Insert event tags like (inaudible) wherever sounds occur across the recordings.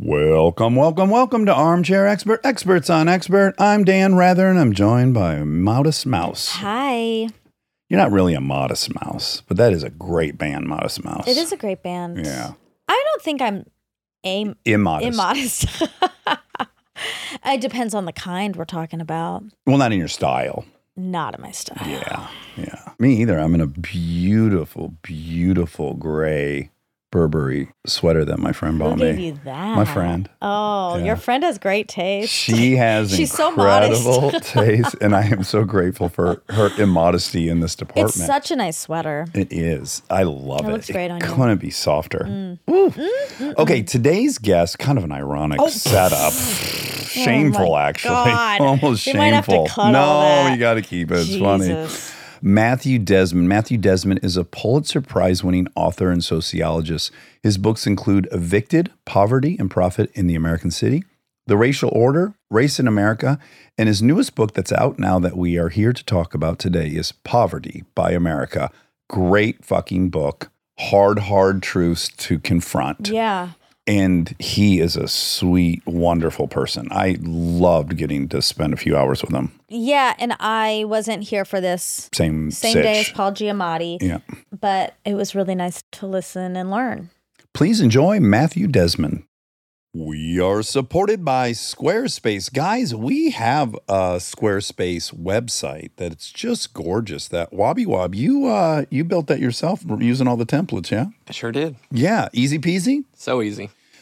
Welcome, welcome, welcome to Armchair Expert, Experts on Expert. I'm Dan Rather, and I'm joined by Modest Mouse. Hi. You're not really a Modest Mouse, but that is a great band, Modest Mouse. It is a great band. Yeah. I don't think I'm a Immodest. immodest. (laughs) it depends on the kind we're talking about. well, not in your style. Not in my style. Yeah, yeah. Me either. I'm in a beautiful, beautiful gray Burberry sweater that my friend bought Who gave me. you that? My friend. Oh, Yeah. your friend has great taste. She has (laughs) She's so modest. (laughs) taste, and I am so grateful for her immodesty in this department. it's such a nice sweater. It is. I love it. It looks great on you. Mm. Couldn't be softer. Ooh. Okay, today's guest, kind of an ironic setup. (laughs) Shameful, Oh actually. God. Almost We might have to shameful. no, you got to keep it. It's funny. Matthew Desmond. Matthew Desmond is a Pulitzer Prize winning author and sociologist. His books include Evicted, Poverty and Profit in the American City, The Racial Order, Race in America, and his newest book that's out now that we are here to talk about today is Poverty by America. Great fucking book. Hard, hard truths to confront. Yeah. And he is a sweet, wonderful person. I loved getting to spend a few hours with him. Yeah. And I wasn't here for this Same, same sitch. day as Paul Giamatti, Yeah. but it was really nice to listen and learn. Please enjoy Matthew Desmond. We are supported by Squarespace. Guys, we have a Squarespace website that's just gorgeous. That Wobby Wob, you uh you built that yourself using all the templates, yeah? I sure did. Yeah, easy peasy. So easy.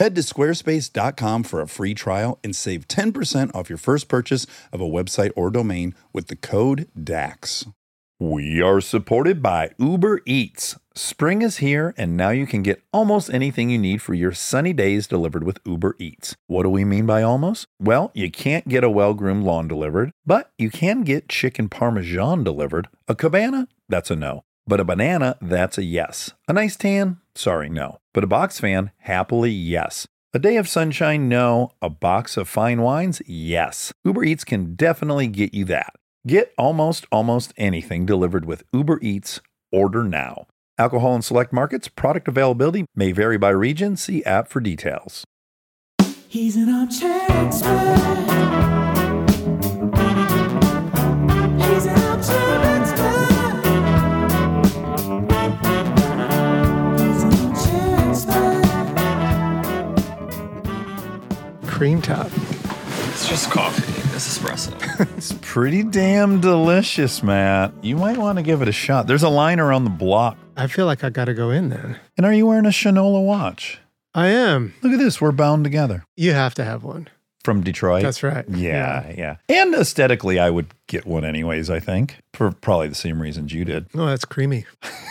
Head to squarespace.com for a free trial and save 10% off your first purchase of a website or domain with the code DAX. We are supported by Uber Eats. Spring is here, and now you can get almost anything you need for your sunny days delivered with Uber Eats. What do we mean by almost? Well, you can't get a well groomed lawn delivered, but you can get chicken parmesan delivered. A cabana? That's a no. But a banana, that's a yes. A nice tan? Sorry, no. But a box fan? Happily, yes. A day of sunshine? No. A box of fine wines? Yes. Uber Eats can definitely get you that. Get almost, almost anything delivered with Uber Eats. Order now. Alcohol in select markets, product availability may vary by region. See app for details. He's an expert. Cream top. It's just coffee. It's espresso. (laughs) It's pretty damn delicious, Matt. You might want to give it a shot. There's a line around the block. I feel like I got to go in then. And are you wearing a Shinola watch? I am. Look at this. We're bound together. You have to have one. From Detroit. That's right. Yeah, yeah. And aesthetically, I would get one anyways, I think, for probably the same reasons you did. Oh, that's creamy. (laughs)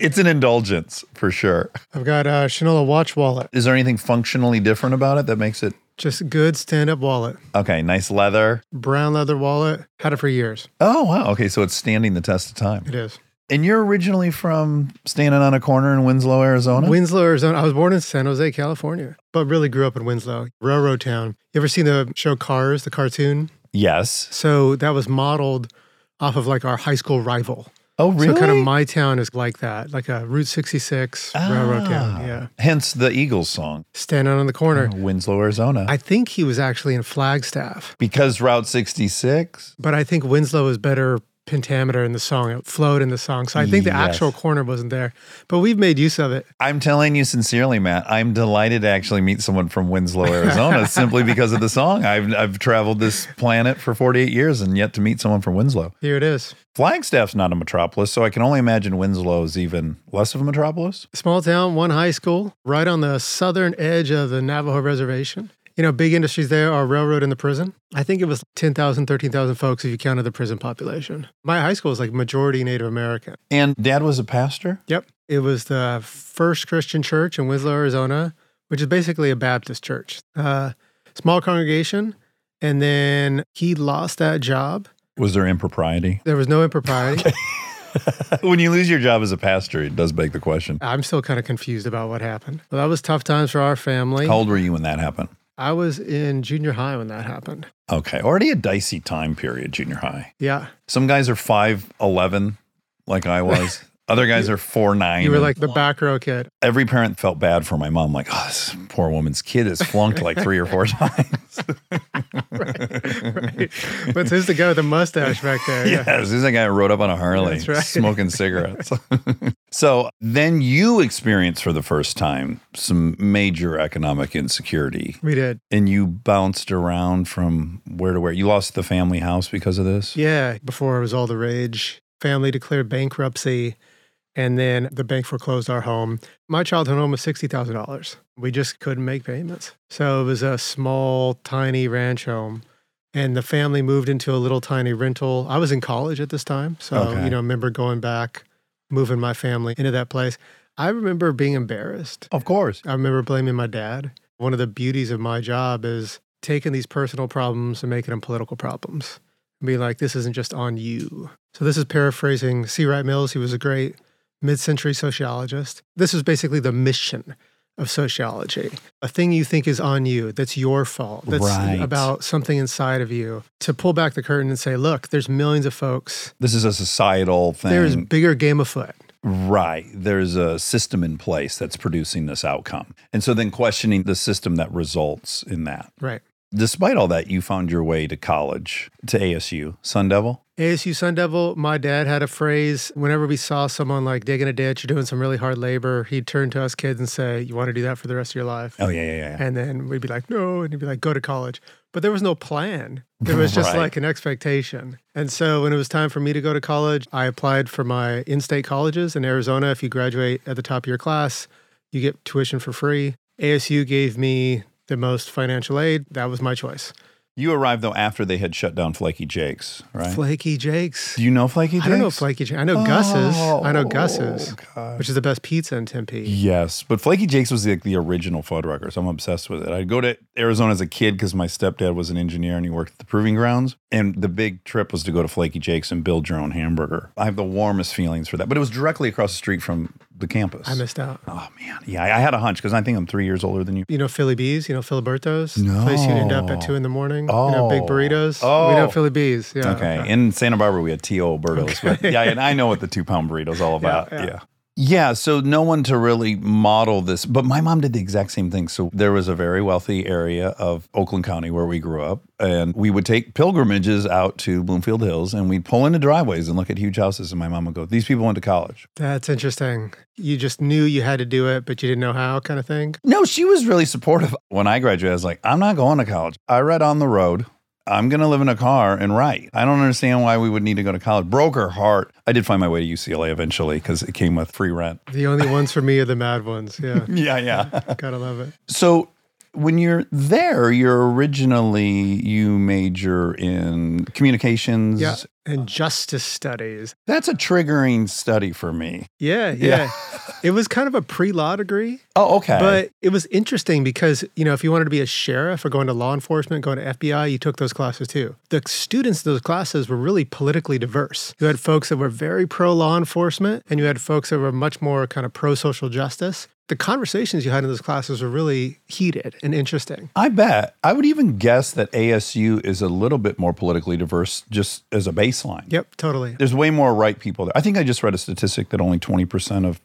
It's an indulgence for sure. I've got a Shinola watch wallet. Is there anything functionally different about it that makes it Just good stand up wallet. okay? Nice leather. Brown leather wallet. Had it for years. Oh, wow. Okay, so it's standing the test of time. It is. And you're originally from standing on a corner in Winslow, Arizona? Winslow, Arizona. I was born in San Jose, California, but really grew up in Winslow, railroad town. You ever seen the show Cars, the cartoon? yes. So that was modeled off of like our high school rival. Oh, really? So kind of my town is like that, like a Route 66 railroad Ah. town. Yeah. Hence the Eagles song, Standing on the corner. Winslow, Arizona. I think he was actually in Flagstaff, because Route 66. but I think Winslow is better pentameter in the song. It flowed in the song. So I think the Yes. actual corner wasn't there, but we've made use of it. I'm telling you sincerely, Matt. I'm delighted to actually meet someone from Winslow, Arizona, (laughs) simply because of the song. I've I've traveled this planet for 48 years and yet to meet someone from Winslow. Here it is. Flagstaff's not a metropolis, so I can only imagine Winslow is even less of a metropolis. Small town, one high school, right on the southern edge of the Navajo reservation. You know, big industries there are railroad and the prison. I think it was 10,000, 13,000 folks if you counted the prison population. My high school is like majority Native American. And dad was a pastor? Yep. It was the first Christian church in Winslow, Arizona, which is basically a Baptist church. Uh, small congregation. And then he lost that job. Was there impropriety? There was no impropriety. (laughs) (laughs) when you lose your job as a pastor, it does beg the question. I'm still kind of confused about what happened. Well, that was tough times for our family. How old were you when that happened? I was in junior high when that happened. Okay, already a dicey time period, junior high. Yeah. Some guys are five eleven, like I was. (laughs) Other guys are four nine. You were like the back row kid. every parent felt bad for my mom. Like, oh, this poor woman's kid has flunked like three or four (laughs) times. (laughs) Right. But who's the guy with the mustache back there? Yes, this is a guy who rode up on a Harley, That's right. smoking cigarettes. (laughs) so then you experienced for the first time some major economic insecurity, We did. and you bounced around from where to where. You lost the family house because of this. Yeah. Before it was all the rage, family declared bankruptcy. And then the bank foreclosed our home. My childhood home was $60,000. We just couldn't make payments. So it was a small, tiny ranch home. And the family moved into a little tiny rental. I was in college at this time. So, Okay. you know, I remember going back, moving my family into that place. I remember being embarrassed. Of course. I remember blaming my dad. One of the beauties of my job is taking these personal problems and making them political problems. And being like, this isn't just on you. So this is paraphrasing C. Wright Mills. He was a great mid-century sociologist. This is basically the mission of sociology. A thing you think is on you, that's your fault, that's Right. about something inside of you. To pull back the curtain and say, look, there's millions of folks. This is a societal thing. There's bigger game afoot. Right. There's a system in place that's producing this outcome. And so then questioning the system that results in that. Right. Despite all that, you found your way to college, to ASU, Sun Devil. ASU Sun Devil, my dad had a phrase whenever we saw someone like digging a ditch or doing some really hard labor, he'd turn to us kids and say, You want to do that for the rest of your life? Oh, yeah, yeah, yeah. And then we'd be like, No. And he'd be like, Go to college. But there was no plan. There was (laughs) just Right. like an expectation. And so when it was time for me to go to college, I applied for my in state colleges in Arizona. If you graduate at the top of your class, you get tuition for free. ASU gave me the most financial aid. That was my choice. You arrived, though, after they had shut down Flaky Jake's, right? Flaky Jakes. Do you know Flaky Jake's? I don't know Flaky Jakes. I know Gus's. I know Oh, Gus's, gosh. which is the best pizza in Tempe. Yes, but Flaky Jake's was like the original Fuddruckers. So I'm obsessed with it. I'd go to Arizona as a kid because my stepdad was an engineer and he worked at the proving grounds. And the big trip was to go to Flaky Jake's and build your own hamburger. I have the warmest feelings for that. But it was directly across the street from the campus. I missed out. Oh man, yeah, I I had a hunch because I think I'm three years older than you. You know Philly Bees? You know Filiberto's? The place you end up at two in the morning. You know, big Oh. burritos. Oh. We know Philly Bees. Yeah. Okay, in Santa Barbara we had T.O. Alberto's, but yeah, and I know what the two pound burrito's all (laughs) about. yeah. yeah. Yeah, so no one to really model this, but my mom did the exact same thing. So there was a very wealthy area of Oakland County where we grew up, and we would take pilgrimages out to Bloomfield Hills, and we'd pull into driveways and look at huge houses. And my mom would go, "These people went to college." That's interesting. You just knew you had to do it, but you didn't know how, kind of thing. No, she was really supportive. When I graduated, I was like, "I'm not going to college. I read on the road." I'm going to live in a car and write. I don't understand why we would need to go to college. Broke her heart. I did find my way to UCLA eventually because it came with free rent. The only ones for me are the mad ones. Yeah. (laughs) Yeah, yeah. (laughs) Gotta love it. So when you're there, you're originally you major in communications. Yeah. And justice studies. That's a triggering study for me. Yeah. Yeah. it was kind of a pre law degree. Oh, okay. But it was interesting because, you know, if you wanted to be a sheriff or going to law enforcement, going to FBI, you took those classes too. The students in those classes were really politically diverse. You had folks that were very pro law enforcement, and you had folks that were much more kind of pro social justice. The conversations you had in those classes were really heated and interesting. I bet. I would even guess that ASU is a little bit more politically diverse just as a baseline. Yep, totally. There's way more right people there. I think I just read a statistic that only 20% of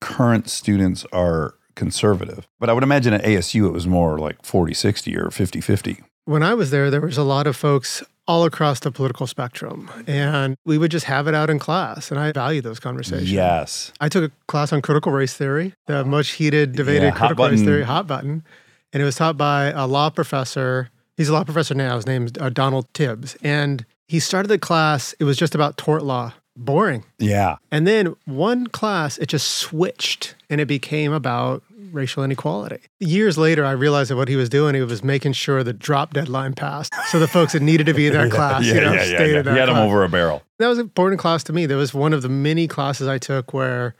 current students are conservative. But I would imagine at ASU it was more like 40 60 or 50 50. When I was there, there was a lot of folks all across the political spectrum, and we would just have it out in class. And I value those conversations. Yes. I took a class on critical race theory, the much heated, debated Yeah, critical race theory, hot button. And it was taught by a law professor. He's a law professor now. His name's uh, Donald Tibbs. And he started the class, it was just about tort law. Boring. Yeah. And then one class, it just switched and it became about racial inequality. Years later, I realized that what he was doing, he was making sure the drop deadline passed. So the folks that needed to be in (laughs) that class, yeah, you know, yeah, yeah, stayed yeah. in that He had class over a barrel. that was an important class to me. That was one of the many classes I took where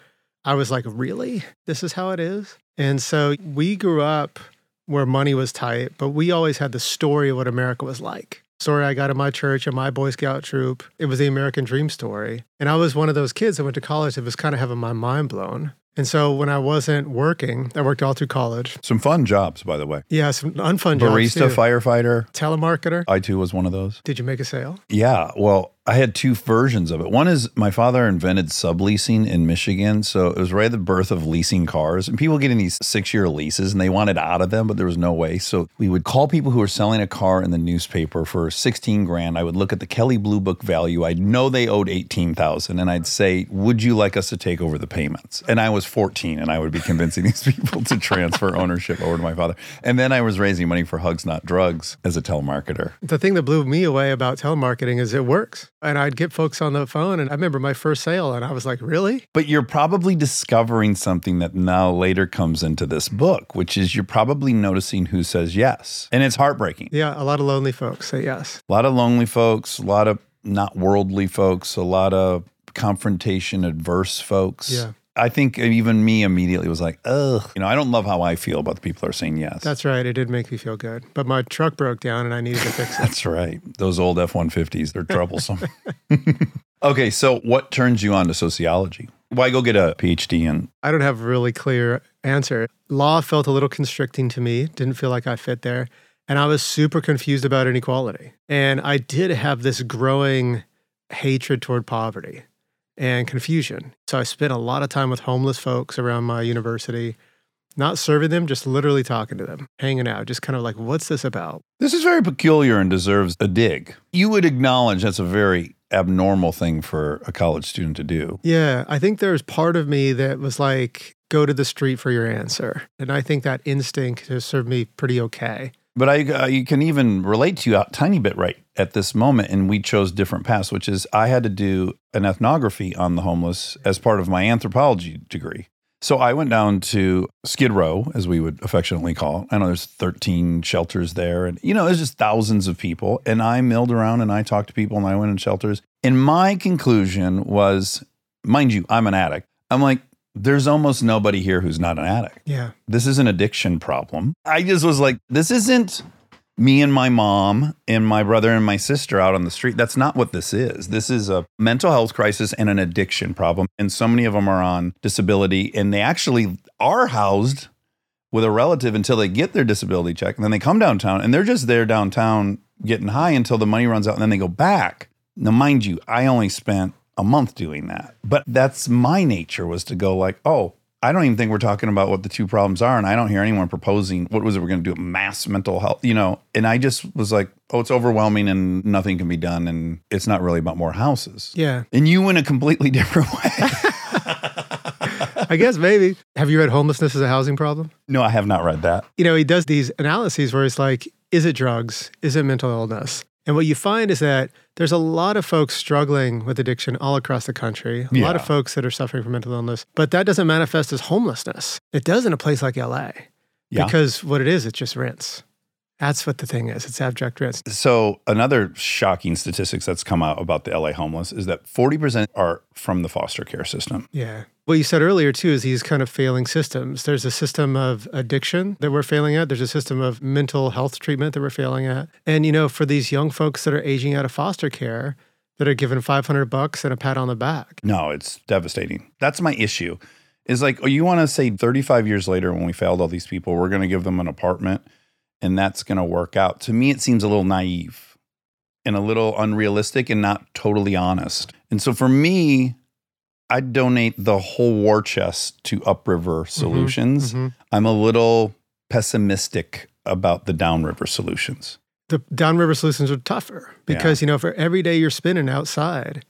I was like, really? This is how it is? And so we grew up where money was tight, but we always had the story of what America was like. Story I got in my church and my Boy Scout troop. It was the American dream story. And I was one of those kids that went to college that was kind of having my mind blown. And so when I wasn't working, I worked all through college. Some fun jobs, by the way. Yeah, some unfun jobs. Barista, firefighter. telemarketer. I too was one of those. Did you make a sale? Yeah. Well, I had two versions of it. One is my father invented subleasing in Michigan. So it was right at the birth of leasing cars. And people getting these six year leases and they wanted out of them, but there was no way. So we would call people who were selling a car in the newspaper for 16 grand. I would look at the Kelley Blue Book value. I'd know they owed 18,000 and I'd say, Would you like us to take over the payments? And I was 14 and I would be convincing (laughs) these people to transfer ownership over to my father. And then I was raising money for Hugs Not Drugs as a telemarketer. The thing that blew me away about telemarketing is it works. And I'd get folks on the phone, and I remember my first sale, and I was like, really? But you're probably discovering something that now later comes into this book, which is you're probably noticing who says yes. And it's heartbreaking. Yeah, a lot of lonely folks say yes. A lot of lonely folks, a lot of not worldly folks, a lot of confrontation adverse folks. Yeah. I think even me immediately was like, ugh. You know, I don't love how I feel about the people who are saying yes. That's right. It did make me feel good. But my truck broke down, and I needed to fix it. (laughs) That's right. Those old F 150s, they're troublesome. (laughs) (laughs) okay, so what turns you on to sociology? Why go get a PhD in? I don't have a really clear answer. Law felt a little constricting to me, didn't feel like I fit there. And I was super confused about inequality. And I did have this growing hatred toward poverty and confusion. So I spent a lot of time with homeless folks around my university, not serving them, just literally talking to them, hanging out, just kind of like, what's this about? This is very peculiar and deserves a dig. You would acknowledge that's a very abnormal thing for a college student to do. Yeah, I think there's part of me that was like, go to the street for your answer. And I think that instinct has served me pretty okay. But I, uh, you can even relate to you a tiny bit right at this moment. And we chose different paths, which is I had to do an ethnography on the homeless as part of my anthropology degree. So I went down to Skid Row, as we would affectionately call it. I know there's 13 shelters there. And, you know, there's just thousands of people. And I milled around and I talked to people and I went in shelters. And my conclusion was, mind you, I'm an addict. I'm like, there's almost nobody here who's not an addict Yeah. this is an addiction problem. I just was like, this isn't me and my mom and my brother and my sister out on the street. That's not what this is. This is a mental health crisis and an addiction problem. And so many of them are on disability and they actually are housed with a relative until they get their disability check. And then they come downtown and they're just there downtown getting high until the money runs out and then they go back. Now, mind you, I only spent a month doing that. But that's my nature was to go like, oh, I don't even think we're talking about what the two problems are. And I don't hear anyone proposing what was it we're going to do? Mass mental health, you know? And I just was like, oh, it's overwhelming and nothing can be done. And it's not really about more houses. Yeah. And you went a completely (laughs) different way. I guess maybe. Have you read Homelessness Is a Housing Problem? no, I have not read that. You know, he does these analyses where it's like, is it drugs? Is it mental illness? And what you find is that there's a lot of folks struggling with addiction all across the country, a lot of folks that are suffering from mental illness, but that doesn't manifest as homelessness. It does in a place like LA Yeah. because what it is, it's just rents. That's what the thing is. It's abject risk. So another shocking statistics that's come out about the LA homeless is that 40% are from the foster care system. Yeah. What you said earlier, too, is these kind of failing systems. There's a system of addiction that we're failing at, there's a system of mental health treatment that we're failing at. And, you know, for these young folks that are aging out of foster care, that are given 500 bucks and a pat on the back. No, it's devastating. That's my issue. Is like, oh, you want to say 35 years later when we failed all these people, we're going to give them an apartment and that's going to work out. To me, it seems a little naive and a little unrealistic and not totally honest. And so for me, I donate the whole war chest to Upriver Solutions. Mhm. I'm a little pessimistic about the Downriver Solutions. The downriver solutions are tougher because, you know, for every day you're spending outside,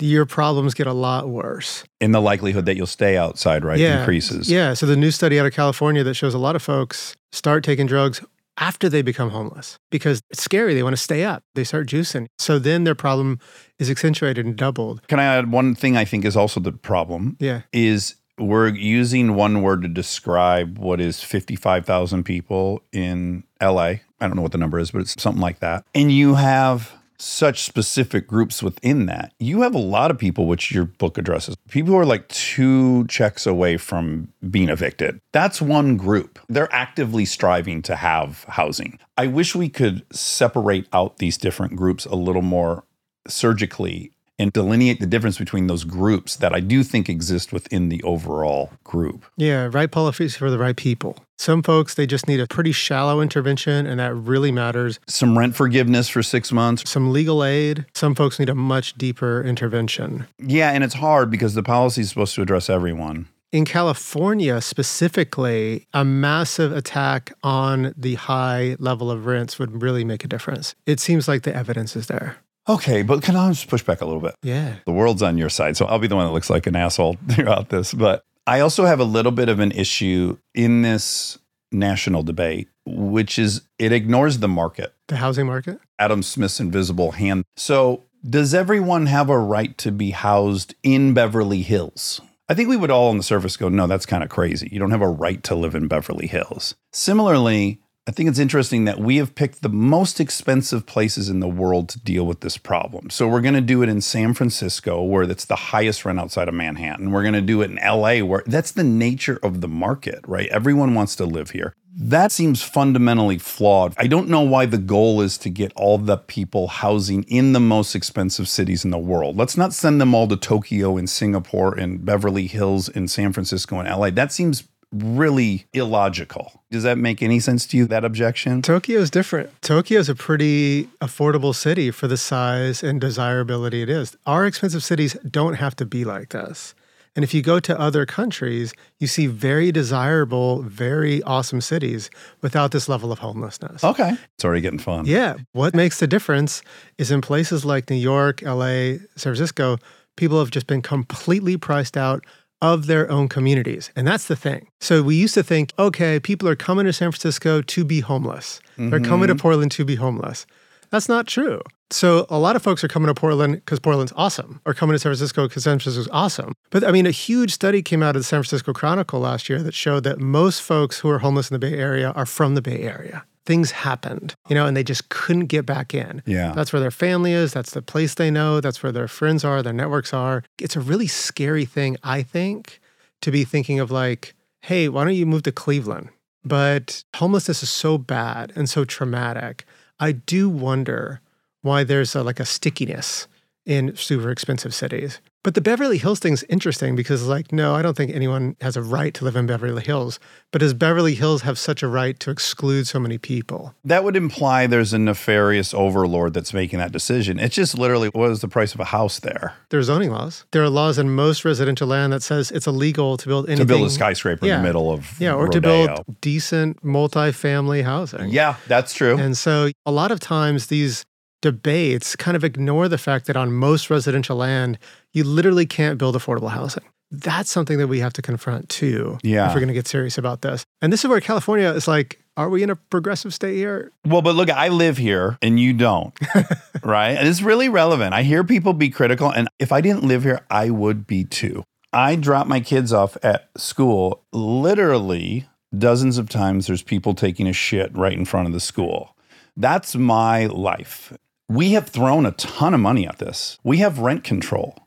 your problems get a lot worse. And the likelihood that you'll stay outside, right, Yeah. increases. Yeah. So the new study out of California that shows a lot of folks start taking drugs after they become homeless because it's scary. They want to stay up. They start juicing. So then their problem is accentuated and doubled. Can I add one thing I think is also the problem Yeah. is we're using one word to describe what is 55,000 people in LA. I don't know what the number is, but it's something like that. And you have such specific groups within that. You have a lot of people, which your book addresses, people who are like two checks away from being evicted. That's one group. They're actively striving to have housing. I wish we could separate out these different groups a little more surgically and delineate the difference between those groups that I do think exist within the overall group. Yeah, right policies for the right people. Some folks, they just need a pretty shallow intervention, and that really matters. Some rent forgiveness for six months. Some legal aid. Some folks need a much deeper intervention. Yeah, and it's hard because the policy is supposed to address everyone. In California specifically, a massive attack on the high level of rents would really make a difference. It seems like the evidence is there. Okay, but can I just push back a little bit? Yeah. The world's on your side, so I'll be the one that looks like an asshole (laughs) throughout this. But I also have a little bit of an issue in this national debate, which is it ignores the market. The housing market? Adam Smith's invisible hand. So, does everyone have a right to be housed in Beverly Hills? I think we would all on the surface go, no, that's kind of crazy. You don't have a right to live in Beverly Hills. Similarly, I think it's interesting that we have picked the most expensive places in the world to deal with this problem. So we're going to do it in San Francisco, where that's the highest rent outside of Manhattan. We're going to do it in LA, where that's the nature of the market, right? Everyone wants to live here. That seems fundamentally flawed. I don't know why the goal is to get all the people housing in the most expensive cities in the world. Let's not send them all to Tokyo and Singapore and Beverly Hills and San Francisco and LA. That seems really illogical. Does that make any sense to you, that objection? Tokyo is different. Tokyo is a pretty affordable city for the size and desirability it is. Our expensive cities don't have to be like this. And if you go to other countries, you see very desirable, very awesome cities without this level of homelessness. Okay. It's already getting fun. Yeah. What makes the difference is in places like New York, LA, San Francisco, people have just been completely priced out of their own communities. And that's the thing. So we used to think, okay, people are coming to San Francisco to be homeless. They're coming to mm-hmm. Portland to be homeless. That's not true. So a lot of folks are coming to Portland because Portland's awesome, or coming to San Francisco because San Francisco's awesome. But I mean, a huge study came out of the San Francisco Chronicle last year that showed that most folks who are homeless in the Bay Area are from the Bay Area. Things happened, you know, and they just couldn't get back in. Yeah. That's where their family is. That's the place they know. That's where their friends are, their networks are. It's a really scary thing, I think, to be thinking of like, hey, why don't you move to Cleveland? But homelessness is so bad and so traumatic. I do wonder why there's a, like a stickiness in super expensive cities. But the Beverly Hills thing's interesting because, like, no, I don't think anyone has a right to live in Beverly Hills. But does Beverly Hills have such a right to exclude so many people? That would imply there's a nefarious overlord that's making that decision. It's just literally what is the price of a house there There are zoning laws. There are laws in most residential land that says it's illegal to build anything. to build a skyscraper in the middle of Yeah, or to build decent multifamily housing. Yeah, that's true. And so a lot of times these debates kind of ignore the fact that on most residential land, you literally can't build affordable housing. That's something that we have to confront too. Yeah. If we're going to get serious about this. And this is where California is like, are we in a progressive state here? Well, but look, I live here and you don't, (laughs) right? And it's really relevant. I hear people be critical, and if I didn't live here, I would be too. I drop my kids off at school. Literally, dozens of times, there's people taking a shit right in front of the school. That's my life. We have thrown a ton of money at this. We have rent control.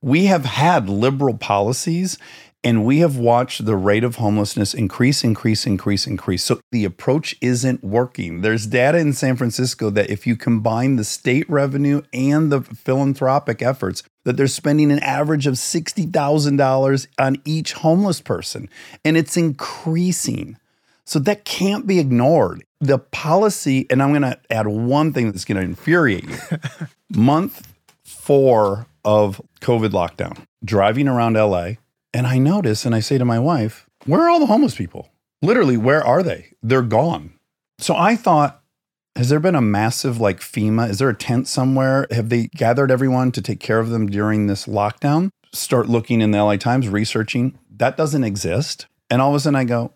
We have had liberal policies and we have watched the rate of homelessness increase, increase, increase, increase. So the approach isn't working. There's data in San Francisco that if you combine the state revenue and the philanthropic efforts, that they're spending an average of $60,000 on each homeless person. And it's increasing. So that can't be ignored. The policy, and I'm going to add one thing that's going to infuriate you. (laughs) Month four of COVID lockdown, driving around LA, and I notice and I say to my wife, Where are all the homeless people? Literally, where are they? They're gone. So I thought, has there been a massive like FEMA? Is there a tent somewhere? Have they gathered everyone to take care of them during this lockdown? Start looking in the LA Times, researching. That doesn't exist. And all of a sudden I go,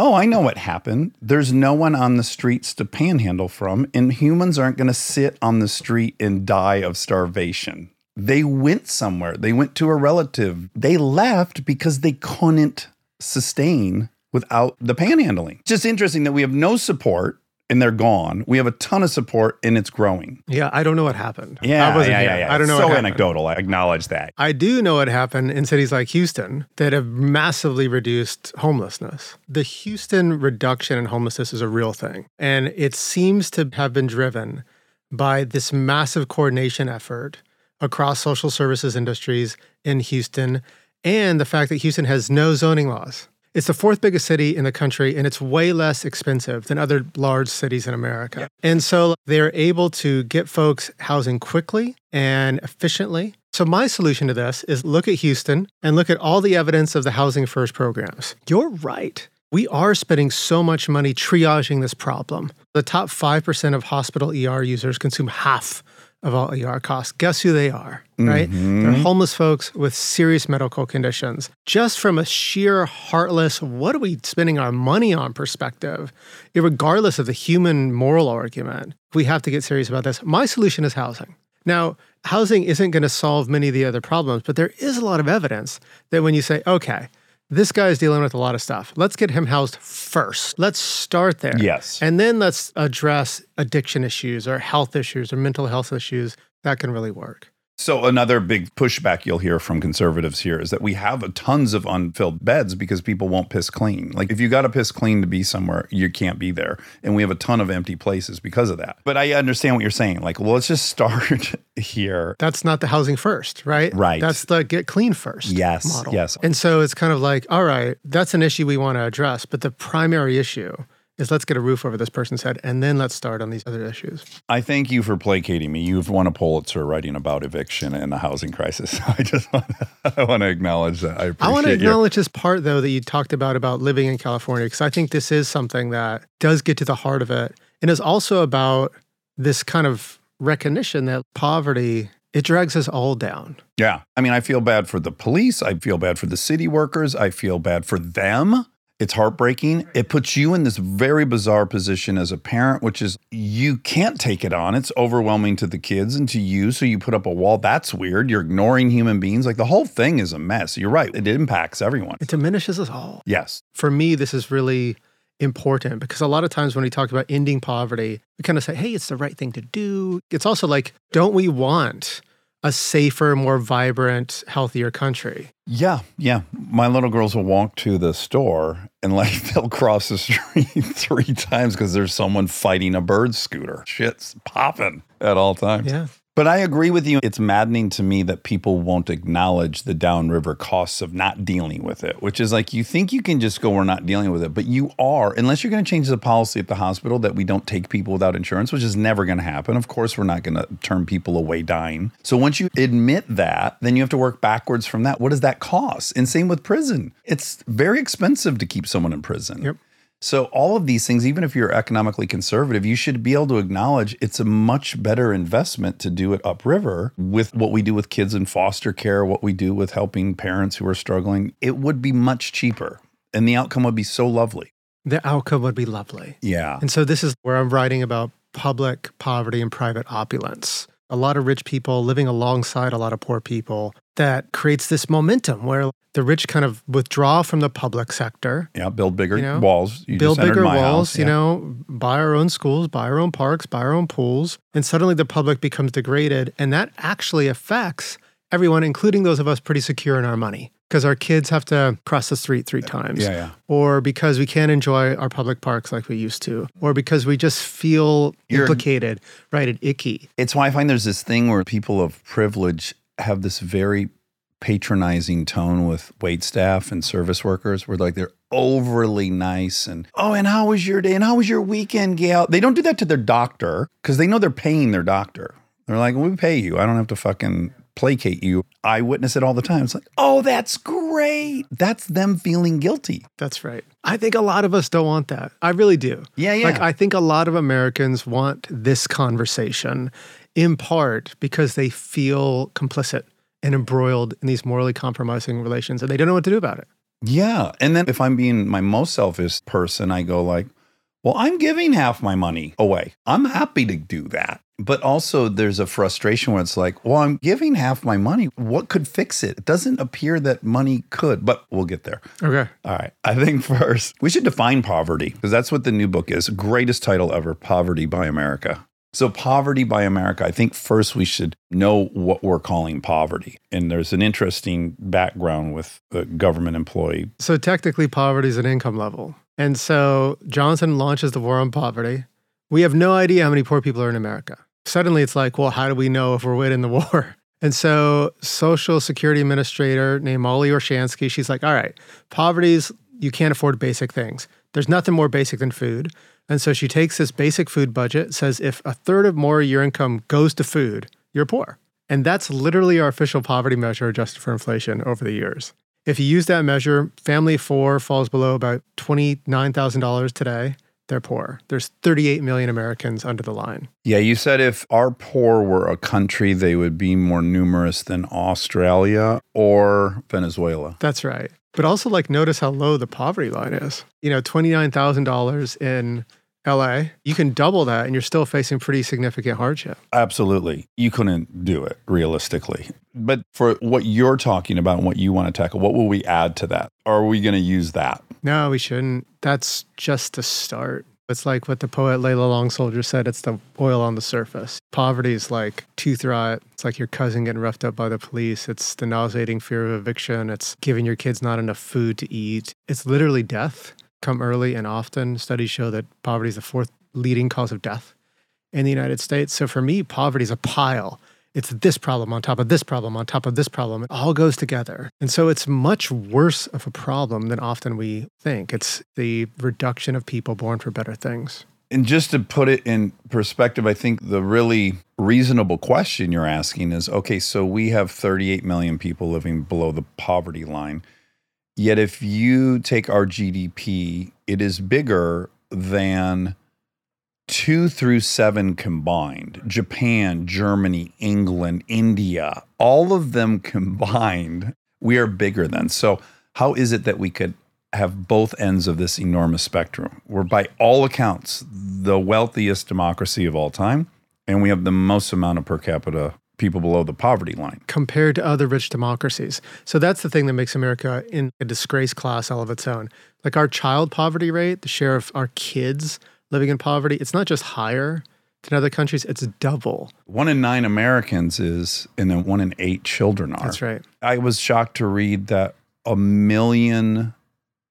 Oh, I know what happened. There's no one on the streets to panhandle from, and humans aren't going to sit on the street and die of starvation. They went somewhere. They went to a relative. They left because they couldn't sustain without the panhandling. Just interesting that we have no support and they're gone. We have a ton of support and it's growing. Yeah, I don't know what happened. Yeah, I wasn't yeah, here. yeah, yeah. I don't know. So what happened. anecdotal. I acknowledge that. I do know what happened in cities like Houston that have massively reduced homelessness. The Houston reduction in homelessness is a real thing. And it seems to have been driven by this massive coordination effort across social services industries in Houston and the fact that Houston has no zoning laws. It's the fourth biggest city in the country, and it's way less expensive than other large cities in America. And so they're able to get folks housing quickly and efficiently. So, my solution to this is look at Houston and look at all the evidence of the Housing First programs. You're right. We are spending so much money triaging this problem. The top 5% of hospital ER users consume half of all ER costs. Guess who they are, right? They're homeless folks with serious medical conditions. Just from a sheer heartless, what are we spending our money on perspective, regardless of the human moral argument, we have to get serious about this. My solution is housing. Now, housing isn't going to solve many of the other problems, but there is a lot of evidence that when you say, okay, this guy is dealing with a lot of stuff. Let's get him housed first. Let's start there. Yes. And then let's address addiction issues or health issues or mental health issues. That can really work. So another big pushback you'll hear from conservatives here is that we have tons of unfilled beds because people won't piss clean. Like if you got to piss clean to be somewhere, you can't be there. And we have a ton of empty places because of that. But I understand what you're saying. Like, well, let's just start (laughs) here. That's not the housing first, right? Right. That's the get clean first Yes, model. yes. And so it's kind of like, all right, that's an issue we want to address. But the primary issue is let's get a roof over this person's head and then let's start on these other issues. I thank you for placating me. You've won a Pulitzer writing about eviction and the housing crisis. (laughs) I just want to, (laughs) I want to acknowledge that. I appreciate I want to acknowledge this part though that you talked about about living in California because I think this is something that does get to the heart of it and is also about this kind of recognition that poverty it drags us all down. Yeah. I mean, I feel bad for the police. I feel bad for the city workers. I feel bad for them. It's heartbreaking. It puts you in this very bizarre position as a parent, which is you can't take it on. It's overwhelming to the kids and to you. So you put up a wall. That's weird. You're ignoring human beings. Like the whole thing is a mess. You're right. It impacts everyone. It diminishes us all. Yes. for me, this is really important because a lot of times when we talk about ending poverty, we kind of say, hey, it's the right thing to do. It's also like, don't we want a safer, more vibrant, healthier country? Yeah. Yeah. My little girls will walk to the store and like (laughs) they'll cross the street (laughs) three times because there's someone fighting a bird scooter. Shit's popping at all times. Yeah. But I agree with you. It's maddening to me that people won't acknowledge the downriver costs of not dealing with it, which is like you think you can just go, we're not dealing with it, but you are, unless you're going to change the policy at the hospital that we don't take people without insurance, which is never going to happen. Of course, we're not going to turn people away dying. So once you admit that, then you have to work backwards from that. What does that cost? And same with prison. It's very expensive to keep someone in prison. Yep. So all of these things, even if you're economically conservative, you should be able to acknowledge it's a much better investment to do it upriver with what we do with kids in foster care, what we do with helping parents who are struggling. It would be much cheaper and the outcome would be so lovely. The outcome would be lovely. Yeah. And so this is where I'm writing about public poverty and private opulence. A lot of rich people living alongside a lot of poor people that creates this momentum where the rich kind of withdraw from the public sector Yeah. Build bigger You know, walls. You build bigger walls, house. you know, buy our own schools, buy our own parks, buy our own pools, and suddenly the public becomes degraded. And that actually affects everyone, including those of us pretty secure in our money, because our kids have to cross the street three times, Yeah. Yeah. or because we can't enjoy our public parks like we used to, or because we just feel You're- implicated, right, and icky. It's why I find there's this thing where people of privilege have this very patronizing tone with wait staff and service workers where like they're overly nice and oh and how was your day and how was your weekend Gail they don't do that to their doctor because they know they're paying their doctor they're like we pay you I don't have to fucking placate you I witness it all the time it's like oh that's great that's them feeling guilty That's right. I think a lot of us don't want that. I really do. Yeah, yeah. Like, I think a lot of Americans want this conversation in part because they feel complicit and embroiled in these morally compromising relations and they don't know what to do about it. Yeah. And then if I'm being my most selfish person, I go like, Well, I'm giving half my money away. I'm happy to do that. But also, there's a frustration where it's like, well, I'm giving half my money. What could fix it? It doesn't appear that money could, but we'll get there. Okay. All right. I think (laughs) first we should define poverty because that's what the new book is. Greatest title ever Poverty by America. So, Poverty by America, I think first we should know what we're calling poverty. And there's an interesting background with a government employee. So technically, poverty is an income level. And so Johnson launches the war on poverty. We have no idea how many poor people are in America. Suddenly, it's like, well, how do we know if we're winning the (laughs) war? And so, Social Security Administrator named Mollie Orshansky, she's like, all right, poverty's, you can't afford basic things. There's nothing more basic than food. And so she takes this basic food budget, says if a third of more your income goes to food, you're poor. And that's literally our official poverty measure adjusted for inflation over the years. If you use that measure, family four falls below about $29,000 today. They're poor. There's 38 million Americans under the line. Yeah, you said if our poor were a country, they would be more numerous than Australia or Venezuela. That's right. But also, like, notice how low the poverty line is. You know, $29,000 in LA, you can double that and you're still facing pretty significant hardship. Absolutely. You couldn't do it realistically. But for what you're talking about and what you want to tackle, what will we add to that? Are we going to use that? No, we shouldn't. That's just the start. It's like what the poet Layli Long Soldier said it's the oil on the surface. Poverty is like tooth rot. It's like your cousin getting roughed up by the police. It's the nauseating fear of eviction. It's giving your kids not enough food to eat. It's literally death. Come early and often. Studies show that poverty is the fourth leading cause of death in the United States. So for me, poverty is a pile. It's this problem on top of this problem on top of this problem. It all goes together. And so it's much worse of a problem than often we think. It's the reduction of people born for better things. And just to put it in perspective, I think the really reasonable question you're asking is okay, so we have 38 million people living below the poverty line. Yet if you take our GDP, it is bigger than two through seven combined Japan, Germany, England, India, all of them (laughs) combined, we are bigger than. So, how is it that we could have both ends of this enormous spectrum? We're, by all accounts, the wealthiest democracy of all time, and we have the most amount of per capita people below the poverty line. compared to other rich democracies. So that's the thing that makes America in a disgrace class all of its own. Like our child poverty rate, the share of our kids living in poverty, it's not just higher than other countries, it's double. One in nine Americans is, and then one in eight children are. That's right. I was shocked to read that a million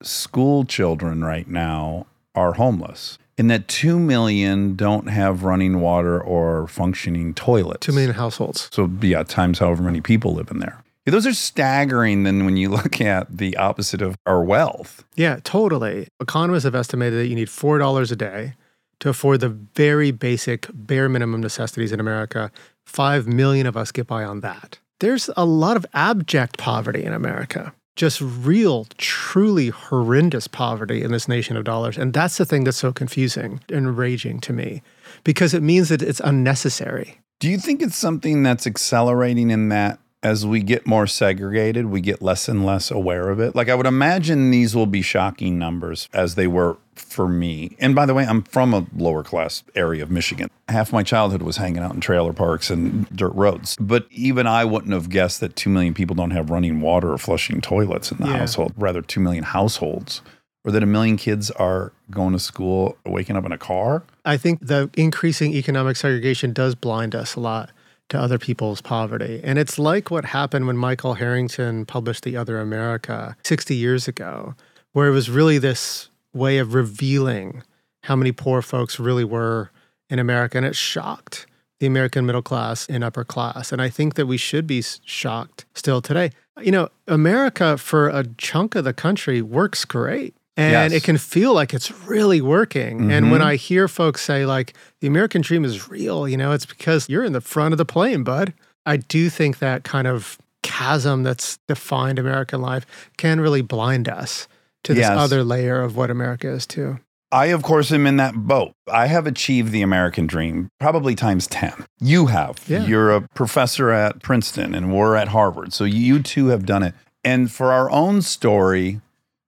school children right now are homeless, and that 2 million don't have running water or functioning toilets. Two million households. So, yeah, times however many people live in there. Those are staggering then when you (laughs) look at the opposite of our wealth. Yeah, totally. Economists have estimated that you need $4 a day to afford the very basic bare minimum necessities in America. Five million of us get by on that. There's a lot of abject poverty in America, just real, truly horrendous poverty in this nation of dollars. And that's the thing that's so confusing and enraging to me because it means that it's unnecessary. Do you think it's something that's accelerating in that as we get more segregated, we get less and less aware of it? Like, I would imagine these will be shocking numbers as they were for me. And by the way, I'm from a lower class area of Michigan. Half my childhood was hanging out in trailer parks and dirt roads. But even I wouldn't have guessed that 2 million people don't have running water or flushing toilets in the Yeah. household, rather, 2 million households. Or that a million kids are going to school, waking up in a car. I think the increasing economic segregation does blind us a lot to other people's poverty. And it's like what happened when Michael Harrington published The Other America 60 years ago, where it was really this way of revealing how many poor folks really were in America. And it shocked the American middle class and upper class. And I think that we should be shocked still today. You know, America, for a chunk of the country, works great. And Yes. it can feel like it's really working. And when mm-hmm. I hear folks say, like, the American dream is real, you know, it's because you're in the front of the plane, bud. I do think that kind of chasm that's defined American life can really blind us to this Yes. other layer of what America is, too. I, of course, am in that boat. I have achieved the American dream probably times 10. You have. Yeah. You're a professor at Princeton and we're at Harvard. So you two have done it. And for our own story,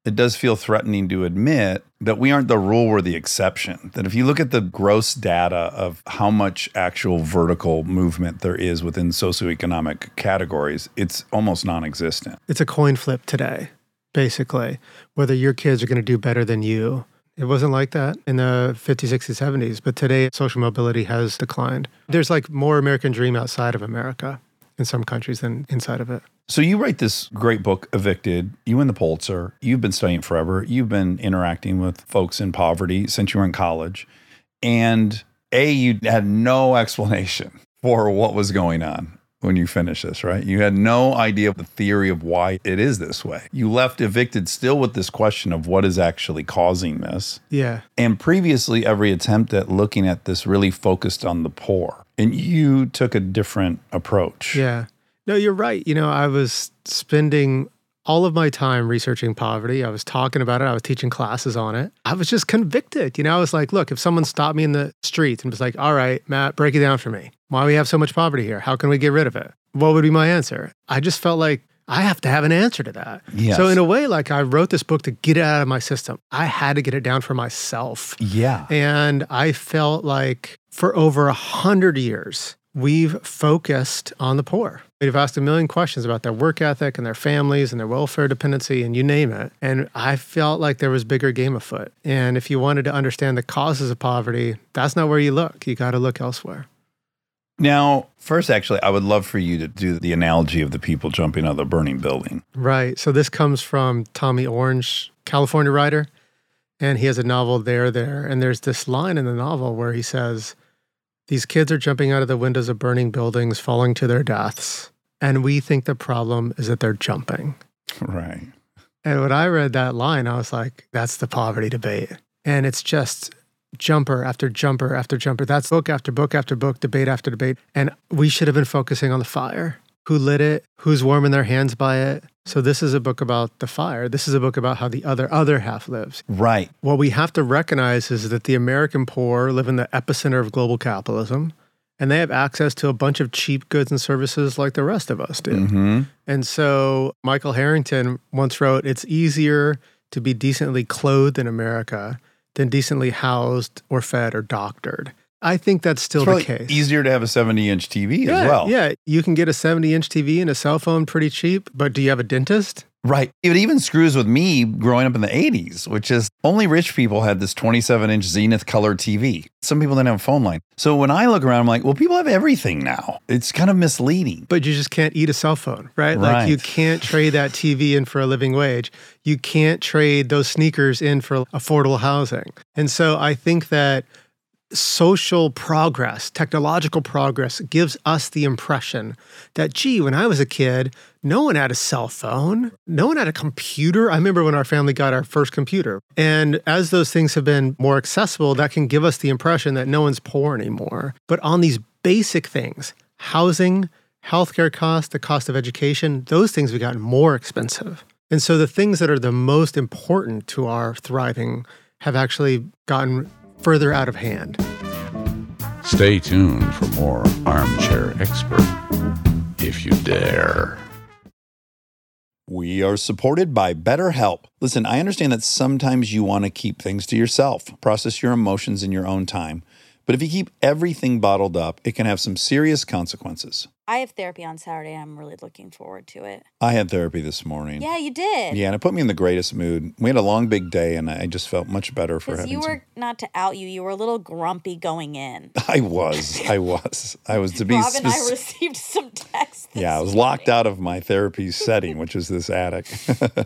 it does feel threatening to admit that we aren't the rule, we're the exception. That if you look at the gross data of how much actual vertical movement there is within socioeconomic categories, it's almost non existent. It's a coin flip today, basically, whether your kids are going to do better than you. It wasn't like that in the 50s, 60s, 70s, but today social mobility has declined. There's like more American dream outside of America in some countries than inside of it. So you write this great book, Evicted. You win the Pulitzer. You've been studying forever. You've been interacting with folks in poverty since you were in college. And A, you had no (laughs) explanation for what was going on when you finished this, right? You had no idea of the theory of why it is this way. You left Evicted still with this question of what is actually causing this. Yeah. And previously, every attempt at looking at this really focused on the poor. And you took a different approach. Yeah. No, you're right. You know, I was spending all of my time researching poverty. I was talking about it. I was teaching classes on it. I was just convicted. You know, I was like, look, if someone stopped me in the street and was like, all right, Matt, break it down for me. Why do we have so much poverty here? How can we get rid of it? What would be my answer? I just felt like I have to have an answer to that. Yes. So, in a way, like I wrote this book to get it out of my system. I had to get it down for myself. Yeah. And I felt like for over a hundred years, we've focused on the poor. We've asked a million questions about their work ethic and their families and their welfare dependency and you name it. And I felt like there was bigger game afoot. And if you wanted to understand the causes of poverty, that's not where you look. You got to look elsewhere. Now, first, actually, I would love for you to do the analogy of the people jumping out of the burning building. Right. So this comes from Tommy Orange, California writer. And he has a novel there, there. And there's this line in the novel where he says, These kids are jumping out of the windows of burning buildings, falling to their deaths. And we think the problem is that they're jumping. Right. And when I read that line, I was like, that's the poverty debate. And it's just jumper after jumper after jumper. That's book after book after book, debate after debate. And we should have been focusing on the fire. Who lit it? Who's warming their hands by it? So this is a book about the fire. This is a book about how the other other half lives. Right. What we have to recognize is that the American poor live in the epicenter of global capitalism and they have access to a bunch of cheap goods and services like the rest of us do. hmm And so Michael Harrington once wrote, It's easier to be decently clothed in America than decently housed or fed or doctored. I think that's still the case. easier to have a 70 inch TV yeah, as well. Yeah, you can get a 70 inch TV and a cell phone pretty cheap, but do you have a dentist? Right. It even screws with me growing up in the 80s, which is only rich people had this 27 inch Zenith color TV. Some people didn't have a phone line. So when I look around, I'm like, well, people have everything now. It's kind of misleading. But you just can't eat a cell phone, right? right. Like you can't trade that TV in for a living wage. You can't trade those sneakers in for affordable housing. And so I think that social progress, technological progress gives us the impression that, gee, when I was a kid, no one had a cell phone, no one had a computer. I remember when our family got our first computer. And as those things have been more accessible, that can give us the impression that no one's poor anymore. But on these basic things, housing, healthcare costs, the cost of education, those things have gotten more expensive. And so the things that are the most important to our thriving have actually gotten further out of hand. Stay tuned for more Armchair Expert, if you dare. We are supported by BetterHelp. Listen, I understand that sometimes you want to keep things to yourself, process your emotions in your own time. But if you keep everything bottled up, it can have some serious consequences. I have therapy on Saturday. I'm really looking forward to it. I had therapy this morning. Yeah, you did. Yeah, and it put me in the greatest mood. We had a long, big day, and I just felt much better for having you some- were not to out you, you were a little grumpy going in. (laughs) I was. I was. I was to be Rob and I received some texts. Yeah, I was locked out of my therapy setting, which is this attic. (laughs)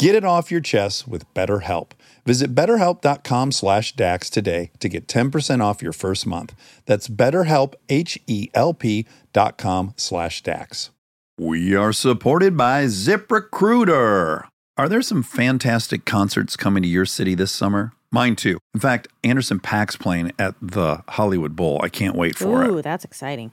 Get it off your chest with BetterHelp. Visit betterhelp.com slash DAX today to get 10% off your first month. That's betterhelp, H-E-L-P dot com slash DAX. We are supported by ZipRecruiter. Are there some fantastic concerts coming to your city this summer? Mine too. In fact, Anderson .Paak's playing at the Hollywood Bowl. I can't wait for Ooh, it. Ooh, that's exciting.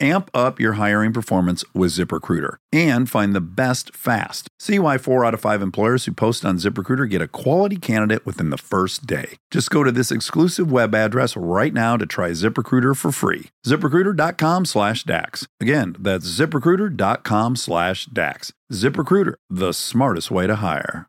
Amp up your hiring performance with ZipRecruiter and find the best fast. See why four out of five employers who post on ZipRecruiter get a quality candidate within the first day. Just go to this exclusive web address right now to try ZipRecruiter for free. ZipRecruiter.com slash DAX. Again, that's ZipRecruiter.com slash DAX. ZipRecruiter, the smartest way to hire.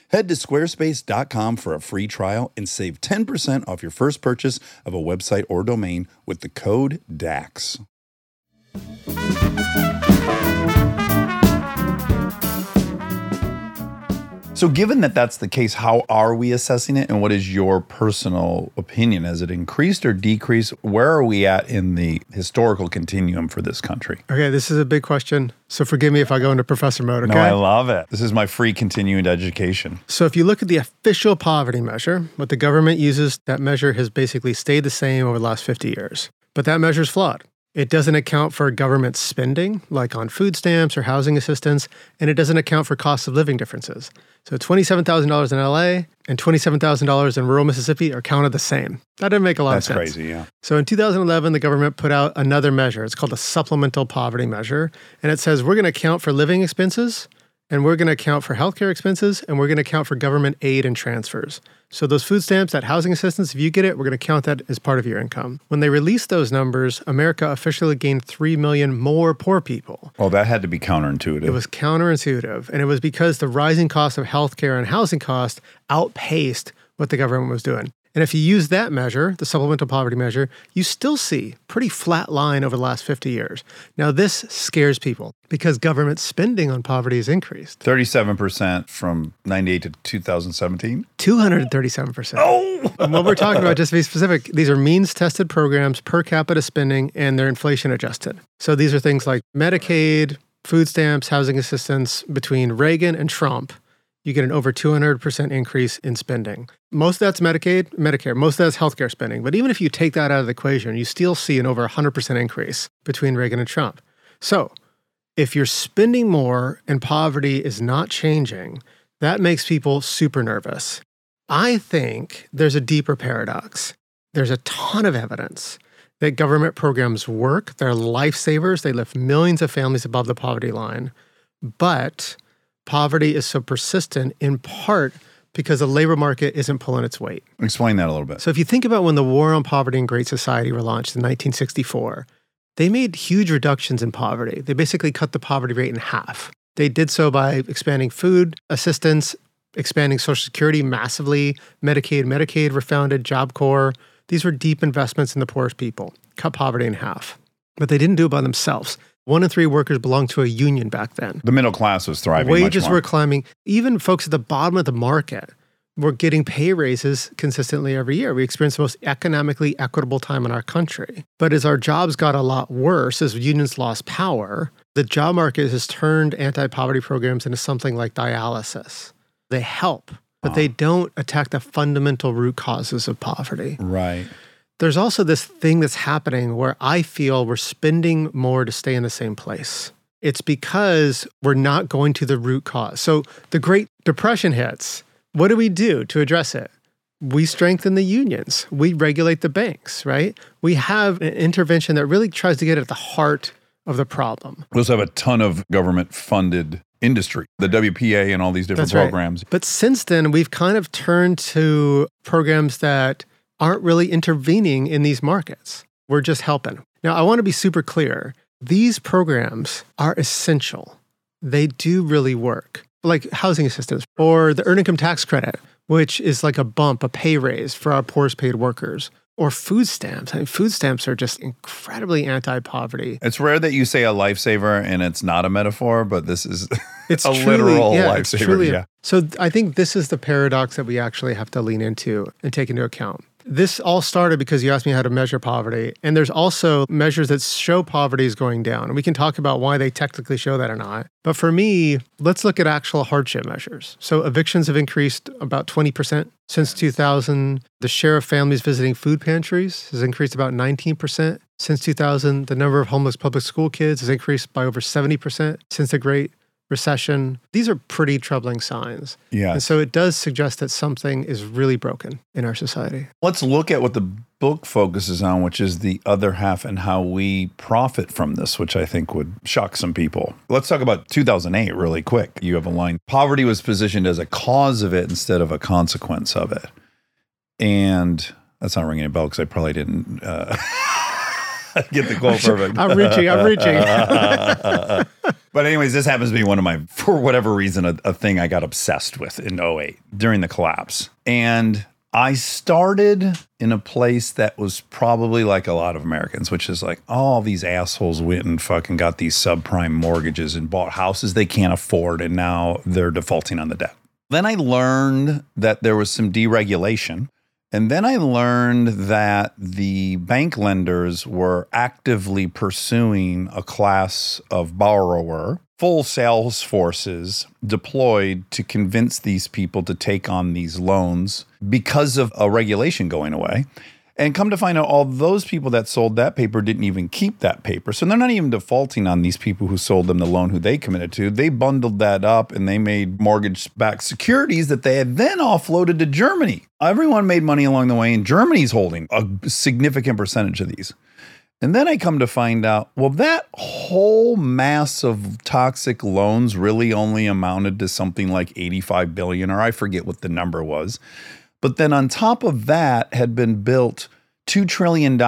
Head to squarespace.com for a free trial and save 10% off your first purchase of a website or domain with the code DAX. So, given that that's the case, how are we assessing it, and what is your personal opinion? Has it increased or decreased? Where are we at in the historical continuum for this country? Okay, this is a big question. So forgive me if I go into professor mode, okay? No, I love it. This is my free continuing education. So if you look at the official poverty measure, what the government uses, that measure has basically stayed the same over the last 50 years. But that measure is flawed. It doesn't account for government spending, like on food stamps or housing assistance, and it doesn't account for cost of living differences. So $27,000 in LA and $27,000 in rural Mississippi are counted the same. That didn't make a lot That's of sense. That's crazy, yeah. So in 2011, the government put out another measure. It's called a supplemental poverty measure. And it says we're going to account for living expenses and we're going to account for healthcare expenses and we're going to account for government aid and transfers. So those food stamps, that housing assistance, if you get it, we're going to count that as part of your income. When they released those numbers, America officially gained 3 million more poor people. Well, that had to be counterintuitive. It was counterintuitive. And it was because the rising cost of healthcare and housing costs outpaced what the government was doing. And if you use that measure, the supplemental poverty measure, you still see pretty flat line over the last 50 years. Now, this scares people because government spending on poverty has increased 37% from 98 to 2017. 237%. Oh! and what we're talking about, just to be specific, these are means tested programs, per capita spending, and they're inflation adjusted. So these are things like Medicaid, food stamps, housing assistance between Reagan and Trump. You get an over 200% increase in spending. Most of that's Medicaid, Medicare. Most of that's healthcare spending. But even if you take that out of the equation, you still see an over 100% increase between Reagan and Trump. So if you're spending more and poverty is not changing, that makes people super nervous. I think there's a deeper paradox. There's a ton of evidence that government programs work, they're lifesavers, they lift millions of families above the poverty line. But poverty is so persistent in part because the labor market isn't pulling its weight. Explain that a little bit. So if you think about when the War on Poverty and Great Society were launched in 1964, they made huge reductions in poverty. They basically cut the poverty rate in half. They did so by expanding food assistance, expanding Social Security massively, Medicare, Medicaid were founded, Job Corps. These were deep investments in the poorest people, cut poverty in half. But they didn't do it by themselves. One in three workers belonged to a union back then. the middle class was thriving. much Wages were climbing. Even folks at the bottom of the market were getting pay raises consistently every year. We experienced the most economically equitable time in our country. But as our jobs got a lot worse, as unions lost power, the job market has turned anti poverty programs into something like dialysis. They help, but they don't attack the fundamental root causes of poverty. Right. There's also this thing that's happening where I feel we're spending more to stay in the same place. It's because we're not going to the root cause. So the Great Depression hits. What do we do to address it? We strengthen the unions. We regulate the banks, right? We have an intervention that really tries to get at the heart of the problem. We also have a ton of government funded industry, the WPA and all these different That's right. programs. But since then, we've kind of turned to programs that aren't really intervening in these markets. We're just helping. Now, I want to be super clear these programs are essential, they do really work, like housing assistance or the earned income tax credit, which is like a bump, a pay raise for our poorest paid workers. Or food stamps. I mean, food stamps are just incredibly anti poverty. It's rare that you say a lifesaver and it's not a metaphor, but this is (laughs) It's a truly, literal yeah, it's lifesaver. a- yeah. So I think this is the paradox that we actually have to lean into and take into account. This all started because you asked me how to measure poverty, and there's also measures that show poverty is going down. And we can talk about why they technically show that or not. But for me, let's look at actual hardship measures. So evictions have increased about 20% since 2000. The share of families visiting food pantries has increased about 19%. Since 2000, the number of homeless public school kids has increased by over 70% since the Great recession. These are pretty troubling signs. Yeah. And so it does suggest that something is really broken in our society. Let's look at what the book focuses on, which is the other half and how we profit from this, which I think would shock some people. Let's talk about 2008 really quick. You have a line poverty was positioned as a cause of it instead of a consequence of it. And that's not ringing a bell because I probably didn't uh, (laughs) (laughs) get the quote perfect. I'm reaching, I'm reaching. (laughs) But anyways, this happens to be one of my, for whatever reason, a, a thing I got obsessed with in 08 during the collapse. And I started in a place that was probably like a lot of Americans, which is like, oh, all these assholes went and fucking got these subprime mortgages and bought houses they can't afford, and now they're defaulting on the debt. Then I learned that there was some deregulation. And then I learned that the bank lenders were actively pursuing a class of borrower, full sales forces deployed to convince these people to take on these loans because of a regulation going away. And come to find out, all those people that sold that paper didn't even keep that paper. So they're not even defaulting on these people who sold them the loan who they committed to. They bundled that up and they made mortgage backed securities that they had then offloaded to Germany. Everyone made money along the way, and Germany's holding a significant percentage of these. And then I come to find out, well, that whole mass of toxic loans really only amounted to something like 85 billion, or I forget what the number was. But then on top of that had been built $2 trillion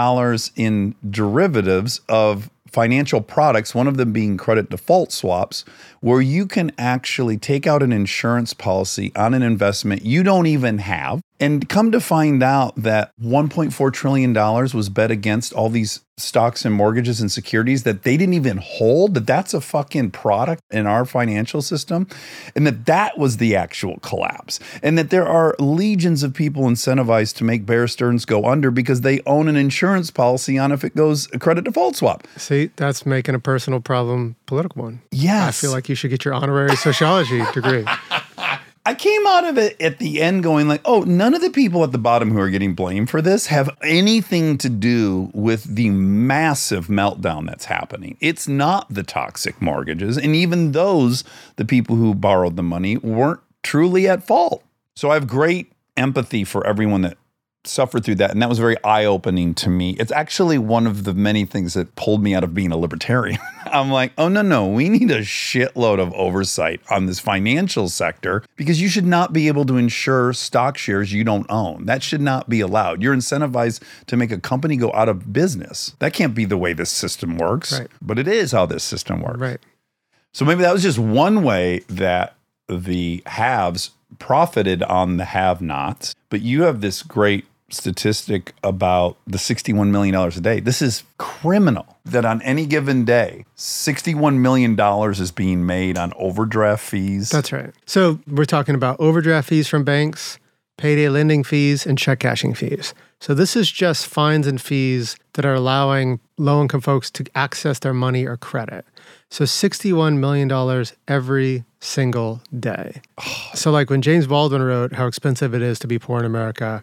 in derivatives of financial products, one of them being credit default swaps, where you can actually take out an insurance policy on an investment you don't even have. And come to find out that $1.4 trillion was bet against all these stocks and mortgages and securities that they didn't even hold, that that's a fucking product in our financial system, and that that was the actual collapse. And that there are legions of people incentivized to make Bear Stearns go under because they own an insurance policy on if it goes a credit default swap. See, that's making a personal problem political one. Yes. I feel like you should get your honorary sociology degree. (laughs) I came out of it at the end going like, oh, none of the people at the bottom who are getting blamed for this have anything to do with the massive meltdown that's happening. It's not the toxic mortgages. And even those, the people who borrowed the money, weren't truly at fault. So I have great empathy for everyone that suffered through that. And that was very eye opening to me. It's actually one of the many things that pulled me out of being a libertarian. (laughs) I'm like, oh, no, no, we need a shitload of oversight on this financial sector because you should not be able to insure stock shares you don't own. That should not be allowed. You're incentivized to make a company go out of business. That can't be the way this system works, Right. but it is how this system works. Right. So maybe that was just one way that the haves profited on the have nots. But you have this great statistic about the $61 million a day. This is criminal that on any given day, $61 million is being made on overdraft fees. That's right. So we're talking about overdraft fees from banks, payday lending fees, and check cashing fees. So this is just fines and fees that are allowing low income folks to access their money or credit. So $61 million every single day. (sighs) So, like when James Baldwin wrote How Expensive It Is to Be Poor in America,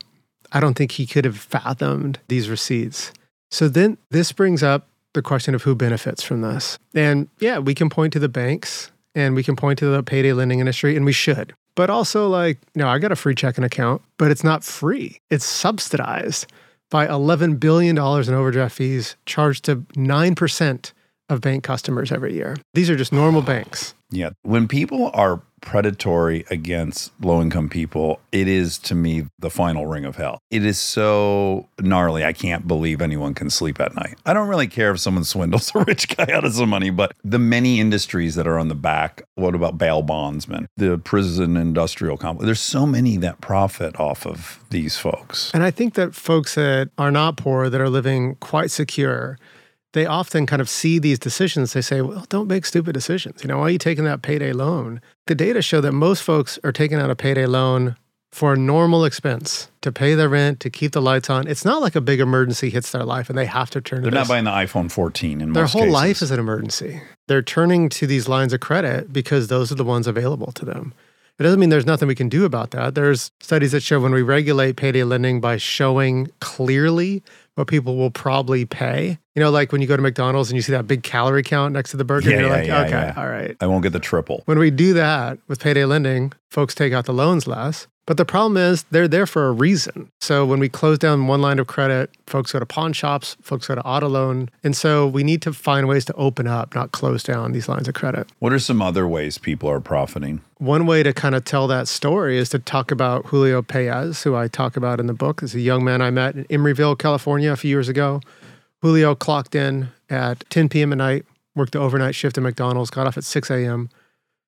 I don't think he could have fathomed these receipts. So then this brings up the question of who benefits from this. And yeah, we can point to the banks and we can point to the payday lending industry, and we should. But also, like, no, I got a free checking account, but it's not free. It's subsidized by $11 billion in overdraft fees charged to 9% of bank customers every year. These are just normal banks. Yeah. When people are predatory against low income people, it is to me the final ring of hell. It is so gnarly. I can't believe anyone can sleep at night. I don't really care if someone (laughs) swindles a rich guy out of some money, but the many industries that are on the back, what about bail bondsmen, the prison industrial complex? There's so many that profit off of these folks. And I think that folks that are not poor, that are living quite secure, they often kind of see these decisions. They say, well, don't make stupid decisions. You know, why are you taking that payday loan? The data show that most folks are taking out a payday loan for a normal expense to pay their rent, to keep the lights on. It's not like a big emergency hits their life and they have to turn They're to not buying the iPhone 14 in most. Their whole cases. life is an emergency. They're turning to these lines of credit because those are the ones available to them. It doesn't mean there's nothing we can do about that. There's studies that show when we regulate payday lending by showing clearly what people will probably pay. You know, like when you go to McDonald's and you see that big calorie count next to the burger, Yeah, you're yeah, like, yeah, okay, all right. I won't get the triple. When we do that with payday lending, folks take out the loans less. But the problem is they're there for a reason. So when we close down one line of credit, folks go to pawn shops, folks go to auto loan. And so we need to find ways to open up, not close down these lines of credit. What are some other ways people are profiting? One way to kind of tell that story is to talk about Julio Paez, who I talk about in the book. Is a young man I met in Emeryville, California, a few years ago. Julio clocked in at 10 p.m. at night, worked the overnight shift at McDonald's, got off at 6 a.m.,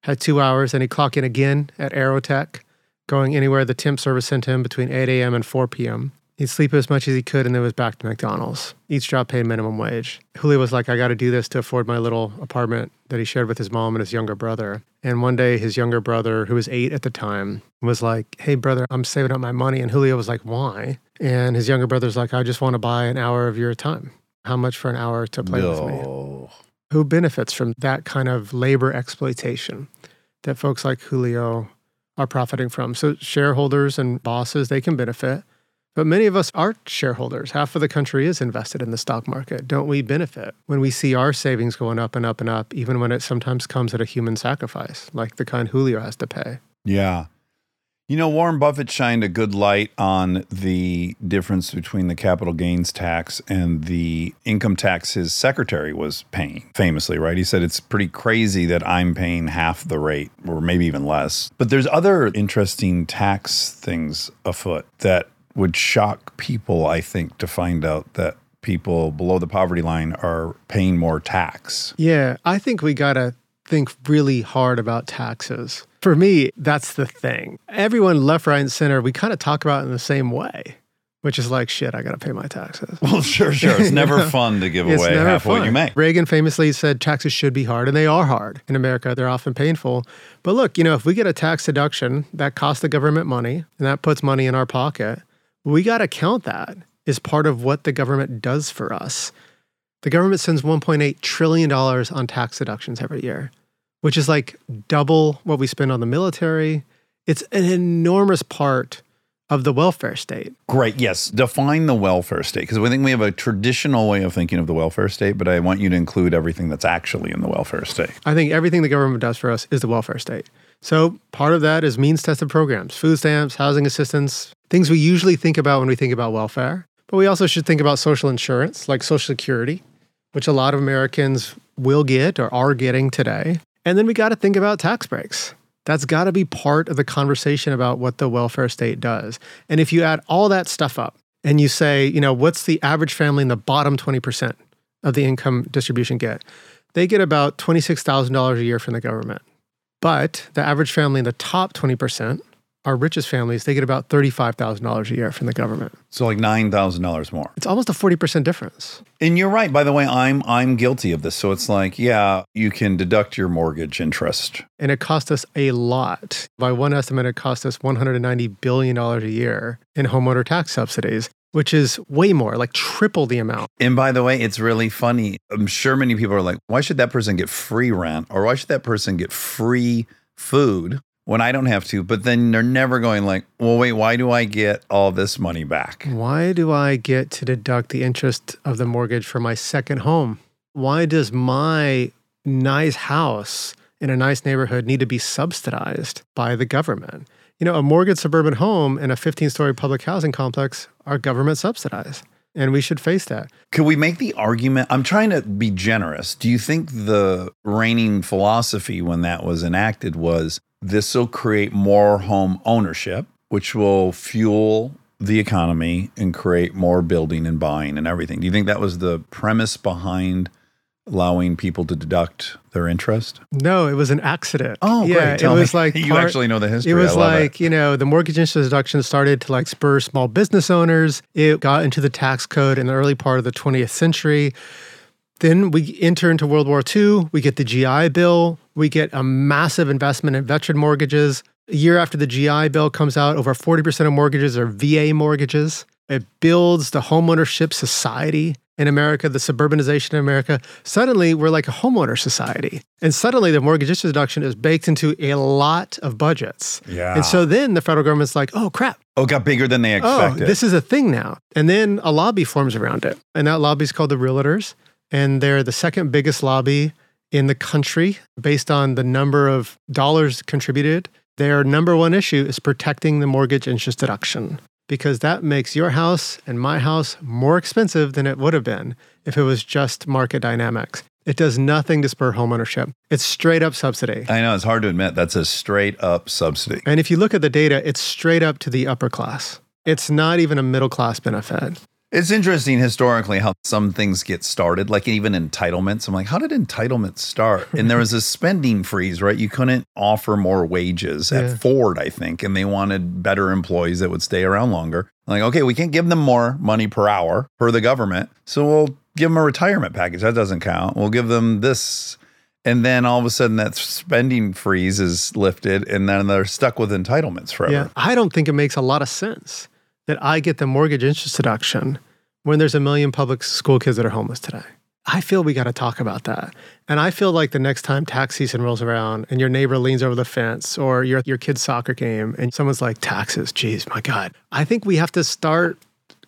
had two hours, and he clocked in again at Aerotek, going anywhere the temp service sent him between 8 a.m. and 4 p.m. He'd sleep as much as he could and then was back to McDonald's. Each job paid minimum wage. Julio was like, I got to do this to afford my little apartment that he shared with his mom and his younger brother. And one day, his younger brother, who was eight at the time, was like, Hey, brother, I'm saving up my money. And Julio was like, Why? And his younger brother's like, I just want to buy an hour of your time. How much for an hour to play with me? Who benefits from that kind of labor exploitation that folks like Julio are profiting from. So shareholders and bosses, they can benefit. But many of us aren't shareholders. Half of the country is invested in the stock market. Don't we benefit when we see our savings going up and up and up, even when it sometimes comes at a human sacrifice, like the kind Julio has to pay? Yeah. You know, Warren Buffett shined a good light on the difference between the capital gains tax and the income tax his secretary was paying, famously, right? He said it's pretty crazy that I'm paying half the rate, or maybe even less. But there's other interesting tax things afoot that would shock people, I think, to find out that people below the poverty line are paying more tax. Yeah, I think we got to think really hard about taxes. For me, that's the thing. Everyone left, right, and center, we kind of talk about it in the same way, which is like, shit, I got to pay my taxes. Well, sure, sure. It's never (laughs) fun to give It's away half what you make. Reagan famously said taxes should be hard, and they are hard. In America, they're often painful. But look, you know, if we get a tax deduction that costs the government money and that puts money in our pocket, we got to count that as part of what the government does for us. The government spends $1.8 trillion on tax deductions every year, which is like double what we spend on the military. It's an enormous part of the welfare state. Great. Yes. Define the welfare state because I think we have a traditional way of thinking of the welfare state, but I want you to include everything that's actually in the welfare state. I think everything the government does for us is the welfare state. So part of that is means tested programs, food stamps, housing assistance, things we usually think about when we think about welfare. But we also should think about social insurance, like Social Security, which a lot of Americans will get or are getting today. And then we got to think about tax breaks. That's got to be part of the conversation about what the welfare state does. And if you add all that stuff up and you say, you know, what's the average family in the bottom 20% of the income distribution get? They get about $26,000 a year from the government. But the average family in the top 20%, our richest families, they get about $35,000 a year from the government. So like nine thousand dollars more. It's almost a 40% difference. And you're right. By the way, I'm I'm guilty of this. So it's like, yeah, you can deduct your mortgage interest. And it cost us a lot. By one estimate, it cost us $190 billion a year in homeowner tax subsidies, which is way more, like triple the amount. And by the way, it's really funny. I'm sure many people are like, why should that person get free rent or why should that person get free food? When I don't have to, but then they're never going like, well, wait, why do I get all this money back? Why do I get to deduct the interest of the mortgage for my second home? Why does my nice house in a nice neighborhood need to be subsidized by the government? You know, a mortgage suburban home and a 15 story public housing complex are government subsidized. And we should face that. Could we make the argument? I'm trying to be generous. Do you think the reigning philosophy when that was enacted was this will create more home ownership, which will fuel the economy and create more building and buying and everything? Do you think that was the premise behind allowing people to deduct their interest? No, it was an accident. Oh, yeah, great. Tell it was me. like (laughs) you actually know the history. It was like, you know, the mortgage interest deduction started to like spur small business owners. It got into the tax code in the early part of the 20th century. Then we enter into World War II. We get the GI Bill. We get a massive investment in veteran mortgages. A year after the GI Bill comes out, over 40% of mortgages are VA mortgages. It builds the homeownership society in America, the suburbanization in America. Suddenly, we're like a homeowner society. And suddenly, the mortgage interest deduction is baked into a lot of budgets. Yeah. And so then the federal government's like, oh, crap. Oh, it got bigger than they expected. Oh, expected. this is a thing now. And then a lobby forms around it. And that lobby is called the Realtors. And they're the second biggest lobby in the country based on the number of dollars contributed. Their number one issue is protecting the mortgage interest deduction because that makes your house and my house more expensive than it would have been if it was just market dynamics. It does nothing to spur homeownership. It's straight up subsidy. I know it's hard to admit that's a straight up subsidy. And if you look at the data, it's straight up to the upper class. It's not even a middle class benefit. It's interesting historically how some things get started, like even entitlements. I'm like, how did entitlements start? And there was a (laughs) spending freeze, right? You couldn't offer more wages Yeah. at Ford, I think, and they wanted better employees that would stay around longer. Like, okay, we can't give them more money per hour per the government, so we'll give them a retirement package. That doesn't count. We'll give them this. And then all of a sudden, that spending freeze is lifted, and then they're stuck with entitlements forever. Yeah, I don't think it makes a lot of sense that I get the mortgage interest deduction when there's a million public school kids that are homeless today. I feel we got to talk about that. And I feel like the next time tax season rolls around and your neighbor leans over the fence or you're at your kid's soccer game and someone's like, taxes, geez, my God. I think we have to start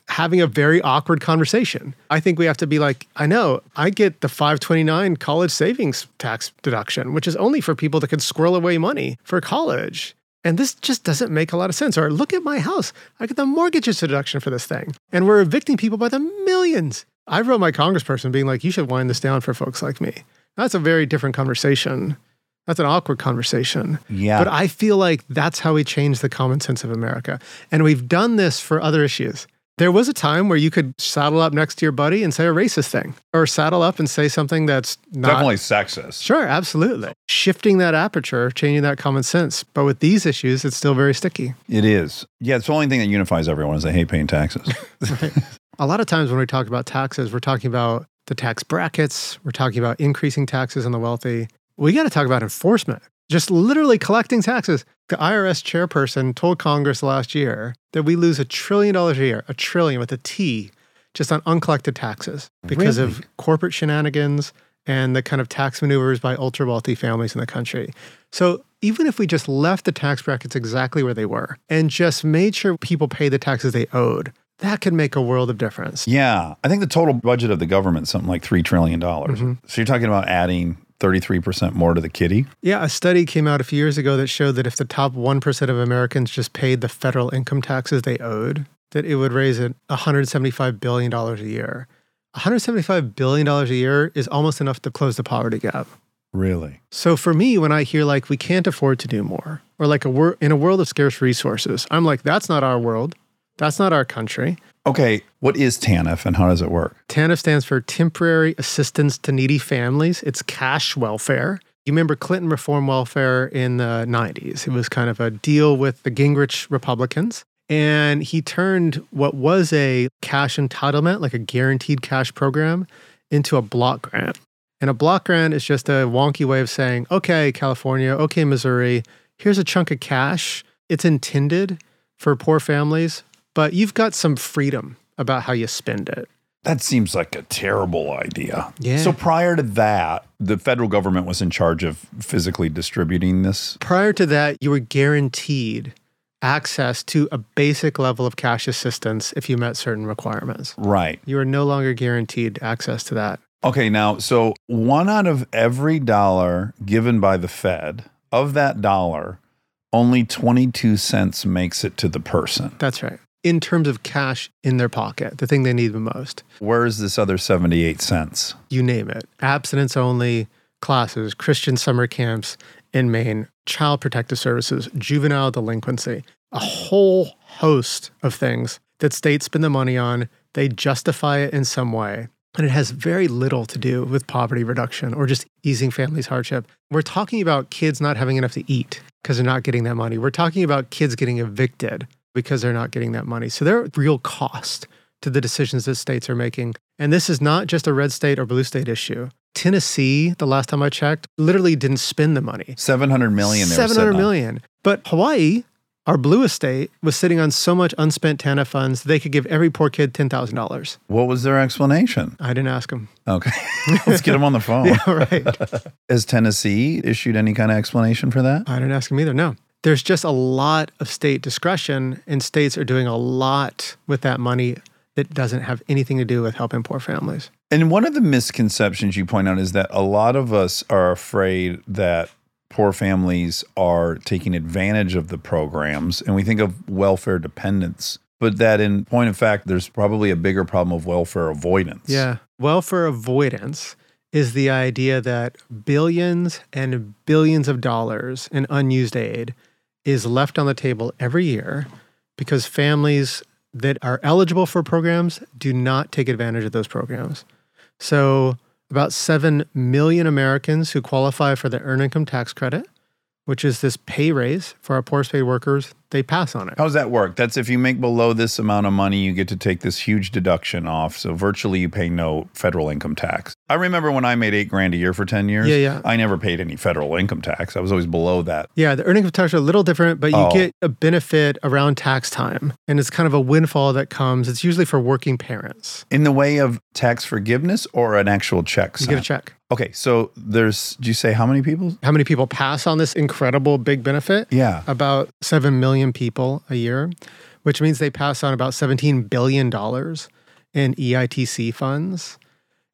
having a very awkward conversation. I think we have to be like, I know, I get the 529 college savings tax deduction, which is only for people that can squirrel away money for college. And this just doesn't make a lot of sense. Or look at my house. I get the mortgage deduction for this thing. And we're evicting people by the millions. I wrote my congressperson being like, you should wind this down for folks like me. That's a very different conversation. That's an awkward conversation. Yeah. But I feel like that's how we change the common sense of America. And we've done this for other issues. There was a time where you could saddle up next to your buddy and say a racist thing, or saddle up and say something that's not Definitely sexist. Sure, absolutely. Shifting that aperture, changing that common sense. But with these issues, it's still very sticky. It is. Yeah, it's the only thing that unifies everyone is they hate paying taxes. (laughs) A lot of times when we talk about taxes, we're talking about the tax brackets, we're talking about increasing taxes on the wealthy. We got to talk about enforcement, just literally collecting taxes. The IRS chairperson told Congress last year that we lose a trillion dollars a year, a trillion with a T, just on uncollected taxes because of corporate shenanigans and the kind of tax maneuvers by ultra wealthy families in the country. So even if we just left the tax brackets exactly where they were and just made sure people pay the taxes they owed, that could make a world of difference. yeah, I think the total budget of the government is something like $3 trillion. Mm-hmm. So you're talking about adding 33% more to the kitty? Yeah, a study came out a few years ago that showed that if the top 1% of Americans just paid the federal income taxes they owed, that it would raise it $175 billion a year. $175 billion a year is almost enough to close the poverty gap. Really? So for me, when I hear like we can't afford to do more, or like a wor- in a world of scarce resources, I'm like, that's not our world. That's not our country. Okay, what is TANF and how does it work? TANF stands for Temporary Assistance to Needy Families. It's cash welfare. You remember Clinton reform welfare in the 90s. It was kind of a deal with the Gingrich Republicans. And he turned what was a cash entitlement, like a guaranteed cash program, into a block grant. And a block grant is just a wonky way of saying, okay, California, okay, Missouri, here's a chunk of cash. It's intended for poor families, but you've got some freedom about how you spend it. That seems like a terrible idea. Yeah. So prior to that, the federal government was in charge of physically distributing this. Prior to that, you were guaranteed access to a basic level of cash assistance if you met certain requirements. Right. You are no longer guaranteed access to that. Okay, now, so one out of every dollar given by the Fed, of that dollar, only 22 cents makes it to the person. That's right. In terms of cash in their pocket, the thing they need the most, Where is this other 78 cents? you name it abstinence only classes, Christian summer camps in Maine, child protective services, juvenile delinquency, a whole host of things that states spend the money on. They justify it in some way. And it has very little to do with poverty reduction or just easing families' hardship. We're talking about kids not having enough to eat because they're not getting that money. We're talking about kids getting evicted because they're not getting that money. So there are real cost to the decisions that states are making. And this is not just a red state or blue state issue. Tennessee, the last time I checked, literally didn't spend the money. 700 million. they were Seven sitting hundred on. But Hawaii, our bluest state, was sitting on so much unspent TANF funds they could give every poor kid ten thousand dollars. What was their explanation? I didn't ask them. Okay. (laughs) Let's get them on the phone. Yeah, right. (laughs) Has Tennessee issued any kind of explanation for that? I didn't ask them either. No. There's just a lot of state discretion, and states are doing a lot with that money that doesn't have anything to do with helping poor families. And one of the misconceptions you point out is that a lot of us are afraid that poor families are taking advantage of the programs, and we think of welfare dependence. But that, in point of fact, there's probably a bigger problem of welfare avoidance. Yeah. Welfare avoidance is the idea that billions and billions of dollars in unused aid is left on the table every year because families that are eligible for programs do not take advantage of those programs. So, about 7 million Americans who qualify for the earned income tax credit, which is this pay raise for our poorest paid workers, they pass on it. How does that work? That's if you make below this amount of money, you get to take this huge deduction off. So virtually you pay no federal income tax. I remember when I made eight grand a year for 10 years. Yeah, yeah. I never paid any federal income tax. I was always below that. Yeah, the earning income tax are a little different, but you Oh. get a benefit around tax time. And it's kind of a windfall that comes. It's usually for working parents. In the way of tax forgiveness or an actual check? You get a check. Okay, so there's, do you say how many people? How many people pass on this incredible big benefit? Yeah. About 7 million people a year, which means they pass on about $17 billion in E EITC funds.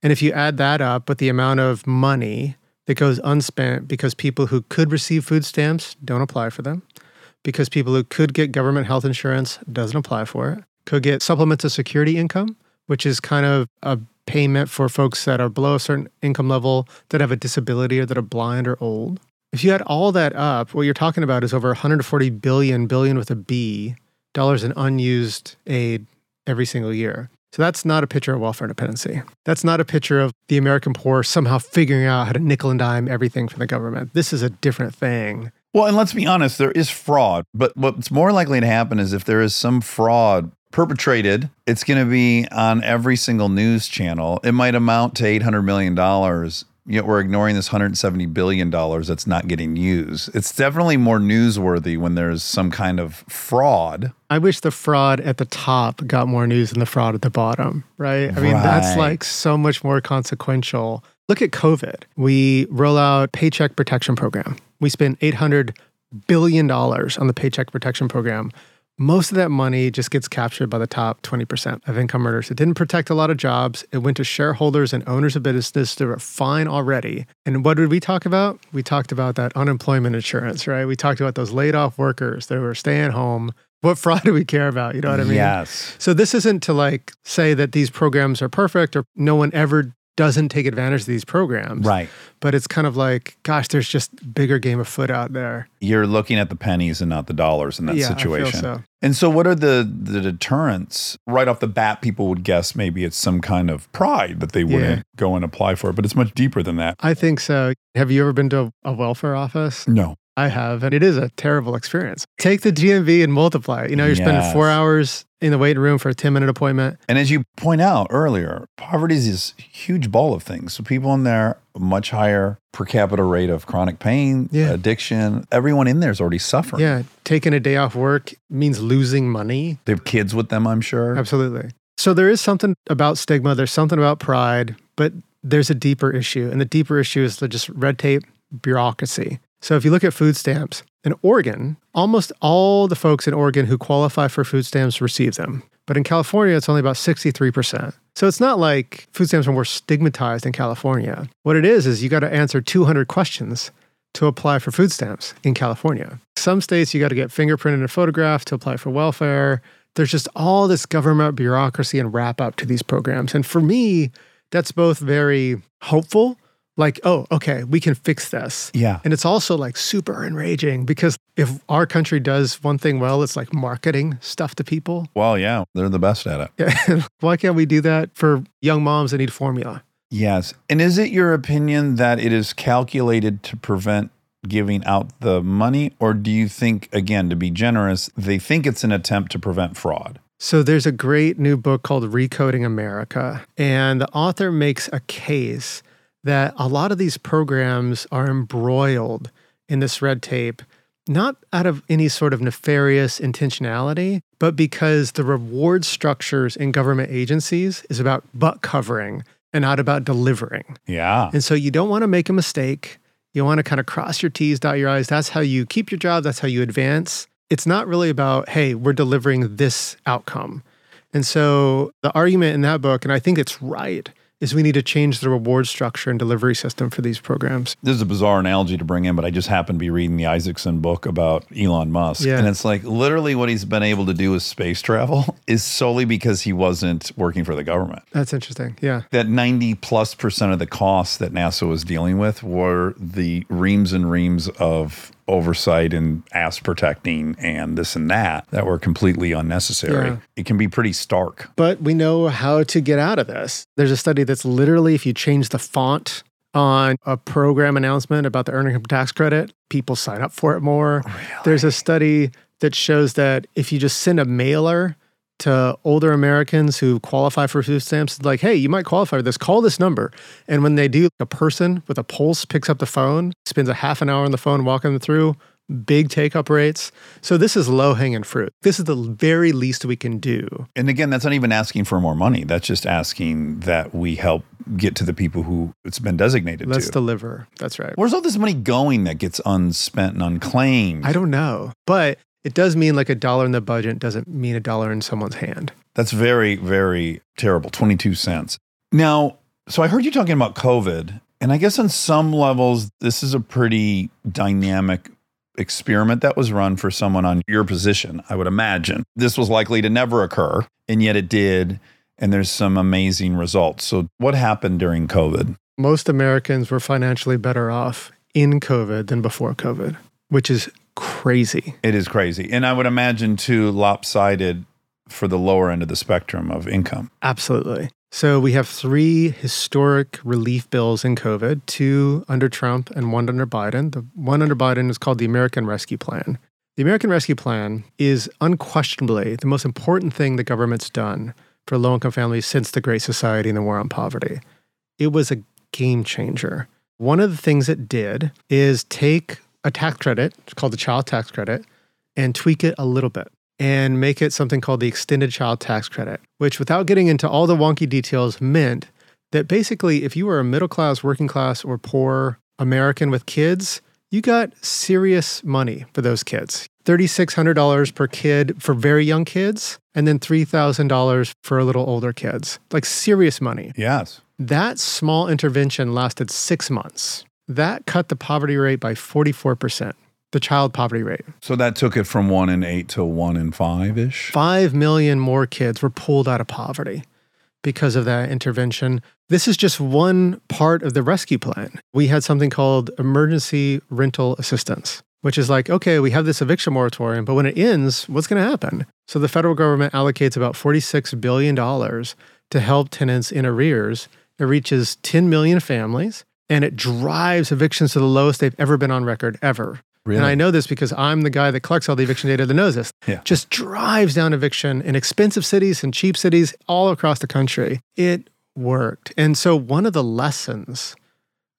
And if you add that up with the amount of money that goes unspent because people who could receive food stamps don't apply for them, because people who could get government health insurance doesn't apply for it, could get supplemental security income, which is kind of a payment for folks that are below a certain income level that have a disability or that are blind or old. If you add all that up, what you're talking about is over 140 billion, billion with a B, dollars in unused aid every single year. So that's not a picture of welfare dependency. That's not a picture of the American poor somehow figuring out how to nickel and dime everything from the government. This is a different thing. Well, and let's be honest, there is fraud. But what's more likely to happen is if there is some fraud perpetrated, it's going to be on every single news channel. It might amount to $800 million. Yet we're ignoring this $170 billion that's not getting used. It's definitely more newsworthy when there's some kind of fraud. I wish the fraud at the top got more news than the fraud at the bottom, right? I mean, that's like so much more consequential. Look at COVID. We roll out paycheck protection program. We spend 800 billion dollars on the paycheck protection program. Most of that money just gets captured by the top 20% of income earners. It didn't protect a lot of jobs. It went to shareholders and owners of businesses that were fine already. And what did we talk about? We talked about that unemployment insurance, right? We talked about those laid off workers that were staying home. What (laughs) fraud do we care about? You know what I mean? Yes. So this isn't to like say that these programs are perfect or no one ever doesn't take advantage of these programs. Right. But it's kind of like, gosh, there's just bigger game of foot out there. You're looking at the pennies and not the dollars in that Yeah, I feel situation. so. And so, what are the the deterrents? Right off the bat, people would guess maybe it's some kind of pride that they wouldn't go and apply for, but it's much deeper than that. I think so. Have you ever been to a welfare office? No. I have, and it is a terrible experience. Take the DMV and multiply it. You know, you're spending four hours in the waiting room for a 10 minute appointment. And as you point out earlier, poverty is this huge ball of things. So people in there, much higher per capita rate of chronic pain, Yeah. addiction. Everyone in there is already suffering. Yeah, taking a day off work means losing money. They have kids with them, I'm sure. Absolutely. So there is something about stigma, there's something about pride, but there's a deeper issue. And the deeper issue is the just red tape, bureaucracy. So if you look at food stamps, in Oregon, almost all the folks in Oregon who qualify for food stamps receive them. But in California, it's only about 63%. So it's not like food stamps are more stigmatized in California. What it is, is you got to answer 200 questions to apply for food stamps in California. Some states, you got to get fingerprinted and photographed to apply for welfare. There's just all this government bureaucracy and wrap up to these programs. And for me, that's both very hopeful, like, oh, okay, we can fix this. Yeah. And it's also like super enraging because if our country does one thing well, it's like marketing stuff to people. Well, yeah, they're the best at it. (laughs) Yeah. Why can't we do that for young moms that need formula? Yes. And is it your opinion that it is calculated to prevent giving out the money? Or do you think, again, to be generous, they think it's an attempt to prevent fraud? So there's a great new book called Recoding America, and the author makes a case that a lot of these programs are embroiled in this red tape, not out of any sort of nefarious intentionality, but because the reward structures in government agencies is about butt covering and not about delivering. Yeah. And so you don't want to make a mistake. You want to kind of cross your T's, dot your I's. That's how you keep your job. That's how you advance. It's not really about, hey, we're delivering this outcome. And so the argument in that book, and I think it's right, is we need to change the reward structure and delivery system for these programs. This is a bizarre analogy to bring in, but I just happened to be reading the Isaacson book about Elon Musk. Yeah. And it's like literally what he's been able to do with space travel (laughs) is solely because he wasn't working for the government. That's interesting. Yeah. That 90 plus percent of the costs that NASA was dealing with were the reams and reams of oversight and ass protecting and this and that that were completely unnecessary. Yeah. It can be pretty stark. But we know how to get out of this. There's a study that's literally if you change the font on a program announcement about the earned income tax credit, people sign up for it more. Oh, There's a study that shows that if you just send a mailer to older Americans who qualify for food stamps, like, hey, you might qualify for this, call this number. And when they do, a person with a pulse picks up the phone, spends a half an hour on the phone walking them through, big take up rates. So this is low hanging fruit. This is the very least we can do. And again, that's not even asking for more money. That's just asking that we help get to the people who it's been designated to Let's to. deliver. That's right. Where's all this money going that gets unspent and unclaimed? I don't know, but it does mean like a dollar in the budget doesn't mean a dollar in someone's hand. That's very, very terrible. 22 cents. Now, so I heard you talking about COVID, and I guess on some levels, this is a pretty dynamic experiment that was run for someone on your position, I would imagine. This was likely to never occur, and yet it did. And there's some amazing results. So, what happened during COVID? Most Americans were financially better off in COVID than before COVID, which is crazy. It is crazy. And I would imagine too lopsided for the lower end of the spectrum of income. Absolutely. So we have three historic relief bills in COVID, two under Trump and one under Biden. The one under Biden is called the American Rescue Plan. The American Rescue Plan is unquestionably the most important thing the government's done for low income families since the Great Society and the War on Poverty. It was a game changer. One of the things it did is take a tax credit, it's called the child tax credit, and tweak it a little bit and make it something called the extended child tax credit, which, without getting into all the wonky details, meant that basically, if you were a middle class, working class, or poor American with kids, you got serious money for those kids. $3,600 per kid for very young kids, and then $3,000 for a little older kids. Like serious money. Yes. That small intervention lasted six months. That cut the poverty rate by 44%, the child poverty rate. So that took it from one in eight to one in five ish. Five million more kids were pulled out of poverty because of that intervention. This is just one part of the rescue plan. We had something called emergency rental assistance, which is like, okay, we have this eviction moratorium, but when it ends, what's going to happen? So the federal government allocates about $46 billion to help tenants in arrears. It reaches 10 million families and it drives evictions to the lowest they've ever been on record, ever. And I know this because I'm the guy that collects all the eviction data that knows this. Yeah. Just drives down eviction in expensive cities and cheap cities all across the country. It worked. And so, one of the lessons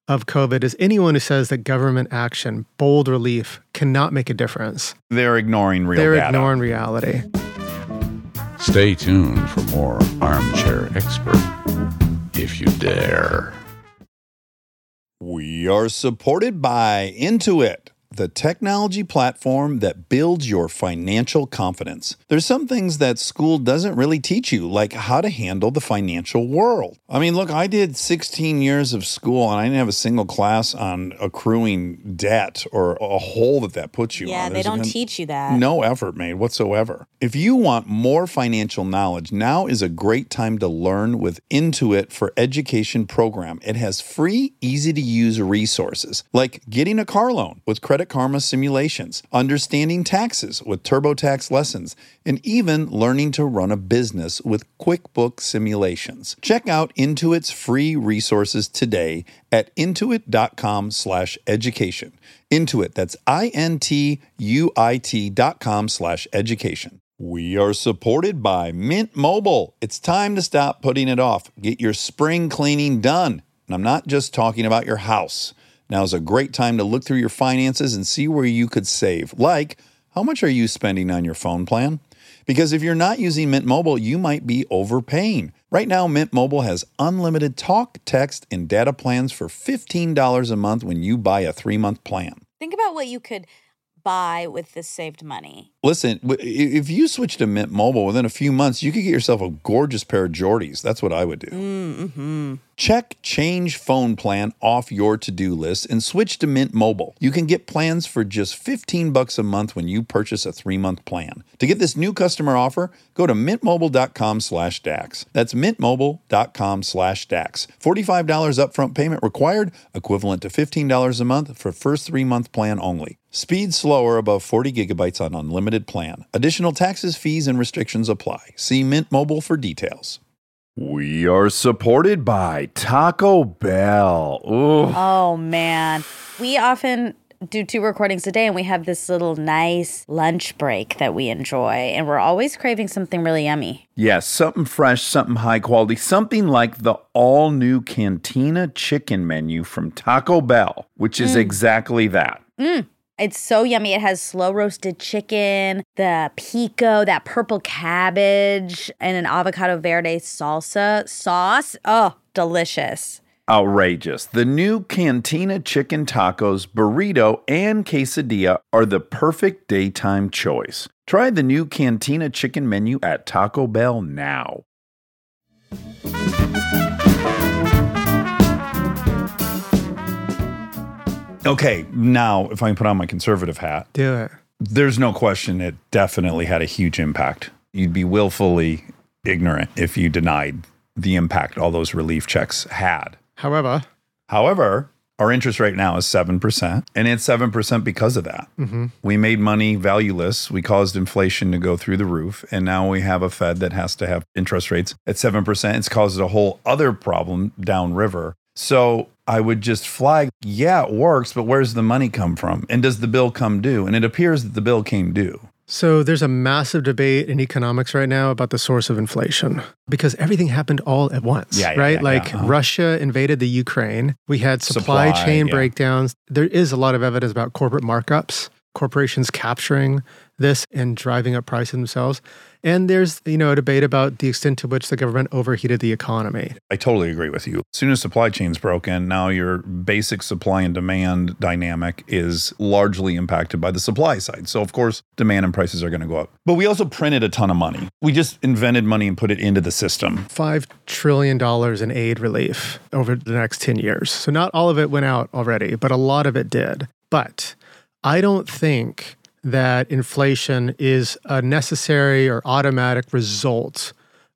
of COVID is anyone who says that government action, bold relief, cannot make a difference. They're ignoring real They're data. ignoring reality. Stay tuned for more Armchair Expert if you dare. We are supported by Intuit, the technology platform that builds your financial confidence. There's some things that school doesn't really teach you, like how to handle the financial world. I mean, look, I did 16 years of school and I didn't have a single class on accruing debt or a hole that that puts you Yeah, on. they don't teach you that. No effort made whatsoever. If you want more financial knowledge, now is a great time to learn with Intuit for Education program. It has free, easy to use resources like getting a car loan with Credit Karma simulations, understanding taxes with TurboTax lessons, and even learning to run a business with QuickBooks simulations. Check out Intuit's free resources today at intuit.com/education. Intuit, that's I N T U I T dot com slash education. We are supported by Mint Mobile. It's time to stop putting it off. Get your spring cleaning done. And I'm not just talking about your house. Now is a great time to look through your finances and see where you could save. Like, how much are you spending on your phone plan? Because if you're not using Mint Mobile, you might be overpaying. Right now, Mint Mobile has unlimited talk, text, and data plans for $15 a month when you buy a three month plan. Think about what you could buy with this saved money. Listen, if you switch to Mint Mobile within a few months, you could get yourself a gorgeous pair of Jordys. That's what I would do. Mm-hmm. Check change phone plan off your to-do list and switch to Mint Mobile. You can get plans for just 15 bucks a month when you purchase a 3-month plan. To get this new customer offer, go to mintmobile.com slash DAX. That's mintmobile.com slash DAX. $45 upfront payment required, equivalent to $15 a month for first 3-month plan only. Speed slower above 40 gigabytes on unlimited plan. Additional taxes, fees, and restrictions apply. See Mint Mobile for details. We are supported by Taco Bell. Ooh. Oh man, we often do two recordings a day, and we have this little nice lunch break that we enjoy, and we're always craving something really yummy. Yes, something fresh, something high quality, something like the all new Cantina chicken menu from Taco Bell, which is mm. exactly that. Mm. It's so yummy. It has slow roasted chicken, the pico, that purple cabbage, and an avocado verde salsa sauce. Oh, delicious. Outrageous. The new Cantina chicken tacos, burrito, and quesadilla are the perfect daytime choice. Try the new Cantina chicken menu at Taco Bell now. Okay, now if I can put on my conservative hat, Do it. there's no question it definitely had a huge impact. You'd be willfully ignorant if you denied the impact all those relief checks had. However, However, our interest rate now is 7%, and it's 7% because of that. Mm-hmm. We made money valueless. We caused inflation to go through the roof, and now we have a Fed that has to have interest rates at 7%. It's caused a whole other problem downriver. So I would just flag, yeah, it works, but where's the money come from? And does the bill come due? And it appears that the bill came due. So there's a massive debate in economics right now about the source of inflation because everything happened all at once, Yeah, yeah, right? yeah, like uh-huh. Russia invaded the Ukraine. We had supply, Supply, chain breakdowns. There is a lot of evidence about corporate markups, corporations capturing this and driving up prices themselves. And there's, you know, a debate about the extent to which the government overheated the economy. I totally agree with you. As soon as supply chains broken, now your basic supply and demand dynamic is largely impacted by the supply side. So, of course, demand and prices are going to go up. But we also printed a ton of money. We just invented money and put it into the system. $5 trillion in aid relief over the next 10 years. So, not all of it went out already, but a lot of it did. But I don't think that inflation is a necessary or automatic result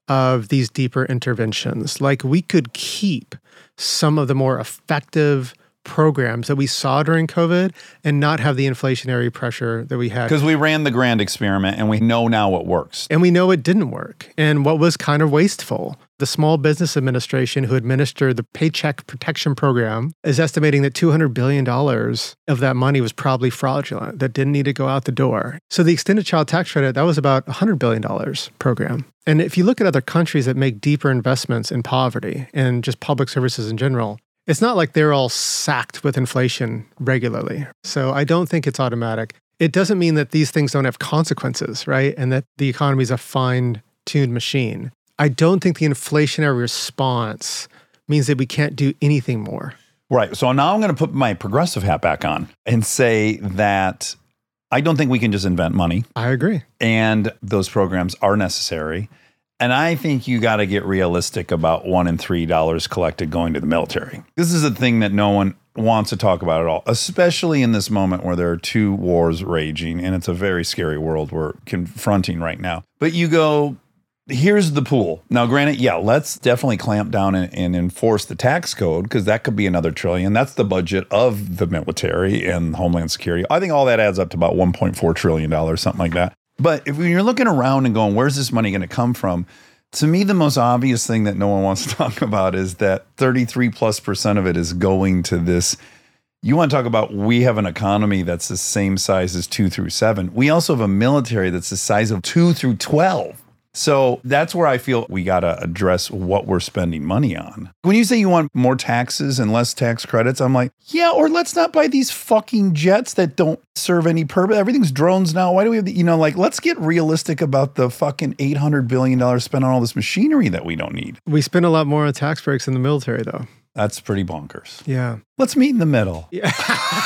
of these deeper interventions. Like, we could keep some of the more effective programs that we saw during COVID and not have the inflationary pressure that we had. Because we ran the grand experiment and we know now what works. And we know it didn't work. And what was kind of wasteful, the Small Business Administration, who administered the Paycheck Protection Program, is estimating that $200 billion of that money was probably fraudulent, that didn't need to go out the door. So the extended child tax credit, that was about $100 billion program. And if you look at other countries that make deeper investments in poverty and just public services in general, it's not like they're all sacked with inflation regularly. So I don't think it's automatic. It doesn't mean that these things don't have consequences, right? And that the economy is a fine tuned machine. I don't think the inflationary response means that we can't do anything more. Right. So now I'm going to put my progressive hat back on and say that I don't think we can just invent money I agree. and those programs are necessary. And I think you got to get realistic about one in three dollars collected going to the military. This is a thing that no one wants to talk about at all, especially in this moment where there are two wars raging and it's a very scary world we're confronting right now. But you go, here's the pool. Now, granted, yeah, let's definitely clamp down and, and enforce the tax code because that could be another trillion. That's the budget of the military and Homeland Security. I think all that adds up to about $1.4 trillion, something like that. But if you're looking around and going, where's this money going to come from? To me, the most obvious thing that no one wants to (laughs) talk about is that 33 plus percent of it is going to this. You want to talk about we have an economy that's the same size as two through seven. We also have a military that's the size of two through 12. So that's where I feel we got to address what we're spending money on. When you say you want more taxes and less tax credits, I'm like, yeah, or let's not buy these fucking jets that don't serve any purpose. Everything's drones now. Why do we have the, you know, like, let's get realistic about the fucking $800 billion spent on all this machinery that we don't need. We spend a lot more on tax breaks in the military, though. That's pretty bonkers. Yeah. Let's meet in the middle. Yeah. (laughs)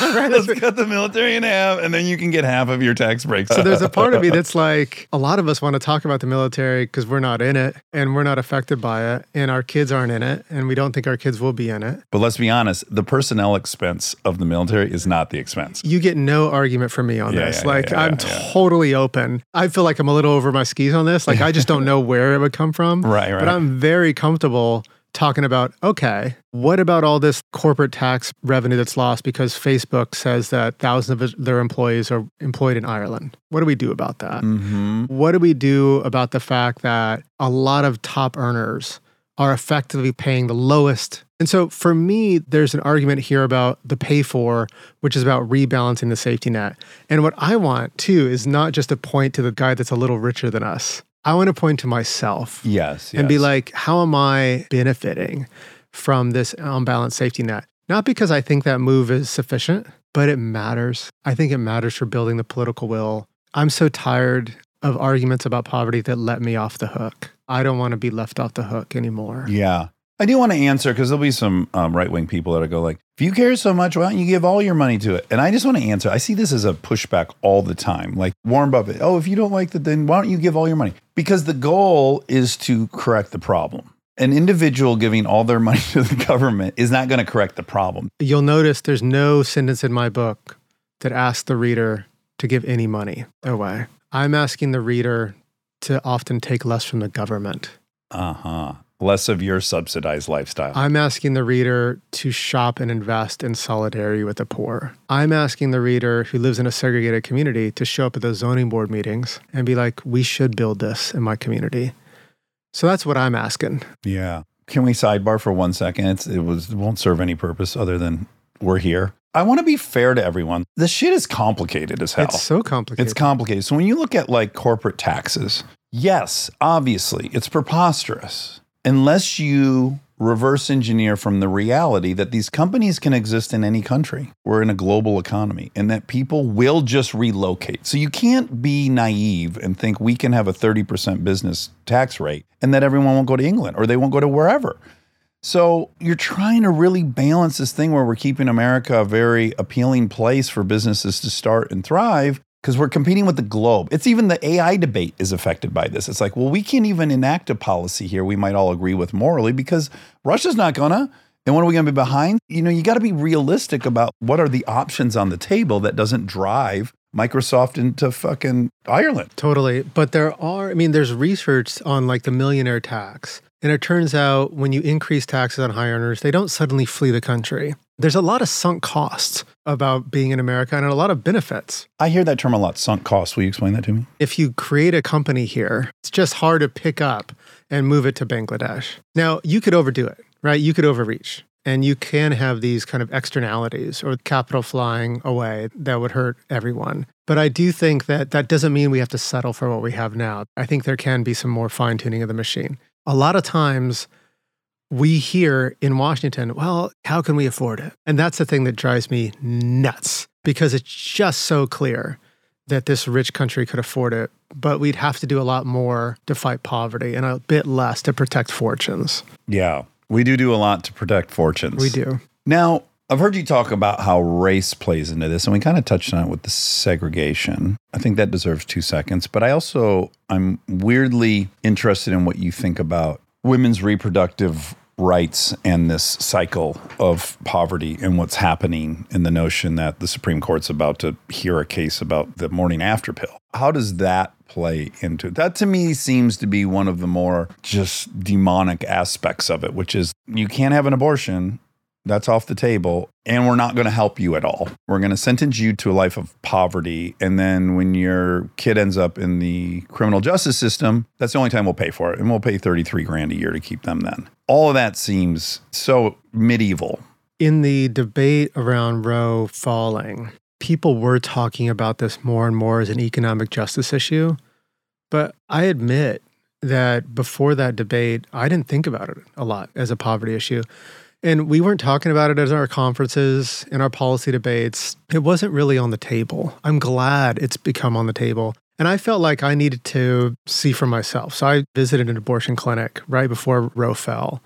(laughs) Let's cut the military in half, and then you can get half of your tax breaks. So there's a (laughs) part of me that's like, a lot of us want to talk about the military because we're not in it and we're not affected by it, and our kids aren't in it, and we don't think our kids will be in it. But let's be honest, the personnel expense of the military is not the expense. You get no argument from me on Yeah, this. yeah, like, yeah, I'm totally open. I feel like I'm a little over my skis on this. Like, I just don't know where it would come from. Right, right. But I'm very comfortable talking about okay, what about all this corporate tax revenue that's lost because Facebook says that thousands of their employees are employed in Ireland? What do we do about that? Mm-hmm. What do we do about the fact that a lot of top earners are effectively paying the lowest? And so for me, there's an argument here about the pay for, which is about rebalancing the safety net. And what I want too is not just to point to the guy that's a little richer than us. I want to point to myself Yes, and be like, how am I benefiting from this unbalanced safety net? Not because I think that move is sufficient, but it matters. I think it matters for building the political will. I'm so tired of arguments about poverty that let me off the hook. I don't want to be left off the hook anymore. Yeah. I do want to answer because there'll be some um, right wing people that go like, if you care so much, why don't you give all your money to it? And I just want to answer. I see this as a pushback all the time. Like Warren Buffett, oh, if you don't like that, then why don't you give all your money? Because the goal is to correct the problem. An individual giving all their (laughs) money to the government is not going to correct the problem. You'll notice there's no sentence in my book that asks the reader to give any money away. I'm asking the reader to often take less from the government. Uh huh. Less of your subsidized lifestyle. I'm asking the reader to shop and invest in solidarity with the poor. I'm asking the reader who lives in a segregated community to show up at those zoning board meetings and be like, we should build this in my community. So that's what I'm asking. Yeah. Can we sidebar for one second? It's, it was it won't serve any purpose other than we're here. I want to be fair to everyone. This shit is complicated as hell. It's so complicated. It's complicated. So when you look at like corporate taxes, yes, obviously it's preposterous unless you reverse engineer from the reality that these companies can exist in any country. We're in a global economy and that people will just relocate. So you can't be naive and think we can have a 30% business tax rate and that everyone won't go to England or they won't go to wherever. So you're trying to really balance this thing where we're keeping America a very appealing place for businesses to start and thrive because we're competing with the globe. It's even the AI debate is affected by this. It's like, well, we can't even enact a policy here we might all agree with morally because Russia's not gonna. And when are we gonna be behind? You know, you got to be realistic about what are the options on the table that doesn't drive Microsoft into fucking Ireland. Totally. But there are, I mean, there's research on like the millionaire tax. And it turns out when you increase taxes on high earners, they don't suddenly flee the country. There's a lot of sunk costs about being in America and a lot of benefits. I hear that term a lot, sunk costs. Will you explain that to me? If you create a company here, it's just hard to pick up and move it to Bangladesh. Now, you could overdo it, right? You could overreach. And you can have these kind of externalities or capital flying away that would hurt everyone. But I do think that that doesn't mean we have to settle for what we have now. I think there can be some more fine tuning of the machine. A lot of times we hear in Washington, well, how can we afford it? And that's the thing that drives me nuts because it's just so clear that this rich country could afford it, but we'd have to do a lot more to fight poverty and a bit less to protect fortunes. Yeah. We do do a lot to protect fortunes. We do. Now, I've heard you talk about how race plays into this, and we kind of touched on it with the segregation. I think that deserves two seconds. But I also, I'm weirdly interested in what you think about women's reproductive rights and this cycle of poverty and what's happening in the notion that the Supreme Court's about to hear a case about the morning after pill. How does that play into it? That to me seems to be one of the more just demonic aspects of it, which is you can't have an abortion. That's off the table. And we're not going to help you at all. We're going to sentence you to a life of poverty. And then when your kid ends up in the criminal justice system, that's the only time we'll pay for it. And we'll pay 33 grand a year to keep them then. All of that seems so medieval. In the debate around Roe falling, people were talking about this more and more as an economic justice issue. But I admit that before that debate, I didn't think about it a lot as a poverty issue. And we weren't talking about it at our conferences, in our policy debates. It wasn't really on the table. I'm glad it's become on the table. And I felt like I needed to see for myself. So I visited an abortion clinic right before Roe fell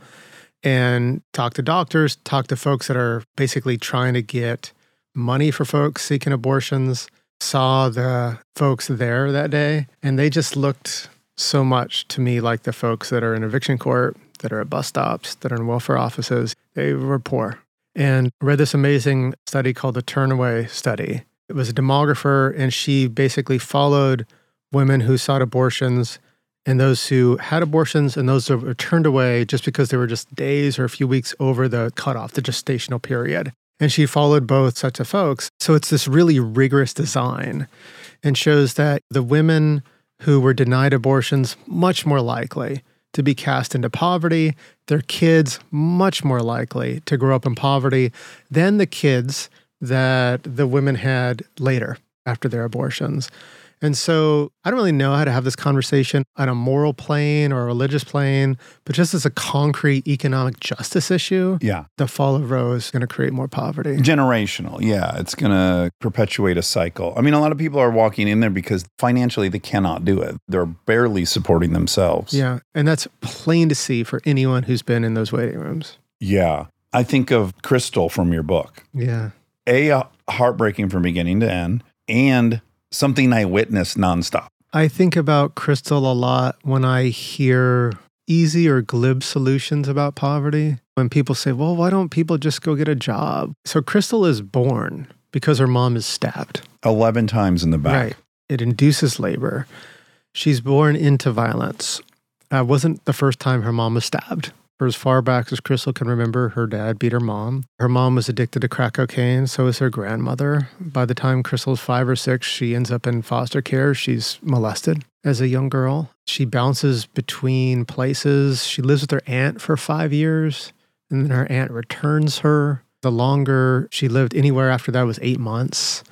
and talked to doctors, talked to folks that are basically trying to get money for folks seeking abortions. Saw the folks there that day, and they just looked so much to me like the folks that are in eviction court, that are at bus stops, that are in welfare offices. They were poor. And I read this amazing study called the Turnaway Study. It was a demographer, and she basically followed women who sought abortions and those who had abortions and those that were turned away just because they were just days or a few weeks over the cutoff, the gestational period. And she followed both sets of folks. So it's this really rigorous design and shows that the women who were denied abortions much more likely to be cast into poverty, their kids much more likely to grow up in poverty than the kids that the women had later after their abortions. And so I don't really know how to have this conversation on a moral plane or a religious plane, but just as a concrete economic justice issue, Yeah. the fall of Roe is going to create more poverty. Generational. Yeah. It's going to perpetuate a cycle. I mean, a lot of people are walking in there because financially they cannot do it. They're barely supporting themselves. Yeah. And that's plain to see for anyone who's been in those waiting rooms. Yeah. I think of Crystal from your book. Yeah. A, heartbreaking from beginning to end, and something I witnessed nonstop. I think about Crystal a lot when I hear easy or glib solutions about poverty. When people say, well, why don't people just go get a job? So Crystal is born because her mom is stabbed. 11 times in the back. Right. It induces labor. She's born into violence. Uh, wasn't the first time her mom was stabbed. For as far back as Crystal can remember, her dad beat her mom. Her mom was addicted to crack cocaine, so is her grandmother. By the time Crystal's five or six, she ends up in foster care. She's molested as a young girl. She bounces between places. She lives with her aunt for five years, and then her aunt returns her. The longer she lived anywhere after that was eight months.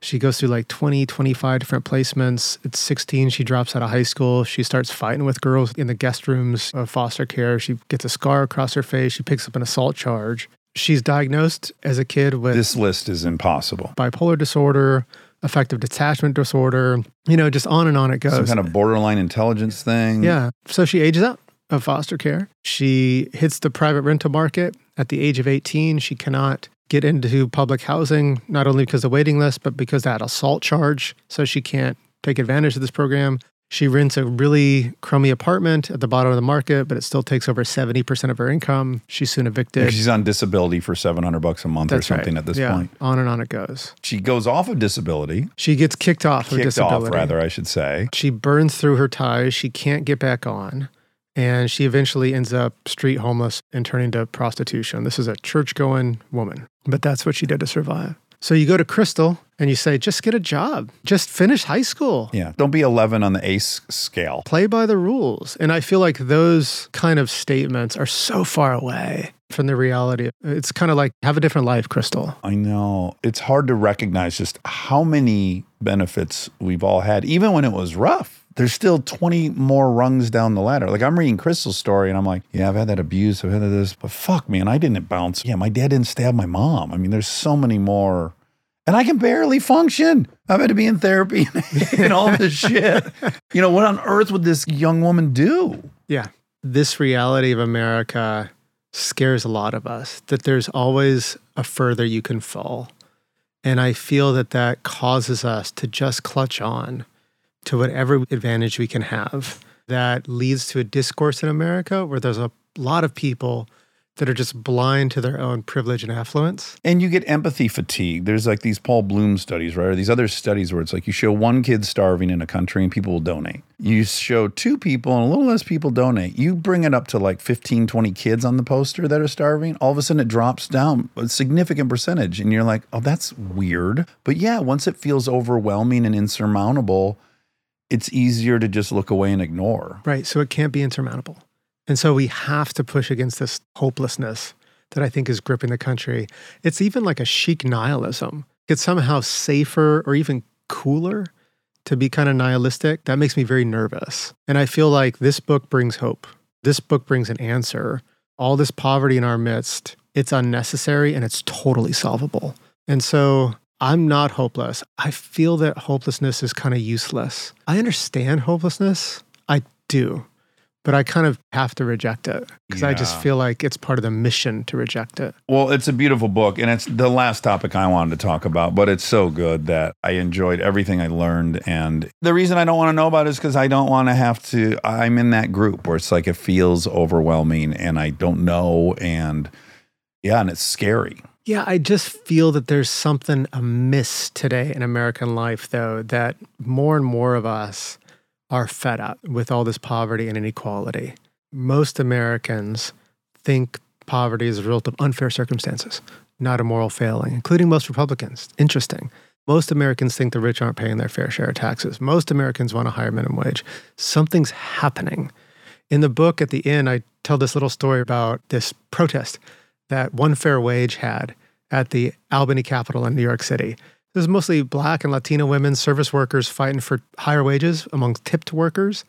She goes through like 20, 25 different placements. At 16, she drops out of high school. She starts fighting with girls in the guest rooms of foster care. She gets a scar across her face. She picks up an assault charge. She's diagnosed as a kid with This list is impossible. bipolar disorder, affective detachment disorder, you know, just on and on it goes. Some kind of borderline intelligence thing. Yeah. So she ages out of foster care. She hits the private rental market at the age of 18. She cannot get into public housing, not only because of the waiting list, but because that assault charge. So she can't take advantage of this program. She rents a really crummy apartment at the bottom of the market, but it still takes over 70% of her income. She's soon evicted. She's on disability for 700 bucks a month or That's right. something at this Yeah. point. On and on it goes. She goes off of disability, She gets kicked off of kicked disability. off rather, I should say. She burns through her ties. She can't get back on. And she eventually ends up street homeless and turning to prostitution. This is a church going woman, but that's what she did to survive. So you go to Crystal and you say, just get a job, just finish high school, Yeah. Don't be 11 on the ACE scale. play by the rules. And I feel like those kind of statements are so far away from the reality. It's kind of like have a different life, Crystal. I know. It's hard to recognize just how many benefits we've all had, even when it was rough. There's still 20 more rungs down the ladder. Like I'm reading Crystal's story and I'm like, yeah, I've had that abuse, I've had this, but fuck, man, I didn't bounce. Yeah, my dad didn't stab my mom. I mean, there's so many more and I can barely function. I've had to be in therapy (laughs) and all this (laughs) shit. You know, what on earth would this young woman do? Yeah. This reality of America scares a lot of us that there's always a further you can fall. And I feel that that causes us to just clutch on to whatever advantage we can have. That leads to a discourse in America where there's a lot of people that are just blind to their own privilege and affluence. And you get empathy fatigue. There's like these Paul Bloom studies, right? Or these other studies where it's like you show one kid starving in a country and people will donate. You show two people and a little less people donate. You bring it up to like 15, 20 kids on the poster that are starving. All of a sudden it drops down a significant percentage. And you're like, oh, that's weird. But yeah, once it feels overwhelming and insurmountable, it's easier to just look away and ignore. Right. So it can't be insurmountable. And so we have to push against this hopelessness that I think is gripping the country. It's even like a chic nihilism. It's somehow safer or even cooler to be kind of nihilistic. That makes me very nervous. And I feel like this book brings hope. This book brings an answer. All this poverty in our midst, it's unnecessary and it's totally solvable. And so I'm not hopeless. I feel that hopelessness is kind of useless. I understand hopelessness. I do. But I kind of have to reject it because I just feel like it's part of the mission to reject it. Well, it's a beautiful book, and it's the last topic I wanted to talk about, but it's so good that I enjoyed everything I learned. And the reason I don't want to know about it is because I don't want to have to, I'm in that group where it's like it feels overwhelming and I don't know. And yeah, and it's scary. Yeah, I just feel that there's something amiss today in American life, though, that more and more of us are fed up with all this poverty and inequality. Most Americans think poverty is a result of unfair circumstances, not a moral failing, including most Republicans. Interesting. Most Americans think the rich aren't paying their fair share of taxes. Most Americans want a higher minimum wage. Something's happening. In the book at the end, I tell this little story about this protest that One Fair Wage had at the Albany Capitol in New York City. There's mostly black and Latino women, service workers fighting for higher wages among tipped workers.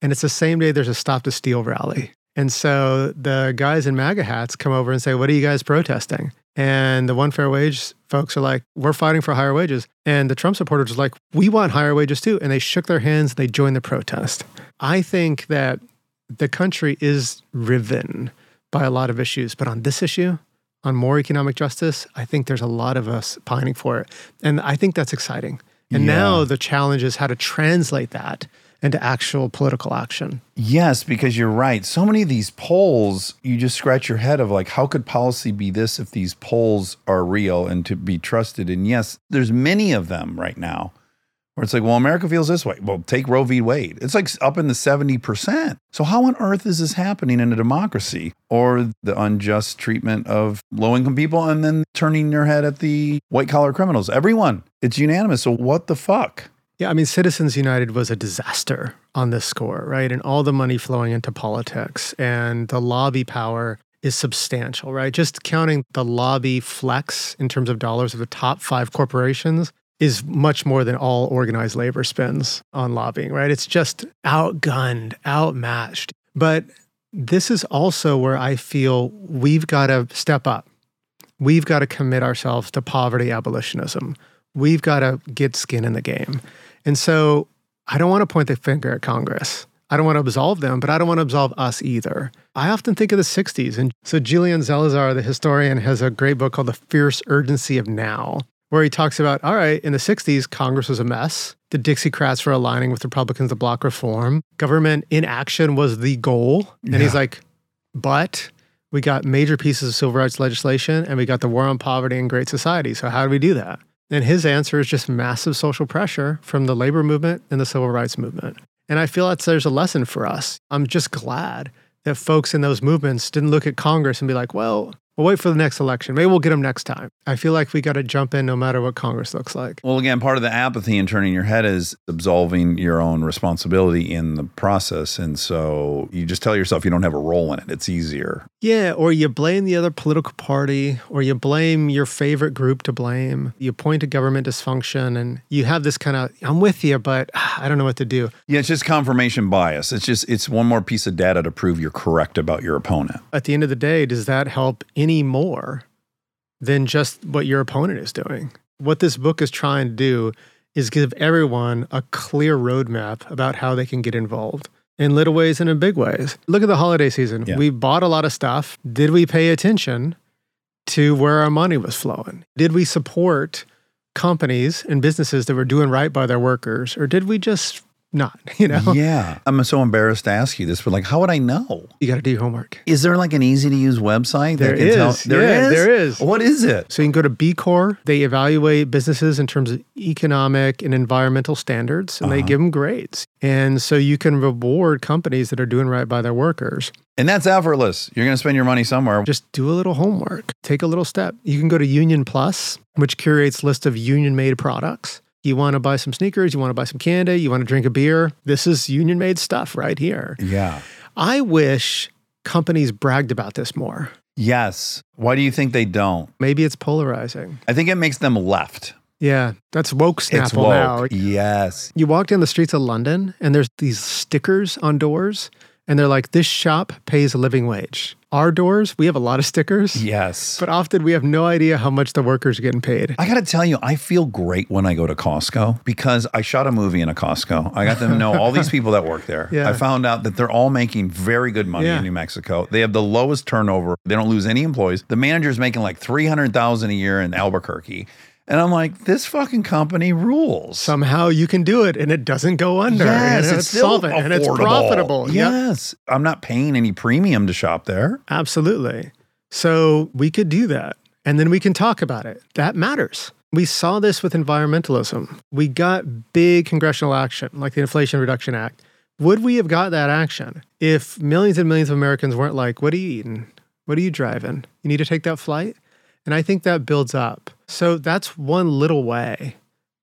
And it's the same day there's a Stop the Steal rally. And so the guys in MAGA hats come over and say, What are you guys protesting? And the One Fair Wage folks are like, We're fighting for higher wages. And the Trump supporters are like, We want higher wages too. And they shook their hands and they joined the protest. I think that the country is riven by a lot of issues, but on this issue, on more economic justice, I think there's a lot of us pining for it. And I think that's exciting. And Yeah. now the challenge is how to translate that into actual political action. Yes, because you're right. So many of these polls, you just scratch your head of like, how could policy be this if these polls are real and to be trusted? And yes, there's many of them right now where it's like, well, America feels this way. Well, take Roe v. Wade. It's like up in the 70%. So, how on earth is this happening in a democracy or the unjust treatment of low income people and then turning your head at the white collar criminals? Everyone, it's unanimous. So, what the fuck? Yeah, I mean, Citizens United was a disaster on this score, right? And all the money flowing into politics and the lobby power is substantial, right? Just counting the lobby flex in terms of dollars of the top five corporations is much more than all organized labor spends on lobbying, right? It's just outgunned, outmatched. But this is also where I feel we've got to step up. We've got to commit ourselves to poverty abolitionism. We've got to get skin in the game. And so I don't want to point the finger at Congress. I don't want to absolve them, but I don't want to absolve us either. I often think of the 60s. And so Julian Zelizer, the historian, has a great book called The Fierce Urgency of Now, where he talks about all right, in the 60s, Congress was a mess. The Dixiecrats were aligning with Republicans to block reform. Government inaction was the goal. And he's like, but we got major pieces of civil rights legislation and we got the war on poverty and great society. So, how do we do that? And his answer is just massive social pressure from the labor movement and the civil rights movement. And I feel that there's a lesson for us. I'm just glad that folks in those movements didn't look at Congress and be like, well, we'll wait for the next election. Maybe we'll get them next time. I feel like we got to jump in no matter what Congress looks like. Well, again, part of the apathy and turning your head is absolving your own responsibility in the process. And so you just tell yourself you don't have a role in it. It's easier. Yeah, or you blame the other political party, or you blame your favorite group to blame. You point to government dysfunction, and you have this kind of, I'm with you, but (sighs) I don't know what to do. Yeah, it's just confirmation bias. It's just, it's one more piece of data to prove you're correct about your opponent. At the end of the day, does that help any more than just what your opponent is doing? What this book is trying to do is give everyone a clear roadmap about how they can get involved in little ways and in big ways. Look at the holiday season. Yeah. We bought a lot of stuff. Did we pay attention to where our money was flowing? Did we support companies and businesses that were doing right by their workers, or did we just not? (laughs) You know, Yeah. I'm so embarrassed to ask you this, but like, how would I know? you got to do your homework. Is there like an easy to use website? There that can tell- is. There Yeah, is? there is. What is it? So you can go to B Corps. They evaluate businesses in terms of economic and environmental standards, and they Uh-huh. give them grades. And so you can reward companies that are doing right by their workers. And that's effortless. You're going to spend your money somewhere. Just do a little homework. Take a little step. You can go to Union Plus, which curates list of union-made products. You want to buy some sneakers, you want to buy some candy, you want to drink a beer. This is union-made stuff right here. Yeah. I wish companies bragged about this more. Yes. Why do you think they don't? Maybe it's polarizing. I think it makes them left. Yeah, that's woke It's woke. now. Yes. You walk down the streets of London and there's these stickers on doors, and they're like, this shop pays a living wage. Our doors, we have a lot of stickers, Yes. but often we have no idea how much the workers are getting paid. I got to tell you, I feel great when I go to Costco because I shot a movie in a Costco. I got to know all these (laughs) people that work there. Yeah. I found out that they're all making very good money Yeah. in New Mexico. They have the lowest turnover. They don't lose any employees. The manager's making like 300,000 a year in Albuquerque. And I'm like, this fucking company rules. Somehow you can do it and it doesn't go under. yes, and it's, still solvent and it's affordable. profitable. Yep. Yes. I'm not paying any premium to shop there. Absolutely. So we could do that. And then we can talk about it. That matters. We saw this with environmentalism. We got big congressional action, like the Inflation Reduction Act. Would we have got that action if millions and millions of Americans weren't like, what are you eating? What are you driving? You need to take that flight? And I think that builds up. So that's one little way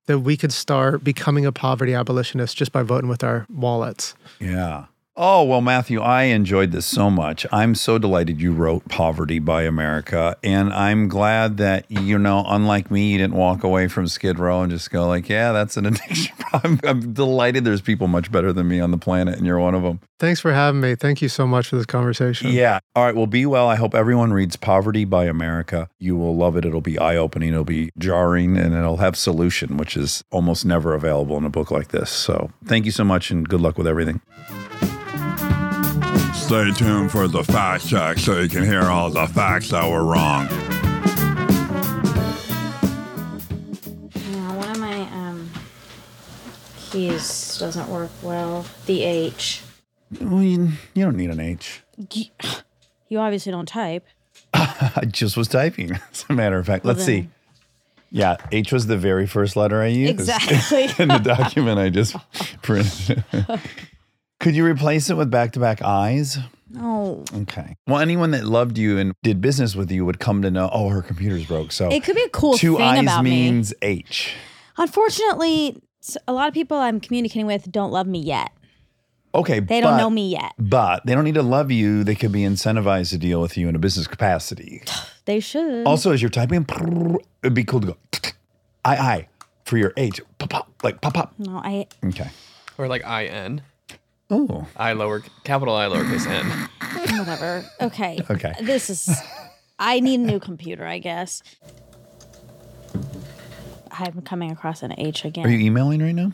that we could start becoming a poverty abolitionist just by voting with our wallets. Yeah. Oh, well, Matthew, I enjoyed this so much. I'm so delighted you wrote Poverty by America. And I'm glad that, you know, unlike me, you didn't walk away from Skid Row and just go, like, yeah, that's an (laughs) addiction problem. I'm delighted there's people much better than me on the planet, and you're one of them. Thanks for having me. Thank you so much for this conversation. Yeah. All right. Well, be well. I hope everyone reads Poverty by America. You will love it. It'll be eye opening, it'll be jarring, and it'll have solution, which is almost never available in a book like this. So thank you so much, and good luck with everything. Stay tuned for the fact check so you can hear all the facts that were wrong. Yeah, one of my um keys doesn't work well. The H. Well, you, you don't need an H. You obviously don't type. (laughs) I just was typing, (laughs) as a matter of fact. Let's see. Yeah, H was the very first letter I used. Exactly. (laughs) in the document I just printed. Could you replace it with back to back eyes? No. Okay. Well, anyone that loved you and did business with you would come to know, oh, her computer's broke. So It could be a cool two thing eyes about me. means H. Unfortunately, a lot of people I'm communicating with don't love me yet. Okay. They don't know me yet. But they don't need to love you. They could be incentivized to deal with you in a business capacity. (sighs) They should. Also, as you're typing, it'd be cool to go, I, I, for your H. Pop, pop, like pop, pop. no, I. Okay. Or like I N. Oh. I lower capital I lowercase n. (laughs) Whatever. Okay. Okay. This is. I need a new computer, I guess. I'm coming across an H again. Are you emailing right now?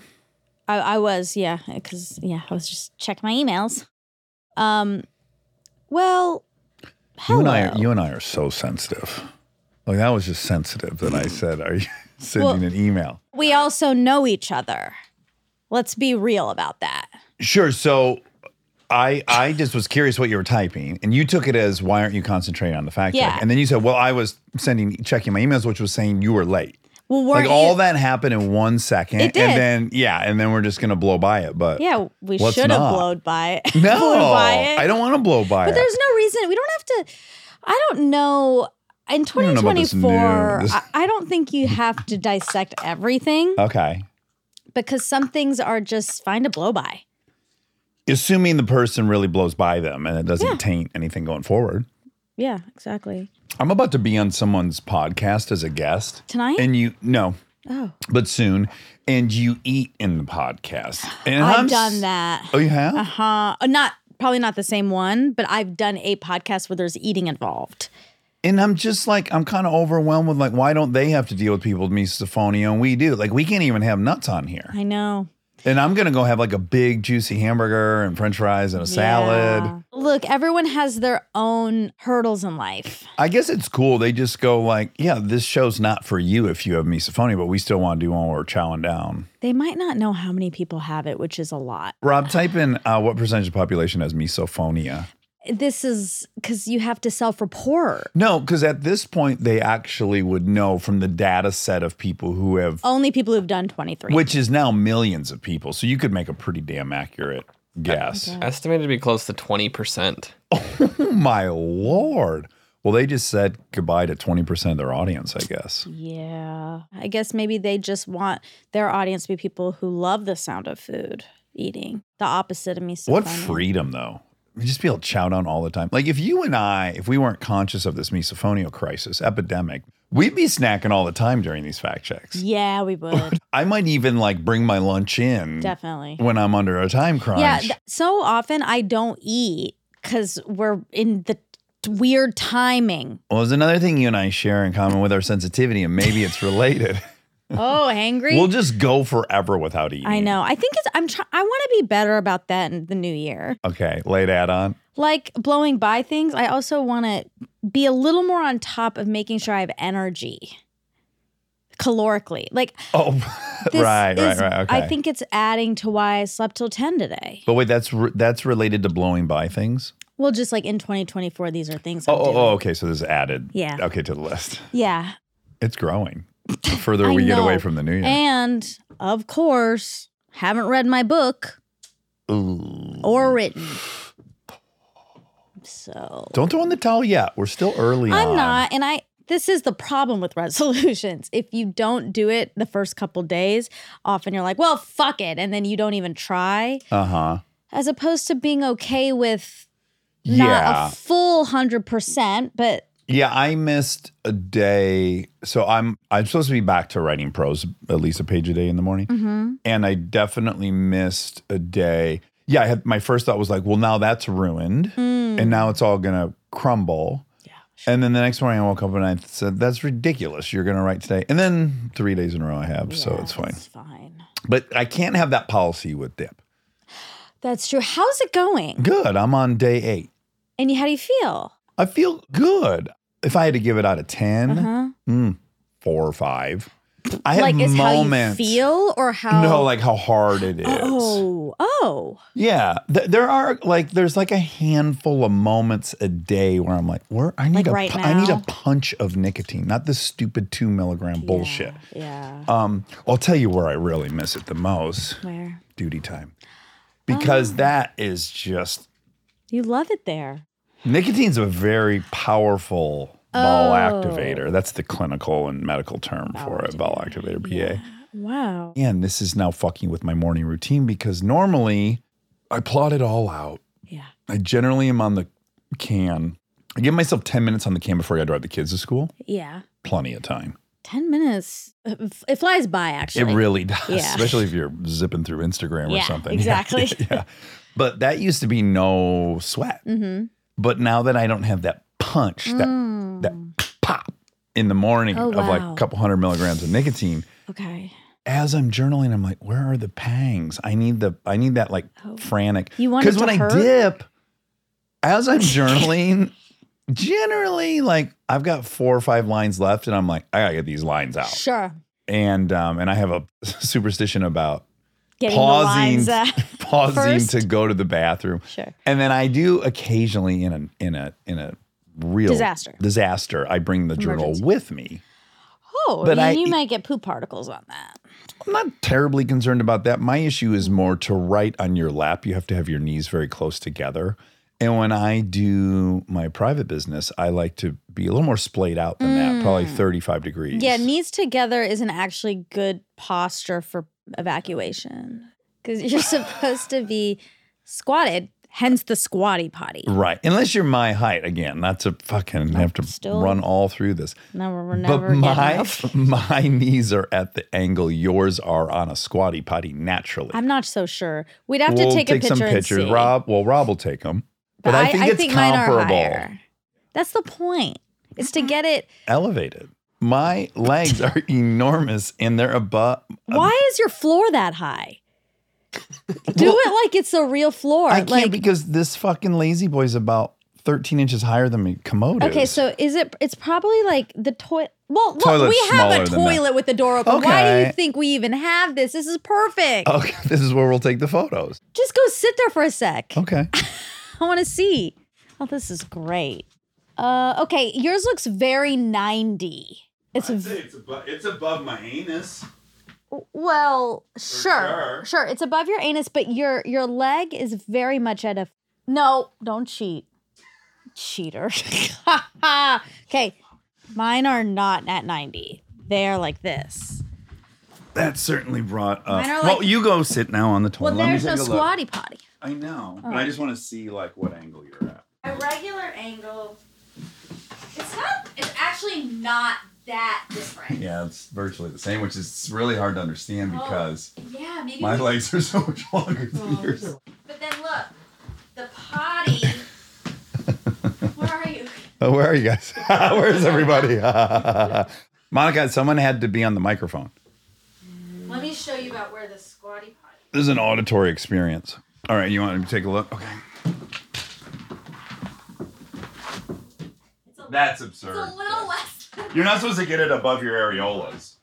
I, I was, yeah, because yeah, I was just checking my emails. Um, well, hello. You and I, are, you and I are so sensitive. Like that was just sensitive that I said, "Are you (laughs) sending Well- an email?" we also know each other. Let's be real about that. Sure. So, I I just was curious what you were typing, and you took it as, "Why aren't you concentrating on the fact Yeah. check?" And then you said, "Well, I was sending checking my emails, which was saying you were late." Well, Like weren't all that happened in one second, It did. and then yeah, and then we're just gonna blow by it. But Yeah, we should have blowed by it. (laughs) no, by it. I don't want to blow by But it. But there's no reason. We don't have to. I don't know. In don't know this 2024. I, I don't think you have to dissect everything okay. because some things are just fine to blow by. Assuming the person really blows by them and it doesn't Yeah. taint anything going forward. Yeah, exactly. I'm about to be on someone's podcast as a guest. Tonight? And you, no, Oh, but soon. And you eat in the podcast. And I've I'm done that. Oh, you have? Uh huh. Not probably not the same one, but I've done a podcast where there's eating involved. And I'm just like, I'm kind of overwhelmed with like, why don't they have to deal with people with misophonia and we do? Like, we can't even have nuts on here. I know. And I'm gonna go have like a big juicy hamburger and French fries and a salad. Yeah. Look, everyone has their own hurdles in life. I guess it's cool. They just go like, yeah, this show's not for you if you have misophonia, but we still want to do one where we're chowing down. They might not know how many people have it, which is a lot. Rob, type in uh, what percentage of the population has misophonia. This is because you have to self report. No, because at this point they actually would know from the data set of people who have, Only people who've done 23. which is now millions of people. So you could make a pretty damn accurate guess. Estimated to be close to 20%. Oh my lord! Well, they just said goodbye to twenty percent of their audience. I guess. yeah. I guess maybe they just want their audience to be people who love the sound of food eating. The opposite of me. What freedom, though. Just be able to chow down all the time. Like if you and I, if we weren't conscious of this misophonia crisis epidemic, we'd be snacking all the time during these fact checks. Yeah, we would. (laughs) I might even like bring my lunch in Definitely. when I'm under a time crunch. Yeah. th- so often I don't eat because we're in the t- weird timing. well, there's another thing you and I share in common with our sensitivity, and maybe it's related. (laughs) Oh, hangry. we'll just go forever without eating. I know. I think it's. I'm. Try- I want to be better about that in the new year. Okay, late add on. Like blowing by things. I also want to be a little more on top of making sure I have energy, calorically. Like Oh, (laughs) this right, right, is- right. Okay. I think it's adding to why I slept till ten today. But wait, that's re- that's related to blowing by things. Well, just like in 2024, these are things. Oh, oh, oh, okay. So this is added. Yeah. Okay, to the list. Yeah. It's growing. The further we get away from the new year. And of course, haven't read my book Ooh. or written. So Don't throw in the towel yet. We're still early I'm on. not, and I. This is the problem with (laughs) resolutions. If you don't do it the first couple days, often you're like, "Well, fuck it," and then you don't even try. Uh huh. As opposed to being okay with not Yeah. a full hundred percent, but Yeah, I missed a day. So I'm I'm supposed to be back to writing prose at least a page a day in the morning. Mm-hmm. And I definitely missed a day. Yeah, I had my first thought was like, well, now that's ruined. And now it's all gonna crumble. yeah, And then the next morning I woke up and I said, That's ridiculous. You're gonna write today. And then three days in a row I have, so it's fine. It's fine. But I can't have that policy with dip. That's true. How's it going? Good. I'm on day eight. And how do you feel? I feel good. If I had to give it out of 10, Uh-huh. mm, four or five. I have Like, is moments. how you feel, or how? No, like how hard it is. Oh, oh, Yeah. Th- there are like, there's like a handful of moments a day where I'm like, where I need Like a, right pu- I need a punch of nicotine, not this stupid two milligram bullshit. Yeah. Um, I'll tell you where I really miss it the most Where duty time. Because Oh. that is just you love it there. Nicotine's a very powerful ball Oh. activator. That's the clinical and medical term for it, ball activator, BA. Wow. And this is now fucking with my morning routine because normally I plot it all out. Yeah. I generally am on the can. I give myself 10 minutes on the can before I drive the kids to school. Yeah. Plenty of time. Ten minutes. uh, It flies by. Actually. It really does, Yeah. (laughs) especially if you're zipping through Instagram or something. (laughs) exactly. Yeah, yeah. But that used to be no sweat. Mm-hmm. But now that I don't have that punch, that that pop in the morning Mm. Oh, of like a couple hundred milligrams of nicotine, Okay. as I'm journaling, I'm like, where are the pangs? I need the I need that like frantic. Oh. You want because when to I dip, as I'm (laughs) journaling, generally like I've got four or five lines left, and I'm like, I gotta get these lines out. Sure. And um, and I have a (laughs) superstition about Getting pausing (laughs) pausing first. to go to the bathroom. Sure. And then I do occasionally in a in a in a real Disaster. Disaster. I bring the journal Emergency. with me. oh, But you, I- you might get poop particles on that. I'm not terribly concerned about that. My issue is more to write on your lap. You have to have your knees very close together. And when I do my private business, I like to be a little more splayed out than that, probably 35 degrees. Mm. Yeah, knees together isn't actually good posture for evacuation because you're (laughs) supposed to be squatted. Hence the squatty potty. Right. Unless you're my height. Again, not to fucking have to still- run all through this. No, we're never but my (laughs) my knees are at the angle yours are on a squatty potty naturally. I'm not so sure. We'd have we'll to take, a picture some and pictures. see. Rob, well, Rob will take them. But, I think it's mine are comparable. higher. That's the point. It's to get it. elevated. My legs are (laughs) enormous and they're above. Why is your floor that high? Do it like it's a real floor. I can't like because this fucking lazy boy's about 13 inches higher than my commode Okay, is. so is it? It's probably like the toilet. Well, look, Toilet's we have a smaller than that. toilet with the door open. Why do you Okay. think we even have this? This is perfect. Okay, (laughs) this is where we'll take the photos. Just go sit there for a sec. Okay. (laughs) I want to see. Oh, this is great. Uh, okay, yours looks very ninety. It's v- it's above, it's above my anus. Well, sure, sure. sure. It's above your anus, but your your leg is very much at a. No, don't cheat, cheater. (laughs) okay, mine are not at ninety. They are like this. That certainly brought up. Mine are well, you go sit now on the Well, toilet. Let me there's no take a look. squatty potty. I know, but I just want to see like what angle you're at. A regular angle. It's not. It's actually not that different. Yeah, it's virtually the same, which is really hard to understand Oh. because Yeah, maybe. my we- legs are so much longer than yours. But then look, the potty. Where are you? (laughs) Oh, where are you guys? (laughs) Where's everybody? (laughs) Monica, someone had to be on the microphone. Let me show you about where the squatty potty. This is an auditory experience. All right, you want to take a look? Okay. It's a, That's it's absurd. a little less. You're not supposed to get it above your areolas.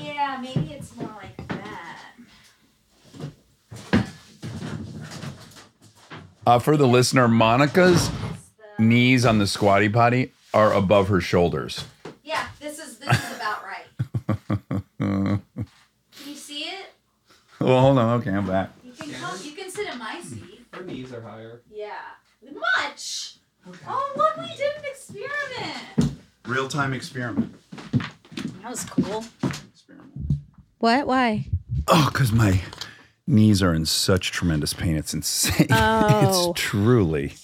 yeah, maybe it's more like that. Uh, for the listener, Monica's It's the, knees on the squatty potty are above her shoulders. yeah, this is this is about right. (laughs) Can you see it? Well, hold on. Okay, I'm back. You can come. You can sit in my seat. Her knees are higher. Yeah. Much. Oh look, we did an experiment. Real time experiment. That was cool. Experiment. What? Why? Oh, because my knees are in such tremendous pain. It's insane. (laughs) Oh. it's truly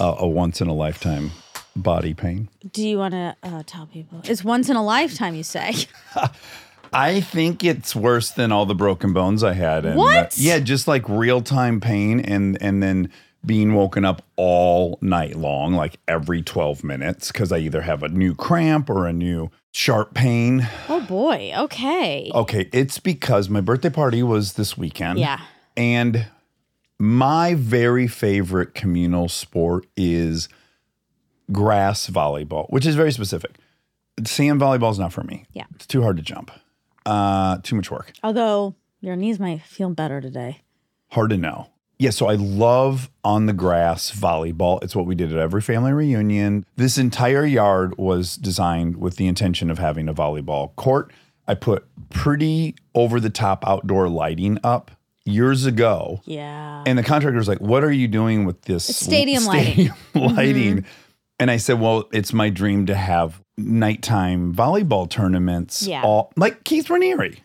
a, a once in a lifetime body pain. Do you want to uh, tell people? It's once in a lifetime, you say. (laughs) I think it's worse than all the broken bones I had. And, What? uh, yeah, just like real time pain, and and then being woken up all night long, like every twelve minutes, because I either have a new cramp or a new sharp pain. Oh boy. Okay. Okay, it's because my birthday party was this weekend. Yeah. And my very favorite communal sport is grass volleyball, which is very specific. Sand volleyball is not for me. Yeah. It's too hard to jump. Uh, too much work. Although your knees might feel better today. Hard to know. Yeah, so I love on the grass volleyball. It's what we did at every family reunion. This entire yard was designed with the intention of having a volleyball court. I put pretty over the top outdoor lighting up years ago. Yeah. And the contractor was like, What are you doing with this It's stadium (laughs) lighting." (laughs) Mm-hmm. lighting? And I said, Well, it's my dream to have nighttime volleyball tournaments. Yeah. All like Keith Raniere.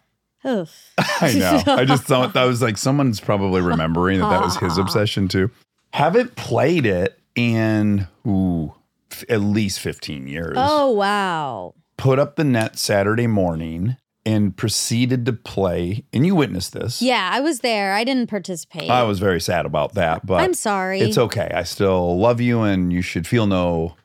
(laughs) I know. I just thought that was like someone's probably remembering that that was his (laughs) obsession too. Haven't played it in ooh, f- at least 15 years. Oh wow. Put up the net Saturday morning and proceeded to play. And you witnessed this. Yeah, I was there. I didn't participate. I was very sad about that, but I'm sorry. It's okay. I still love you and you should feel no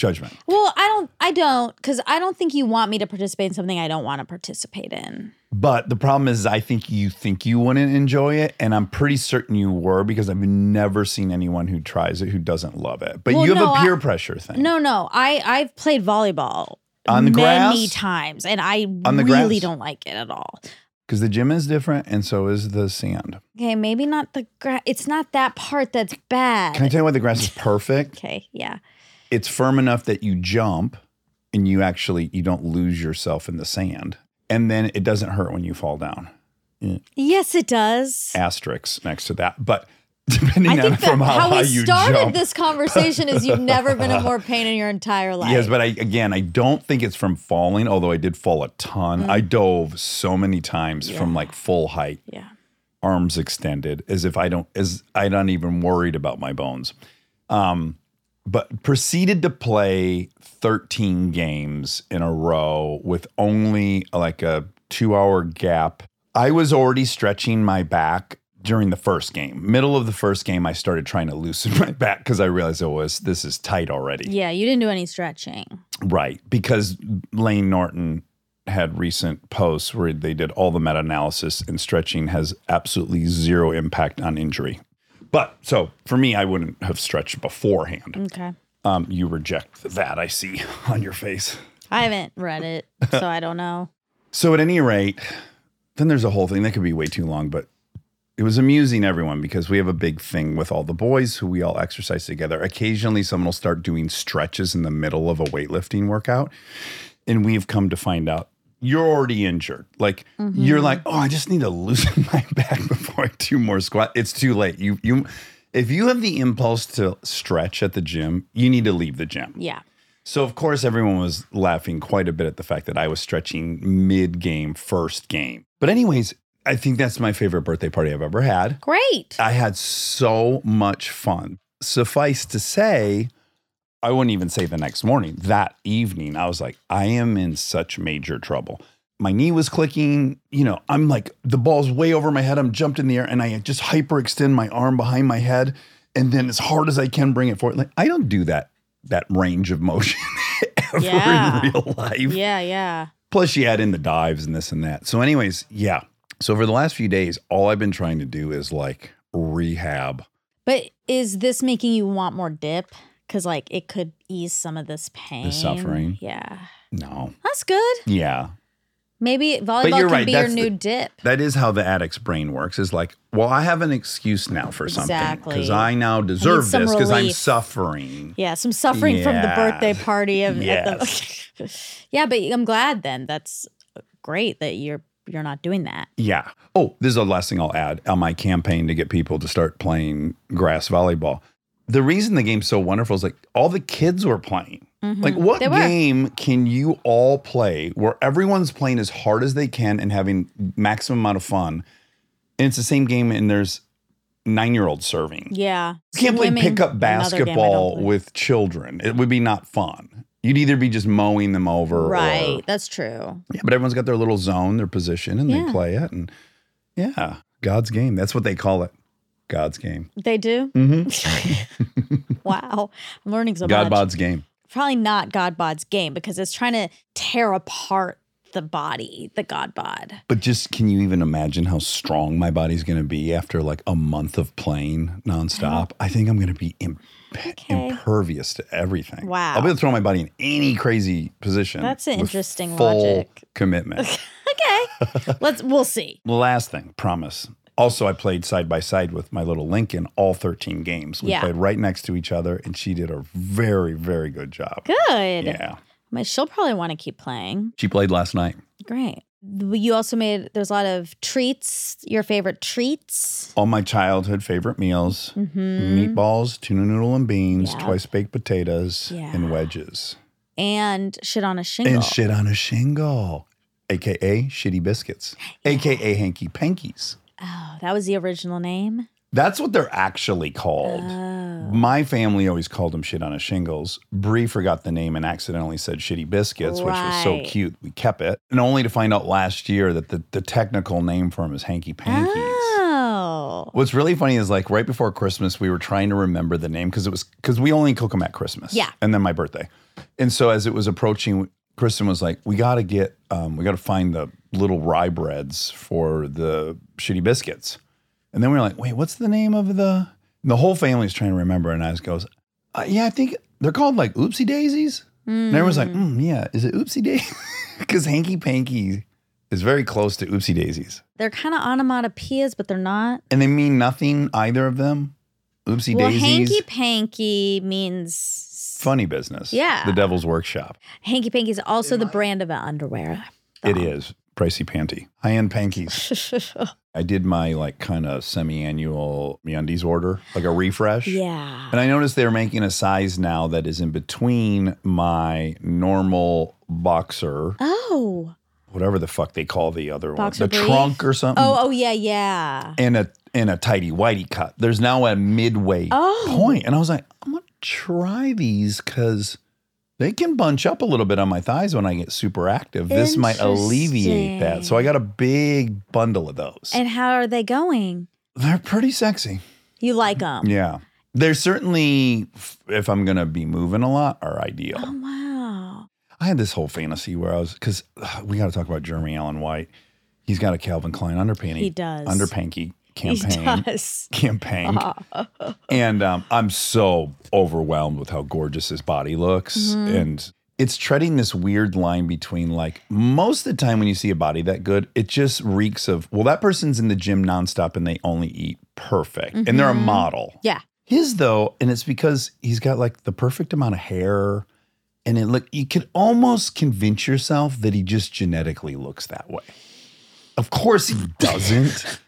judgment. well, I don't. I don't because I don't think you want me to participate in something I don't want to participate in. But the problem is, I think you think you wouldn't enjoy it, and I'm pretty certain you were because I've never seen anyone who tries it who doesn't love it. But Well, you have no, a I- peer pressure thing. No, no. I I've played volleyball On the many grass? times, and I On the really grass? don't like it at all. because the gym is different, and so is the sand. Okay, maybe not the grass. It's not that part that's bad. Can I tell you why the grass is (laughs) perfect? okay, yeah. It's firm enough that you jump, and you actually you don't lose yourself in the sand, and then it doesn't hurt when you fall down. Yes, it does. Asterisks next to that, but (laughs) depending I on from how, how high we you started jump. this conversation is you've never been in more pain in your entire (laughs) life. Yes, but I again, I don't think it's from falling. Although I did fall a ton. I dove so many times from Mm. Like full height, yeah. arms extended, as if I don't, as i do not even worried about my bones. Um, but proceeded to play 13 games in a row with only like a two hour gap. I was already stretching my back during the first game. Middle of the first game, I started trying to loosen (laughs) my back because I realized oh, it was this is tight already. Yeah, you didn't do any stretching. Right. Because Lane Norton had recent posts where they did all the meta analysis and stretching has absolutely zero impact on injury. But so for me, I wouldn't have stretched beforehand. Okay. Um, you reject that, I see (laughs) on your face. I haven't read it, so I don't know. (laughs) So at any rate, then there's a whole thing that could be way too long, but it was amusing everyone because we have a big thing with all the boys who we all exercise together. Occasionally someone will start doing stretches in the middle of a weightlifting workout. And we've come to find out you're already injured. Like you're mm-hmm. like, oh, I just need to loosen (laughs) my back before I do more squat. It's too late. You you if you have the impulse to stretch at the gym, you need to leave the gym. Yeah. So of course everyone was laughing quite a bit at the fact that I was stretching mid-game first game. But anyways, I think that's my favorite birthday party I've ever had. Great. I had so much fun. Suffice to say, I wouldn't even say the next morning. That evening, I was like, I am in such major trouble. My knee was clicking. You know, I'm like, the ball's way over my head. I'm jumped in the air and I just hyperextend my arm behind my head. And then as hard as I can bring it forward. Like, I don't do that, that range of motion (laughs) ever Yeah. in real life. Yeah, yeah. Plus, you add in the dives and this and that. So, anyways, yeah. So, for the last few days, all I've been trying to do is like rehab. But is this making you want more dip? Because like it could ease some of this pain. The suffering? Yeah. No. That's good. Yeah. Maybe volleyball can right, be your new the- dip. That is how the addict's brain works is like, well, I have an excuse now for something Exactly. because I now deserve some this because I'm suffering. Yeah, some suffering from the birthday party of at the (laughs) Yeah, but I'm glad then. That's great that you're you're not doing that. Yeah. Oh, this is the last thing I'll add on my campaign to get people to start playing grass volleyball. The reason the game's so wonderful is like all the kids were playing. Like, what Mm-hmm. They were. game can you all play where everyone's playing as hard as they can and having maximum amount of fun? And it's the same game, and there's nine year olds serving. Yeah. You can't play pickup another game I don't basketball with children. It would be not fun. You'd either be just mowing them over, Right. Or, That's true. yeah, but everyone's got their little zone, their position, and Yeah. they play it. And yeah, God's game. That's what they call it. God's game. They do? Mm-hmm. (laughs) Wow. I'm learning so God much. Bod's game. Probably not Godbod's game because it's trying to tear apart the body, the God bod. But just can you even imagine how strong my body's going to be after like a month of playing nonstop? I think I'm going to be imp- Okay. impervious to everything. Wow. I'll be able to throw my body in any crazy position. That's an interesting full logic. commitment. (laughs) Okay. Let's we'll see. Last thing, promise. Also, I played side by side with my little Lincoln all 13 games. We Yeah. played right next to each other, and she did a very, very good job. Good. Yeah. She'll probably want to keep playing. She played last night. Great. You also made there's a lot of treats, your favorite treats. All my childhood favorite meals Mm-hmm. meatballs, tuna noodle and beans, Yeah. twice baked potatoes, Yeah. and wedges. And shit on a shingle. And shit on a shingle, AKA shitty biscuits, AKA hanky pankies. Oh, that was the original name. That's what they're actually called. Oh. My family always called them shit on a shingles. Bree forgot the name and accidentally said shitty biscuits, which was so cute. We kept it. And only to find out last year that the, the technical name for them is hanky pankies. Oh. What's really funny is like right before Christmas, we were trying to remember the name because it was because we only cook them at Christmas. Yeah. And then my birthday. And so as it was approaching, Kristen was like, we got to get, um, we got to find the little rye breads for the shitty biscuits. And then we were like, wait, what's the name of the, the whole family's trying to remember. And I just goes, uh, yeah, I think they're called like oopsie daisies. And everyone's like, mm, yeah, is it oopsie daisy? Because (laughs) hanky panky is very close to oopsie daisies. They're kind of onomatopoeias, but they're not. And they mean nothing, either of them. Oopsie well, daisies. hanky panky means Funny business. Yeah. The Devil's Workshop. hanky panky is also the brand of an underwear. It is. Pricey panty. High end pankies. (laughs) I did my like kind of semi annual MeUndies order, like a refresh. yeah. And I noticed they're making a size now that is in between my normal boxer, Oh. whatever the fuck they call the other Boxer one, the brief? trunk or something. Oh, oh yeah, yeah. and a and a tidy whitey cut. There's now a midway Oh. point, and I was like, I'm gonna try these because they can bunch up a little bit on my thighs when I get super active. This might alleviate that. So I got a big bundle of those. And how are they going? They're pretty sexy. You like them? Yeah. They're certainly, if I'm going to be moving a lot, are ideal. Oh wow. I had this whole fantasy where I was, because uh, we got to talk about Jeremy Allen White. He's got a Calvin Klein underpanty. He does. Underpanky campaign. (laughs) Campaign. (laughs) and um, I'm so overwhelmed with how gorgeous his body looks. Mm-hmm. And it's treading this weird line between like most of the time when you see a body that good, it just reeks of, well, that person's in the gym nonstop and they only eat perfect. And they're a Mm-hmm. model. Yeah. His though, and it's because he's got like the perfect amount of hair. And it look you could almost convince yourself that he just genetically looks that way. Of course he doesn't.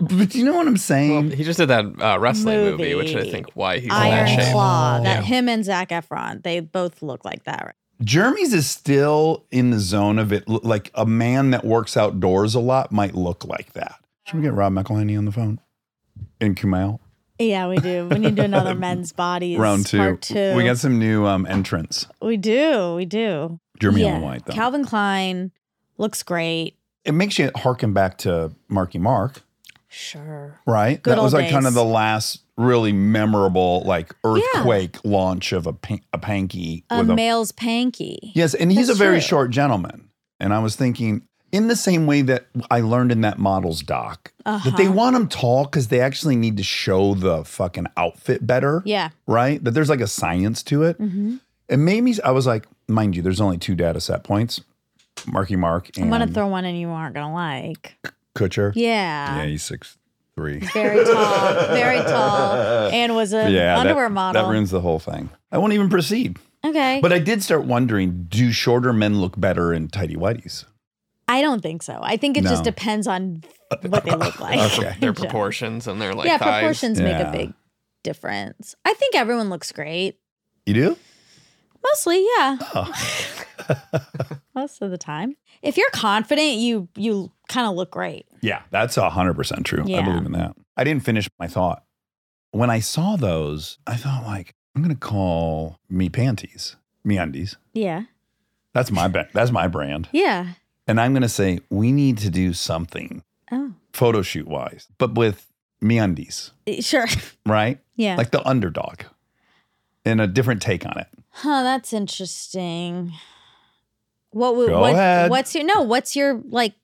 but you know what I'm saying? Well, he just did that uh, wrestling movie. which I think why he's in that shape. Claw. That Yeah. him and Zach Efron. They both look like that. Jeremy's is still in the zone of it. Like a man that works outdoors a lot might look like that. Should we get Rob McElhenney on the phone? And Kumail? Yeah, we do. We need to do another men's (laughs) bodies. Round two. Part two. We got some new um, entrants. We do. We do. Jeremy yeah. Allen White, though. Calvin Klein looks great. It makes you harken back to Marky Mark, Sure. right? Good that was like kind of the last really memorable like earthquake launch of a, pan- a panky A with a male's panky. Yes, and he's That's a very true. short gentleman. And I was thinking, in the same way that I learned in that models doc, that they Uh-huh. want him tall because they actually need to show the fucking outfit better, Yeah. right? That there's like a science to it. hmm It made me, I was like, mind you, there's only two data set points Marky Mark I'm gonna throw one in you aren't gonna like. Kutcher. Yeah. Yeah, he's six three. Very tall. very tall. (laughs) And was an yeah, underwear that, model. That ruins the whole thing. I won't even proceed. okay. But I did start wondering do shorter men look better in tighty whities? I don't think so. I think it just depends on (laughs) what they look like. Okay. (laughs) Their proportions and their like yeah, thighs. proportions make a big difference. I think everyone looks great. You do? Mostly, yeah. Oh. (laughs) Most of the time. If you're confident, you you kind of look great. Yeah, that's hundred percent true. I believe in that. I didn't finish my thought. When I saw those, I thought like, I'm gonna call me panties, me undies. Yeah. That's my ba- that's my brand. Yeah. And I'm gonna say we need to do something Oh. photo shoot wise, but with me undies, eh, Sure. (laughs) right? Yeah. Like the underdog. And a different take on it. Huh, that's interesting. What would Go what, ahead. what's your no, what's your like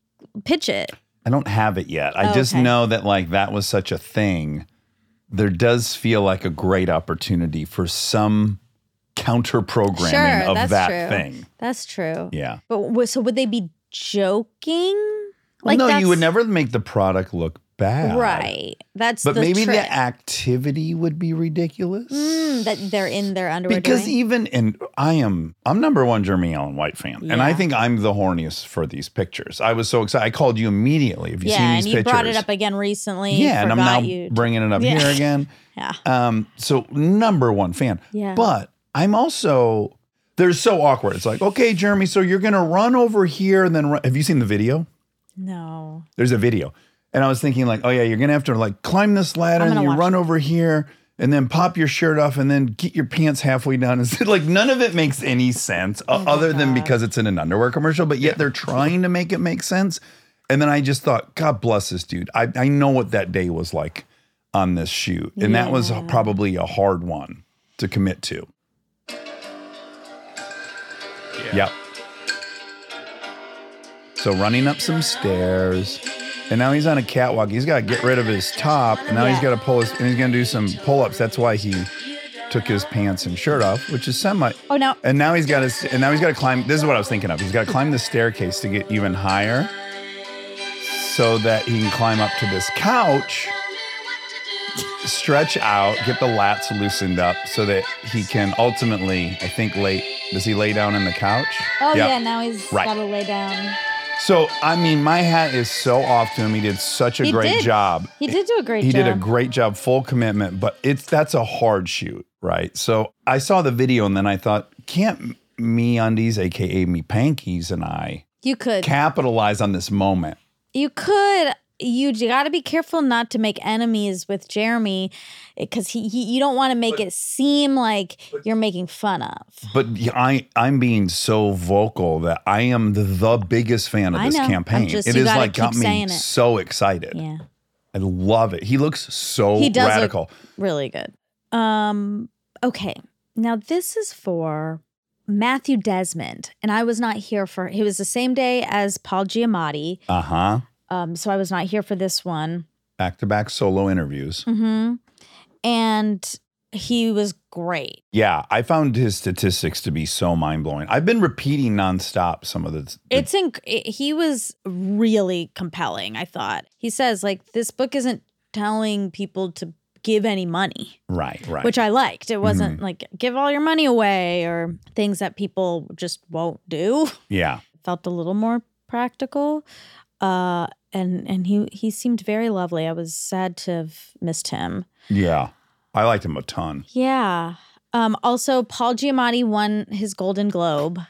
pitch it? I don't have it yet. I Oh, just okay. know that like that was such a thing. There does feel like a great opportunity for some counter programming Sure, of that's that true. thing. That's true. Yeah. But w- so would they be joking? Well, no, you that's- would never make the product look bad. Right. That's But the maybe trick. the activity would be ridiculous. Mm, that they're in their underwear. because doing? even and I am I'm number one Jeremy Allen White fan, and I think I'm the horniest for these pictures. I was so excited. I called you immediately. Have you yeah, seen and you pictures? brought it up again recently. yeah, and I'm now you. bringing it up Yeah. here again. (laughs) yeah. Um, so number one fan. Yeah. But I'm also they're so awkward. It's like, okay, Jeremy, so you're gonna run over here and then run. have you seen the video? No. There's a video. And I was thinking, like, oh yeah, you're gonna have to like climb this ladder I'm and gonna you watch run it. over here and then pop your shirt off and then get your pants halfway down. (laughs) It's like none of it makes any sense Oh other than because it's in an underwear commercial, but yet they're trying to make it make sense. And then I just thought, God bless this dude. I, I know what that day was like on this shoot. And that was Yeah. probably a hard one to commit to. Yep. So running up some stairs, and now he's on a catwalk. He's got to get rid of his top, and now he's got to pull his, and he's going to do some pull-ups. That's why he took his pants and shirt off, which is semi. Oh no. And now he's got to, and now he's got to climb. This is what I was thinking of. He's got to climb the staircase to get even higher, so that he can climb up to this couch, stretch out, get the lats loosened up, so that he can ultimately, I think, lay. Does he lay down on the couch? Oh Yep. yeah, now he's Right. got to lay down. So I mean, my hat is so off to him. He did such a He great did. job. He did do a great job. He job. did a great job, full commitment. But it's that's a hard shoot, right? So I saw the video and then I thought, can't me undies, aka me pankies, and I You could. capitalize on this moment? You could. You got to be careful not to make enemies with Jeremy, because he, he you don't want to make it seem like you're making fun of. But I I'm being so vocal that I am the, the biggest fan of I this know. Campaign. just- it is like got me it. so excited. Yeah. I love it. He looks so He does look- radical. really good. Um, okay. Now this is for Matthew Desmond, and I was not here for. He was the same day as Paul Giamatti. Uh huh. Um, so I was not here for this one. Back to back solo interviews. Mm-hmm. And he was great. Yeah, I found his statistics to be so mind blowing. I've been repeating nonstop some of the. the- It's inc- he was really compelling. I thought he says like this book isn't telling people to give any money, right, right. which I liked. It wasn't like give all your money away or things that people just won't do. yeah, Felt a little more practical. Uh, and and he he seemed very lovely. I was sad to have missed him. yeah. I liked him a ton. Yeah. Um, also, Paul Giamatti won his Golden Globe.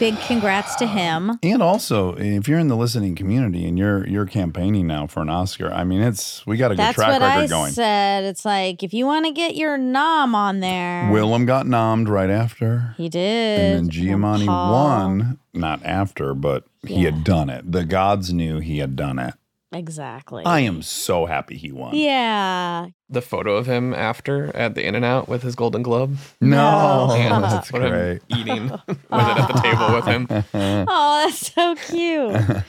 Big congrats to him. And also, if you're in the listening community and you're you're campaigning now for an Oscar, I mean, it's we got a good That's track what record I going. said. It's like if you want to get your nom on there, Willem got nommed right after, he did. and then Giamatti won. Not after, but he had done it. The gods knew he had done it. Exactly. I am so happy he won. Yeah. The photo of him after at the In and Out with his Golden Globe. No, No. Oh, and that's put him great. eating (laughs) with it at the table with him. (laughs) Oh, that's so cute.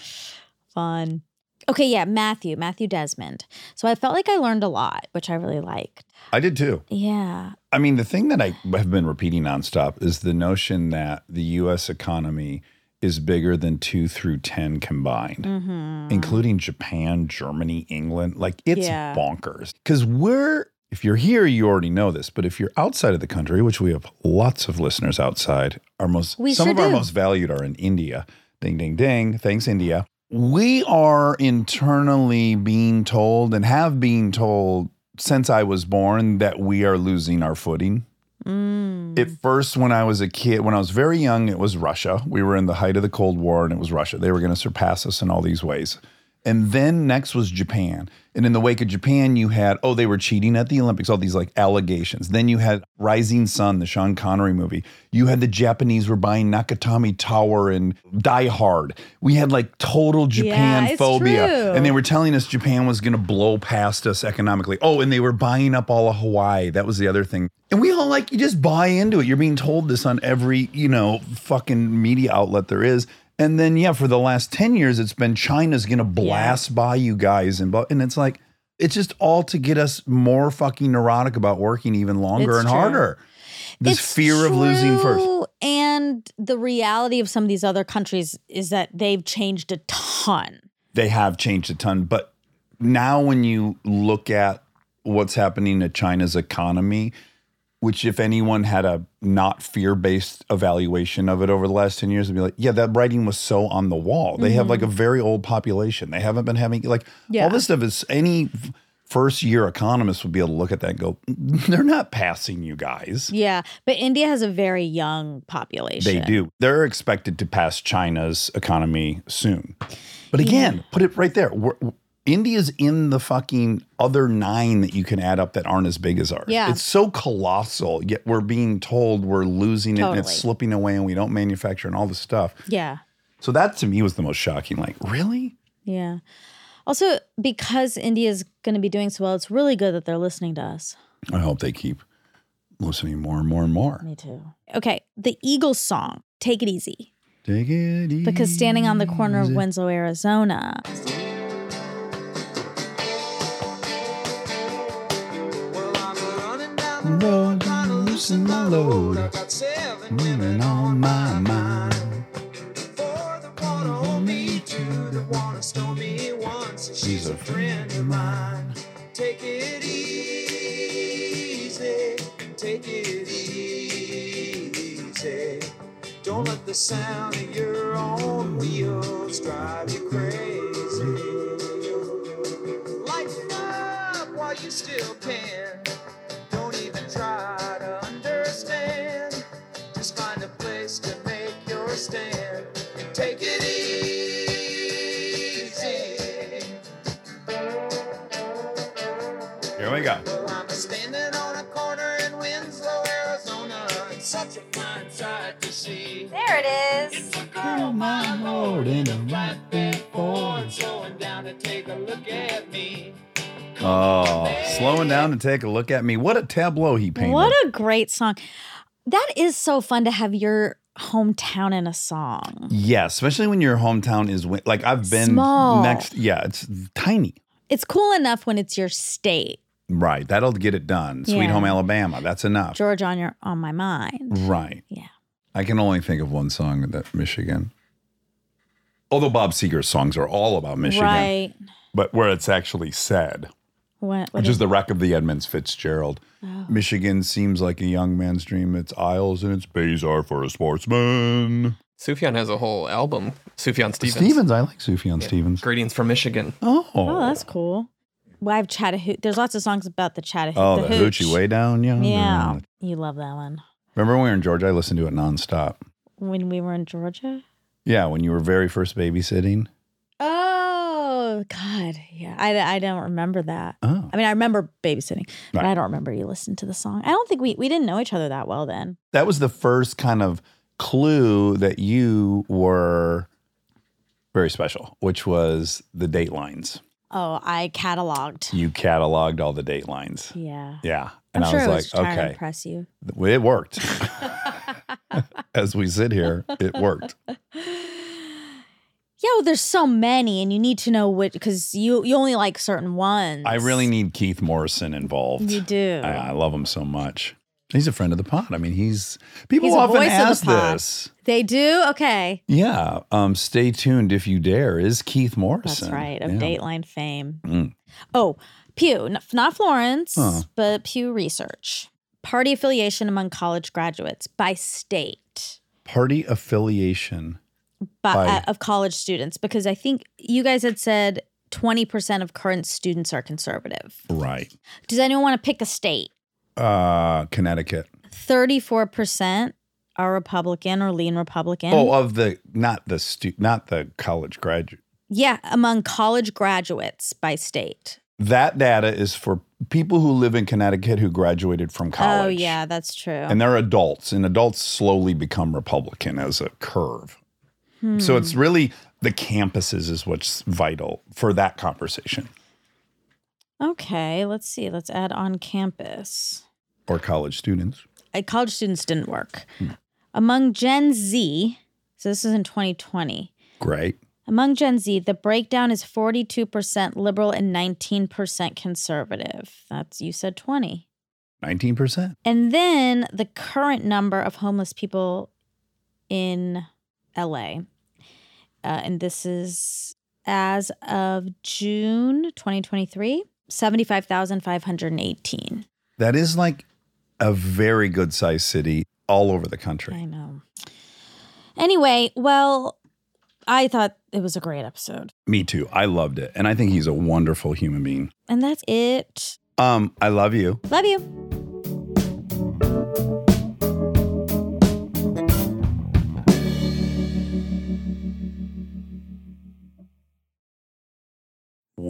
Fun. Okay, yeah, Matthew, Matthew Desmond. So I felt like I learned a lot, which I really liked. I did too. Yeah. I mean, the thing that I have been repeating nonstop is the notion that the U.S. economy is bigger than two through 10 combined, Mm-hmm. including Japan, Germany, England. Like, it's Yeah. bonkers. Because we're, if you're here, you already know this, but if you're outside of the country, which we have lots of listeners outside, our most, We some sure of our most valued are in India. Ding, ding, ding. Thanks, India. We are internally being told and have been told since I was born that we are losing our footing. Mm. At first, when I was a kid, when I was very young, it was Russia. We were in the height of the Cold War, and it was Russia. They were going to surpass us in all these ways. And then next was Japan. And in the wake of Japan, you had, oh, they were cheating at the Olympics, all these like allegations. Then you had Rising Sun, the Sean Connery movie. You had the Japanese were buying Nakatomi Tower and Die Hard. We had like total Japan it's phobia. And they were telling us Japan was going to blow past us economically. Oh, and they were buying up all of Hawaii. That was the other thing. And we all like, you just buy into it. You're being told this on every, you know, fucking media outlet there is. And then, yeah, for the last 10 years, it's been China's going to blast by you guys. And, and it's like, it's just all to get us more fucking neurotic about working even longer It's and true. harder. This It's fear of losing first. And the reality of some of these other countries is that they've changed a ton. they have changed a ton. But now, when you look at what's happening to China's economy, which if anyone had a not fear based evaluation of it over the last 10 years, they'd be like, yeah, that writing was so on the wall. They have like a mm-hmm. very old population. They haven't been having, like, Yeah. all this stuff is any first year economist would be able to look at that and go, mm, they're not passing you guys. Yeah. But India has a very young population. They do. They're expected to pass China's economy soon. But again, put it right there. We're, India's in the fucking other nine that you can add up that aren't as big as ours. Yeah. It's so colossal, yet we're being told we're losing it and it's slipping away and we don't manufacture and all this stuff. Yeah. So that to me was the most shocking. Like, really? Yeah. Also, because India's going to be doing so well, it's really good that they're listening to us. I hope they keep listening more and more and more. Me too. Okay. The Eagles song, Take It Easy. Take it easy. Because standing on the corner of Winslow, Arizona, Lord, loosen my load. Moving on my mind. She's a friend of mine. Take it easy, take it easy. Don't let the sound of your own wheels drive you crazy. Lighten up while you still can. Make your stand and take it easy. Here we go. Well, I'm standing on a corner in Winslow, Arizona. It's such a fine sight to see. there it is. It's a girl, my lord, in a right big Ford, slowing down to take a look at me. Oh, slowing down to take a look at me. What a tableau he painted. What a great song. That is so fun to have your hometown in a song. yeah, especially when your hometown is wi- like I've been Small. next. Yeah, it's tiny. It's cool enough when it's your state. Right, that'll get it done. Sweet Yeah. Home Alabama. That's enough. Georgia on your on my mind. Right. Yeah. I can only think of one song that Michigan. Although Bob Seger's songs are all about Michigan, Right. but where it's actually said, What, what which is- is the wreck of the Edmonds Fitzgerald. Oh. Michigan seems like a young man's dream. Its aisles and its bays are for a sportsman. Sufjan has a whole album. Sufjan Stevens. Stevens, I like Sufjan Stevens. Greetings from Michigan. Oh, Oh, that's cool. Well, I've Chattahoochee. There's lots of songs about the Chattahoochee. oh, the, hooch. hoochie way down yonder. Yeah, you love that one. Remember when we were in Georgia? I listened to it nonstop. When we were in Georgia. Yeah, when you were very first babysitting. Oh Oh, God, yeah. I, I don't remember that. Oh, I mean, I remember babysitting, but Right. I don't remember you listened to the song. I don't think we we didn't know each other that well then. that was the first kind of clue that you were very special, which was the date lines. Oh, I cataloged. You cataloged all the date lines. Yeah. Yeah. I'm And sure I was was like, trying to okay, impress you. it worked. (laughs) (laughs) As we sit here, it worked. (laughs) Yeah, well, there's so many, and you need to know which because you you only like certain ones. I really need Keith Morrison involved. You do. I, I love him so much. He's a friend of the pod. I mean, he's people He's often of the ask this. They do. Okay, Yeah. Um, stay tuned if you dare. Is Keith Morrison? that's right. Of Yeah. Dateline fame. Mm. Oh, Pew, not Florence, Huh. but Pew Research. Party affiliation among college graduates by state. Party affiliation. By, By- uh, of college students because I think you guys had said 20% of current students are conservative. Right. Does anyone want to pick a state? Uh, Connecticut. 34% are Republican or lean Republican. Oh, of the not the stu- not the college graduate. yeah, among college graduates by state. That data is for people who live in Connecticut who graduated from college. Oh, yeah, that's true. And they're adults, and adults slowly become Republican as a curve. So Hmm. it's really the campuses is what's vital for that conversation okay, let's see. Let's add on campus. or college students. Uh, college students didn't work. Hmm. Among Gen Z, so this is in 2020. Great. Among Gen Z, the breakdown is 42% liberal and 19% conservative. That's, you said 20. 19%. And then the current number of homeless people in LA, uh, and this is as of June 2023, 75,518. That is like a very good sized city all over the country. I know. Anyway, well, I thought it was a great episode. Me too. I loved it. And I think he's a wonderful human being. And that's it. Um, I love you. Love you.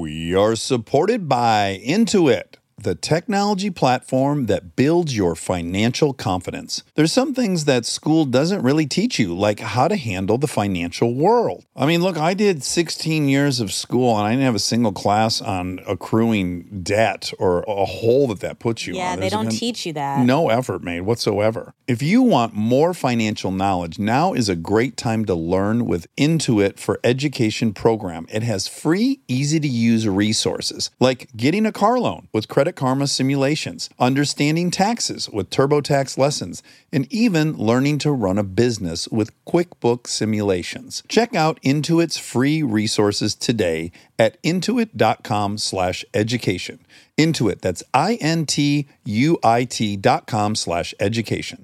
We are supported by Intuit, the technology platform that builds your financial confidence. There's some things that school doesn't really teach you, like how to handle the financial world. I mean, look, I did 16 years of school and I didn't have a single class on accruing debt or a hole that that puts you Yeah, on. they There's don't teach you that. No effort made whatsoever. If you want more financial knowledge, now is a great time to learn with Intuit for Education program. It has free, easy to use resources like getting a car loan with Credit Karma simulations, understanding taxes with TurboTax lessons, and even learning to run a business with QuickBooks simulations. Check out Intuit's free resources today at intuit.com/education. Intuit, that's I N T U I T dot com slash education.